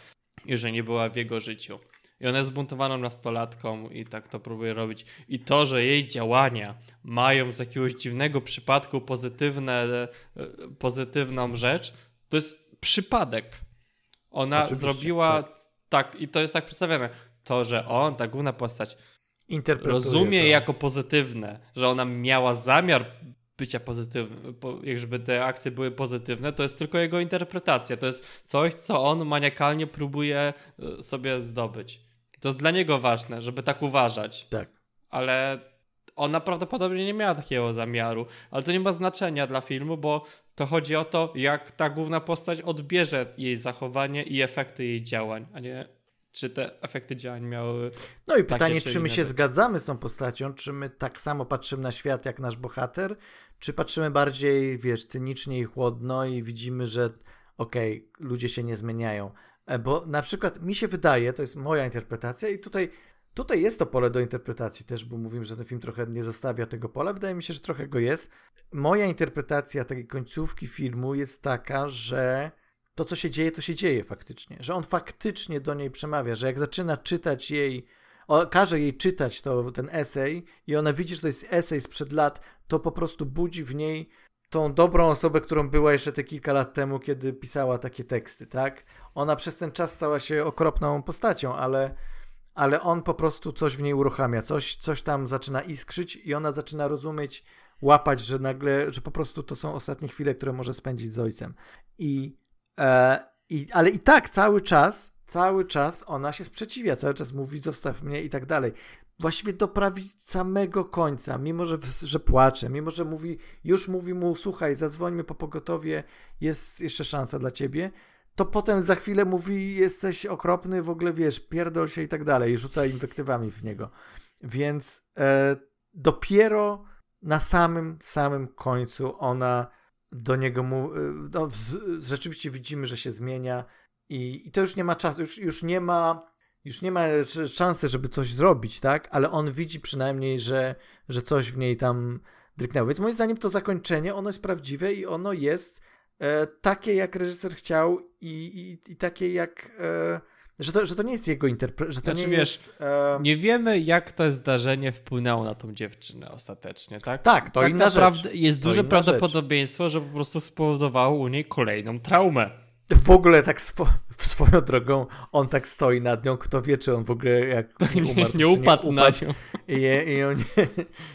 i że nie była w jego życiu. I ona jest zbuntowaną nastolatką i tak to próbuje robić. I to, że jej działania mają z jakiegoś dziwnego przypadku pozytywne, pozytywną rzecz, to jest przypadek. Ona Oczywiście, zrobiła tak. tak, i to jest tak przedstawione to, że on, ta główna postać, rozumie to. jako pozytywne, że ona miała zamiar bycia pozytywnym, żeby te akcje były pozytywne, to jest tylko jego interpretacja. To jest coś, co on maniakalnie próbuje e, sobie zdobyć. To jest dla niego ważne, żeby tak uważać. Tak. Ale ona prawdopodobnie nie miała takiego zamiaru, ale to nie ma znaczenia dla filmu, bo to chodzi o to, jak ta główna postać odbierze jej zachowanie i efekty jej działań, a nie czy te efekty działań miały. No i pytanie, czy my się zgadzamy z tą postacią, czy my tak samo patrzymy na świat jak nasz bohater, czy patrzymy bardziej, wiesz, cynicznie i chłodno i widzimy, że okej, okay, ludzie się nie zmieniają. E, bo na przykład mi się wydaje, to jest moja interpretacja i tutaj, tutaj jest to pole do interpretacji też, bo mówimy, że ten film trochę nie zostawia tego pola. Wydaje mi się, że trochę go jest. Moja interpretacja tej końcówki filmu jest taka, że to, co się dzieje, to się dzieje faktycznie. Że on faktycznie do niej przemawia, że jak zaczyna czytać jej, o, każe jej czytać to, ten esej i ona widzi, że to jest esej sprzed lat, to po prostu budzi w niej tą dobrą osobę, którą była jeszcze te kilka lat temu, kiedy pisała takie teksty, tak? Ona przez ten czas stała się okropną postacią, ale, ale on po prostu coś w niej uruchamia, coś, coś tam zaczyna iskrzyć i ona zaczyna rozumieć, łapać, że nagle, że po prostu to są ostatnie chwile, które może spędzić z ojcem. I, i, ale i tak cały czas, cały czas ona się sprzeciwia, cały czas mówi zostaw mnie i tak dalej właściwie do prawie samego końca, mimo że, że płacze, mimo że mówi, już mówi mu, słuchaj, zadzwońmy po pogotowie, jest jeszcze szansa dla ciebie, to potem za chwilę mówi, jesteś okropny, w ogóle wiesz, pierdol się i tak dalej, rzuca inwektywami w niego. Więc e, dopiero na samym, samym końcu ona do niego mu, e, no, rzeczywiście widzimy, że się zmienia i, i to już nie ma czasu, już, już nie ma już nie ma szansy, żeby coś zrobić, tak? Ale on widzi przynajmniej, że, że coś w niej tam drgnęło. Więc moim zdaniem to zakończenie, ono jest prawdziwe i ono jest e, takie, jak reżyser chciał i, i, i takie, jak... E, że to, że to nie jest jego interpretacja, znaczy, nie wiesz, jest... E... Nie wiemy, jak to zdarzenie wpłynęło na tą dziewczynę ostatecznie, tak? Tak, to tak inna naprawdę rzecz. Jest to duże prawdopodobieństwo, rzecz. że po prostu spowodowało u niej kolejną traumę. W ogóle tak swo swoją drogą on tak stoi nad nią, kto wie, czy on w ogóle jak nie umarł, nie, nie upadł nie na nią. I, i on nie,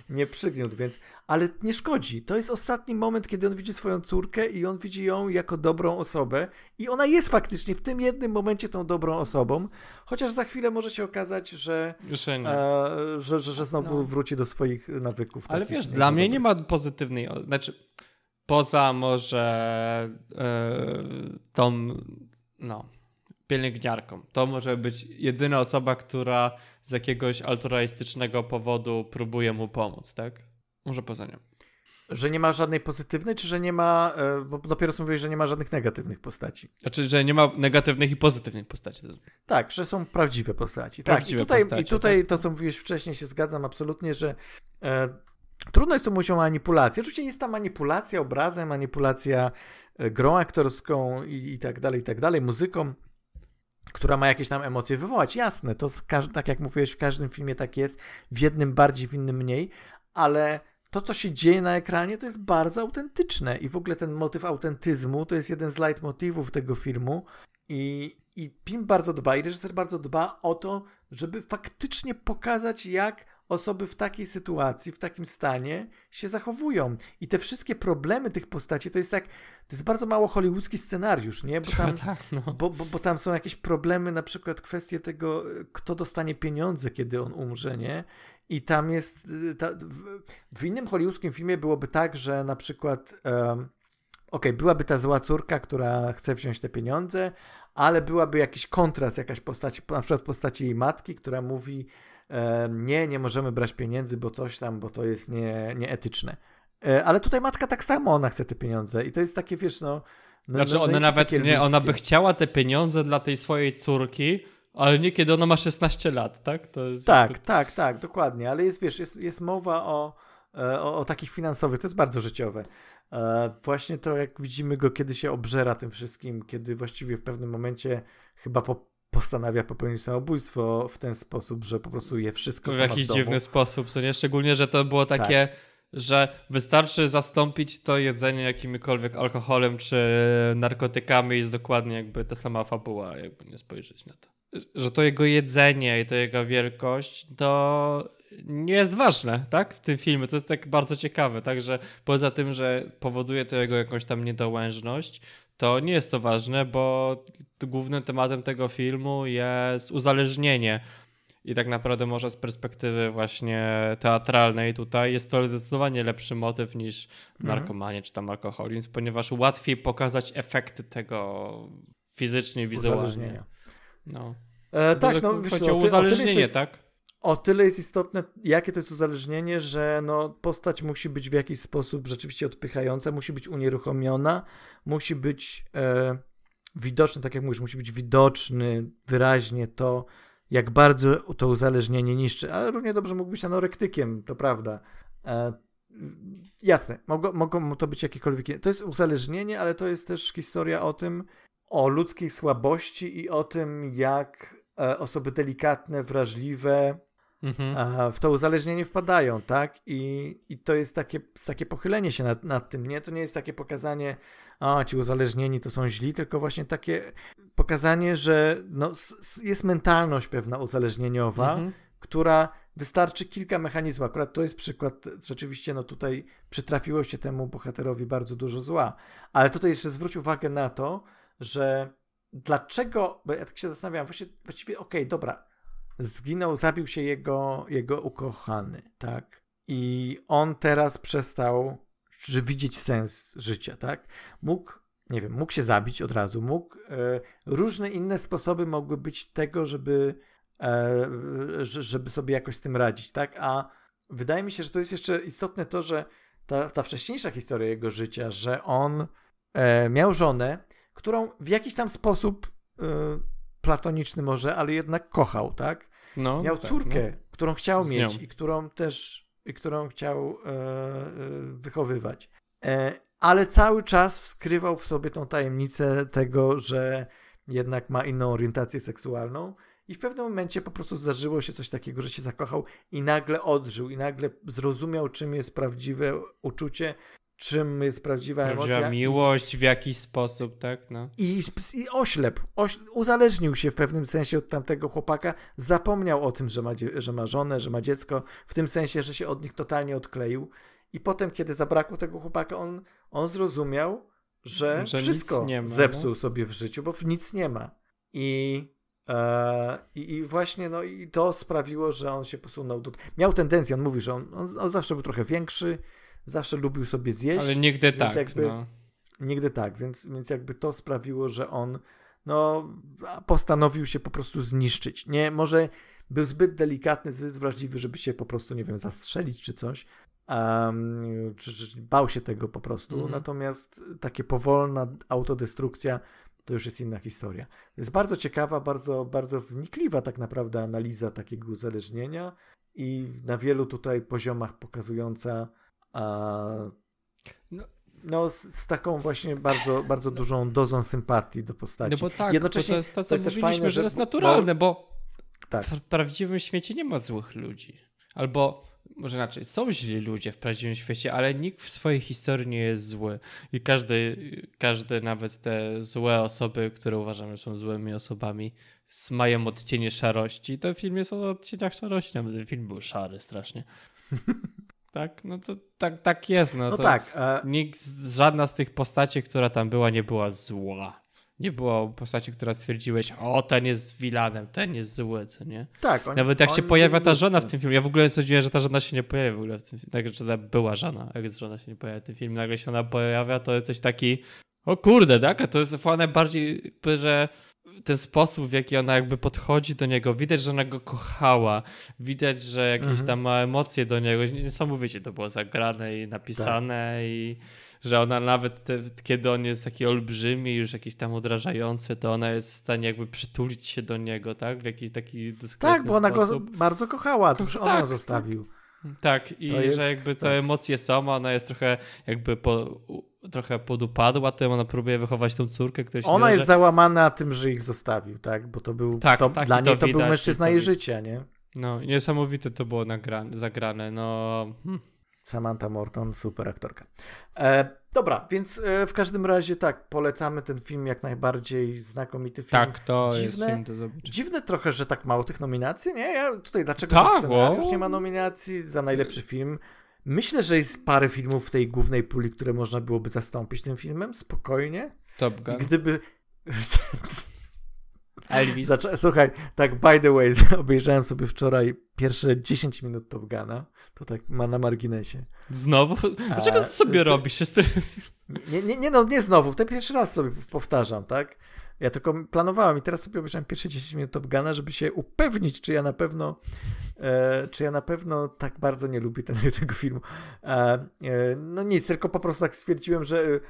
nie przygniótł, więc ale nie szkodzi. To jest ostatni moment, kiedy on widzi swoją córkę i on widzi ją jako dobrą osobę i ona jest faktycznie w tym jednym momencie tą dobrą osobą, chociaż za chwilę może się okazać, że, e, że, że, że, znowu no. wróci do swoich nawyków. Ale wiesz, dla mnie nie ma pozytywnej, znaczy poza może yy, tą, no, pielęgniarką. To może być jedyna osoba, która z jakiegoś altruistycznego powodu próbuje mu pomóc, tak? Może poza nią. Że nie ma żadnej pozytywnej, czy że nie ma, e, bo dopiero co mówiłeś, że nie ma żadnych negatywnych postaci. Znaczy, że nie ma negatywnych i pozytywnych postaci. Tak, że są prawdziwe postaci. Prawdziwe tak, i tutaj, postacie, i tutaj tak? to, co mówiłeś wcześniej, się zgadzam absolutnie, że e, Trudno jest tu mówić o manipulacji. Oczywiście jest ta manipulacja obrazem, manipulacja e, grą aktorską i, i tak dalej, i tak dalej, muzyką, która ma jakieś tam emocje wywołać. Jasne, to tak jak mówiłeś, w każdym filmie tak jest, w jednym bardziej, w innym mniej, ale to, co się dzieje na ekranie, to jest bardzo autentyczne i w ogóle ten motyw autentyzmu to jest jeden z leitmotywów tego filmu i, i film bardzo dba i reżyser bardzo dba o to, żeby faktycznie pokazać, jak osoby w takiej sytuacji, w takim stanie się zachowują. I te wszystkie problemy tych postaci to jest tak, to jest bardzo mało hollywoodzki scenariusz, nie? Bo tam, tak, no. bo, bo, bo tam są jakieś problemy, na przykład kwestie tego, kto dostanie pieniądze, kiedy on umrze, nie? I tam jest, y, ta, w, w, innym hollywoodzkim filmie byłoby tak, że na przykład um, okej, okay, byłaby ta zła córka, która chce wziąć te pieniądze, ale byłaby jakiś kontrast, jakaś postać, na przykład postaci jej matki, która mówi, nie, nie możemy brać pieniędzy, bo coś tam, bo to jest nie, nieetyczne. E, ale tutaj matka tak samo, ona chce te pieniądze i to jest takie, wiesz, no... no znaczy no, ona nawet, nie, ona by chciała te pieniądze dla tej swojej córki, ale nie kiedy ona ma 16 lat, tak? Tak, jakby... tak, tak, dokładnie, ale jest, wiesz, jest, jest mowa o, e, o, o takich finansowych, to jest bardzo życiowe. E, właśnie to, jak widzimy go, kiedy się obżera tym wszystkim, kiedy właściwie w pewnym momencie chyba po postanawia popełnić samobójstwo w ten sposób, że po prostu je wszystko, w jakiś dziwny sposób, co nie? Szczególnie, że to było takie, tak. że wystarczy zastąpić to jedzenie jakimkolwiek alkoholem czy narkotykami jest dokładnie jakby ta sama fabuła, jakby nie spojrzeć na to. Że to jego jedzenie i to jego wielkość to nie jest ważne, tak? W tym filmie. To jest tak bardzo ciekawe, tak? Że poza tym, że powoduje to jego jakąś tam niedołężność, to nie jest to ważne, bo głównym tematem tego filmu jest uzależnienie. I tak naprawdę może z perspektywy właśnie teatralnej tutaj jest to zdecydowanie lepszy motyw niż mhm. narkomanie czy tam alkoholizm, ponieważ łatwiej pokazać efekty tego fizycznie, wizualnie. No. E, tak, no, chodzi o uzależnienie, tak? O tyle jest istotne, jakie to jest uzależnienie, że no, postać musi być w jakiś sposób rzeczywiście odpychająca, musi być unieruchomiona, musi być e, widoczny, tak jak mówisz, musi być widoczny wyraźnie to, jak bardzo to uzależnienie niszczy, ale równie dobrze mógł być anorektykiem, to prawda. E, jasne, mogą, mogą to być jakiekolwiek. To jest uzależnienie, ale to jest też historia o tym, o ludzkiej słabości i o tym, jak e, osoby delikatne, wrażliwe mhm. w to uzależnienie wpadają, tak? I, i to jest takie, takie pochylenie się nad, nad tym, nie? To nie jest takie pokazanie, a ci uzależnieni to są źli, tylko właśnie takie pokazanie, że no, jest mentalność pewna uzależnieniowa, mhm. która wystarczy kilka mechanizmów. Akurat to jest przykład, rzeczywiście, no tutaj przytrafiło się temu bohaterowi bardzo dużo zła. Ale tutaj jeszcze zwróć uwagę na to, że dlaczego, bo ja tak się zastanawiam, właściwie, właściwie okej, okay, dobra, zginął, zabił się jego, jego ukochany, tak? I on teraz przestał widzieć sens życia, tak? Mógł, nie wiem, mógł się zabić od razu, mógł, e, różne inne sposoby mogły być tego, żeby, e, żeby sobie jakoś z tym radzić, tak? A wydaje mi się, że to jest jeszcze istotne to, że ta, ta wcześniejsza historia jego życia, że on e, miał żonę, którą w jakiś tam sposób e, platoniczny może, ale jednak kochał, tak? No, Miał tak, córkę, no. którą chciał mieć i którą też, i którą chciał e, e, wychowywać. E, ale cały czas skrywał w sobie tą tajemnicę tego, że jednak ma inną orientację seksualną. I w pewnym momencie po prostu zdarzyło się coś takiego, że się zakochał i nagle odżył, i nagle zrozumiał, czym jest prawdziwe uczucie, czym jest prawdziwa, prawdziwa emocja. miłość w jakiś sposób, tak? No. I, i oślep, oś, uzależnił się w pewnym sensie od tamtego chłopaka, zapomniał o tym, że ma, że ma żonę, że ma dziecko, w tym sensie, że się od nich totalnie odkleił. I potem, kiedy zabrakło tego chłopaka, on, on zrozumiał, że, że wszystko ma, zepsuł no? sobie w życiu, bo nic nie ma. I, e, i, I, właśnie no, i to sprawiło, że on się posunął do. Miał tendencję, on mówi, że on, on, on zawsze był trochę większy, zawsze lubił sobie zjeść. Ale nigdy tak. Jakby, no. Nigdy tak, więc, więc jakby to sprawiło, że on no, postanowił się po prostu zniszczyć. Nie, może był zbyt delikatny, zbyt wrażliwy, żeby się po prostu, nie wiem, zastrzelić czy coś. Um, czy, czy, bał się tego po prostu. Mm. Natomiast takie powolna autodestrukcja to już jest inna historia. Jest bardzo ciekawa, bardzo, bardzo wnikliwa tak naprawdę analiza takiego uzależnienia i na wielu tutaj poziomach pokazująca no, no z, z, taką właśnie bardzo, bardzo dużą dozą sympatii do postaci. No bo tak, Jednocześnie to jest to, co to jest mówiliśmy, fajne, że to jest naturalne, bo, tak. w prawdziwym świecie nie ma złych ludzi. Albo może inaczej, są źli ludzie w prawdziwym świecie, ale nikt w swojej historii nie jest zły. I każdy, każdy nawet te złe osoby, które uważamy, że są złymi osobami, mają odcienie szarości. Ten film jest o odcieniach szarości, nawet ten film był szary strasznie. Tak, no to tak, tak jest. No, no tak. E... Nikt, żadna z tych postaci, która tam była, nie była zła. Nie było postaci, która stwierdziłeś, o, ten jest wilanem, ten jest zły, co nie? Tak. Oni, Nawet jak się pojawia ta żona w tym filmie, ja w ogóle sądziłem, że ta żona się nie pojawia w ogóle w tym filmie, tak, że była żona, jak żona się nie pojawia w tym filmie, nagle się ona pojawia, to jest coś taki, o kurde, tak, a to jest fajne bardziej, że ten sposób, w jaki ona jakby podchodzi do niego, widać, że ona go kochała, widać, że jakieś mhm. tam ma emocje do niego. Niesamowicie to było zagrane i napisane tak. i że ona nawet te, kiedy on jest taki olbrzymi, już jakiś tam odrażający, to ona jest w stanie jakby przytulić się do niego, tak? W jakiś taki Tak, bo ona sposób. go bardzo kochała, to już tak, on zostawił. Tak, tak. i jest, że jakby te tak. emocje są, ona jest trochę jakby po trochę podupadła tym, ona próbuje wychować tą córkę, która Ona jest załamana tym, że ich zostawił, tak? Bo to był, tak, to, tak, dla niej to, był mężczyzna jej życia, nie? No, niesamowite to było nagrane, zagrane, no... Hmm. Samantha Morton, super aktorka. E, dobra, więc e, w każdym razie tak, polecamy ten film jak najbardziej, znakomity film. Tak, to dziwne, jest film do. Dziwne trochę, że tak mało tych nominacji, nie? Ja tutaj, dlaczego tak, za scenariusz nie ma nominacji za najlepszy film? Myślę, że jest parę filmów w tej głównej puli, które można byłoby zastąpić tym filmem, spokojnie. Top Gun. Gdyby... Elvis. Zaczę... Słuchaj, tak by the way, obejrzałem sobie wczoraj pierwsze 10 minut Top Guna. To tak ma na marginesie. Znowu? Dlaczego to sobie to... robisz? Nie, nie, nie, no nie znowu. Ten pierwszy raz sobie powtarzam, tak? Ja tylko planowałem i teraz sobie obejrzałem pierwsze 10 minut Top Guna, żeby się upewnić, czy ja na pewno e, czy ja na pewno tak bardzo nie lubię ten, tego filmu. E, e, no nic, tylko po prostu tak stwierdziłem, że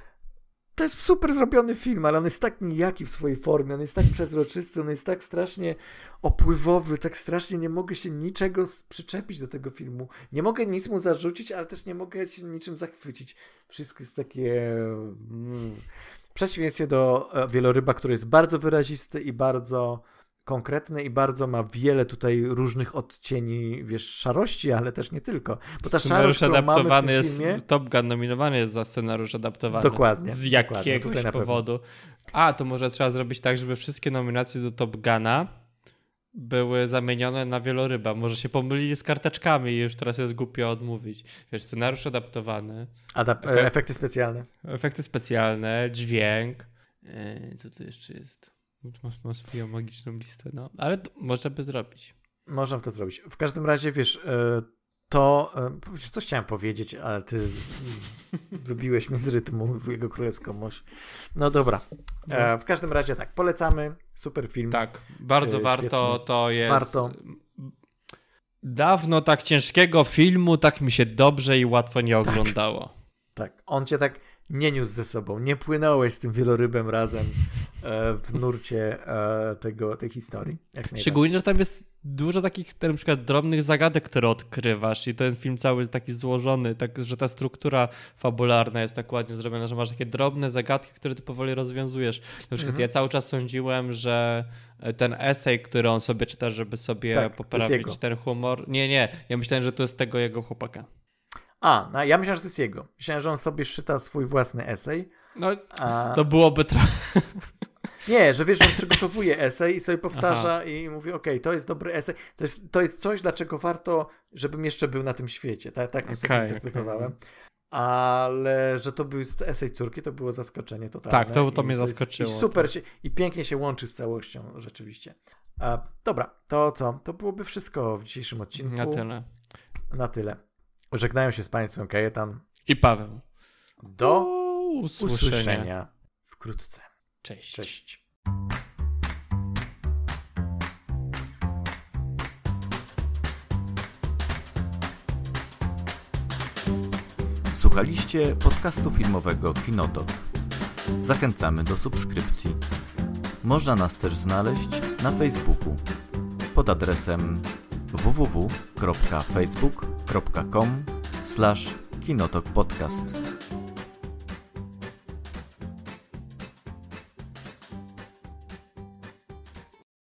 to jest super zrobiony film, ale on jest tak nijaki w swojej formie, on jest tak przezroczysty, on jest tak strasznie opływowy, tak strasznie nie mogę się niczego przyczepić do tego filmu. Nie mogę nic mu zarzucić, ale też nie mogę się niczym zachwycić. Wszystko jest takie... W przeciwieństwie do e, Wieloryba, który jest bardzo wyrazisty i bardzo konkretny i bardzo ma wiele tutaj różnych odcieni, wiesz, szarości, ale też nie tylko. Bo ta szarość, adaptowany jest, filmie... Top Gun nominowany jest za scenariusz adaptowany. Dokładnie. Z jakiegoś dokładnie, powodu. A, to może trzeba zrobić tak, żeby wszystkie nominacje do Top Guna były zamienione na wieloryba. Może się pomylili z karteczkami i już teraz jest głupio odmówić. Wiesz, scenariusz adaptowany. Adap efekty, efekty specjalne. Efekty specjalne, dźwięk. Co tu jeszcze jest? Masz, masz swoją magiczną listę, no. Ale można by zrobić. Można to zrobić. W każdym razie, wiesz, e, to... E, coś chciałem powiedzieć, ale ty wybiłeś mnie z rytmu jego królewską mość. No dobra. E, no. W każdym razie tak, polecamy. Super film. Tak, bardzo warto. To jest... Warto. Dawno tak ciężkiego filmu tak mi się dobrze i łatwo nie tak. oglądało. Tak, tak. on cię tak nie niósł ze sobą, nie płynąłeś z tym wielorybem razem e, w nurcie e, tego, tej historii. Szczególnie, że tam jest dużo takich na przykład drobnych zagadek, które odkrywasz i ten film cały jest taki złożony, tak, że ta struktura fabularna jest tak ładnie zrobiona, że masz takie drobne zagadki, które ty powoli rozwiązujesz. Na przykład mhm. ja cały czas sądziłem, że ten esej, który on sobie czyta, żeby sobie tak, poprawić ten humor. Nie, nie, ja myślałem, że to jest tego jego chłopaka. A, no ja myślałem, że to jest jego. Myślałem, że on sobie szyta swój własny esej. No, a... to byłoby trochę... Nie, że wiesz, że on przygotowuje esej i sobie powtarza Aha. i mówi, okej, okay, to jest dobry esej, to jest, to jest coś, dlaczego warto, żebym jeszcze był na tym świecie. Tak, tak to okay, sobie interpretowałem. Okay. Ale że to był esej córki, to było zaskoczenie totalne. Tak, to, to mnie to zaskoczyło. Jest, I super się, i pięknie się łączy z całością, rzeczywiście. A, dobra, to co? To byłoby wszystko w dzisiejszym odcinku. Na tyle. Na tyle. Żegnają się z Państwem Kajetan i Paweł. Do usłyszenia. usłyszenia wkrótce. Cześć. Cześć. Słuchaliście podcastu filmowego Kinotok. Zachęcamy do subskrypcji. Można nas też znaleźć na Facebooku pod adresem www.facebook.com/kinotok podcast.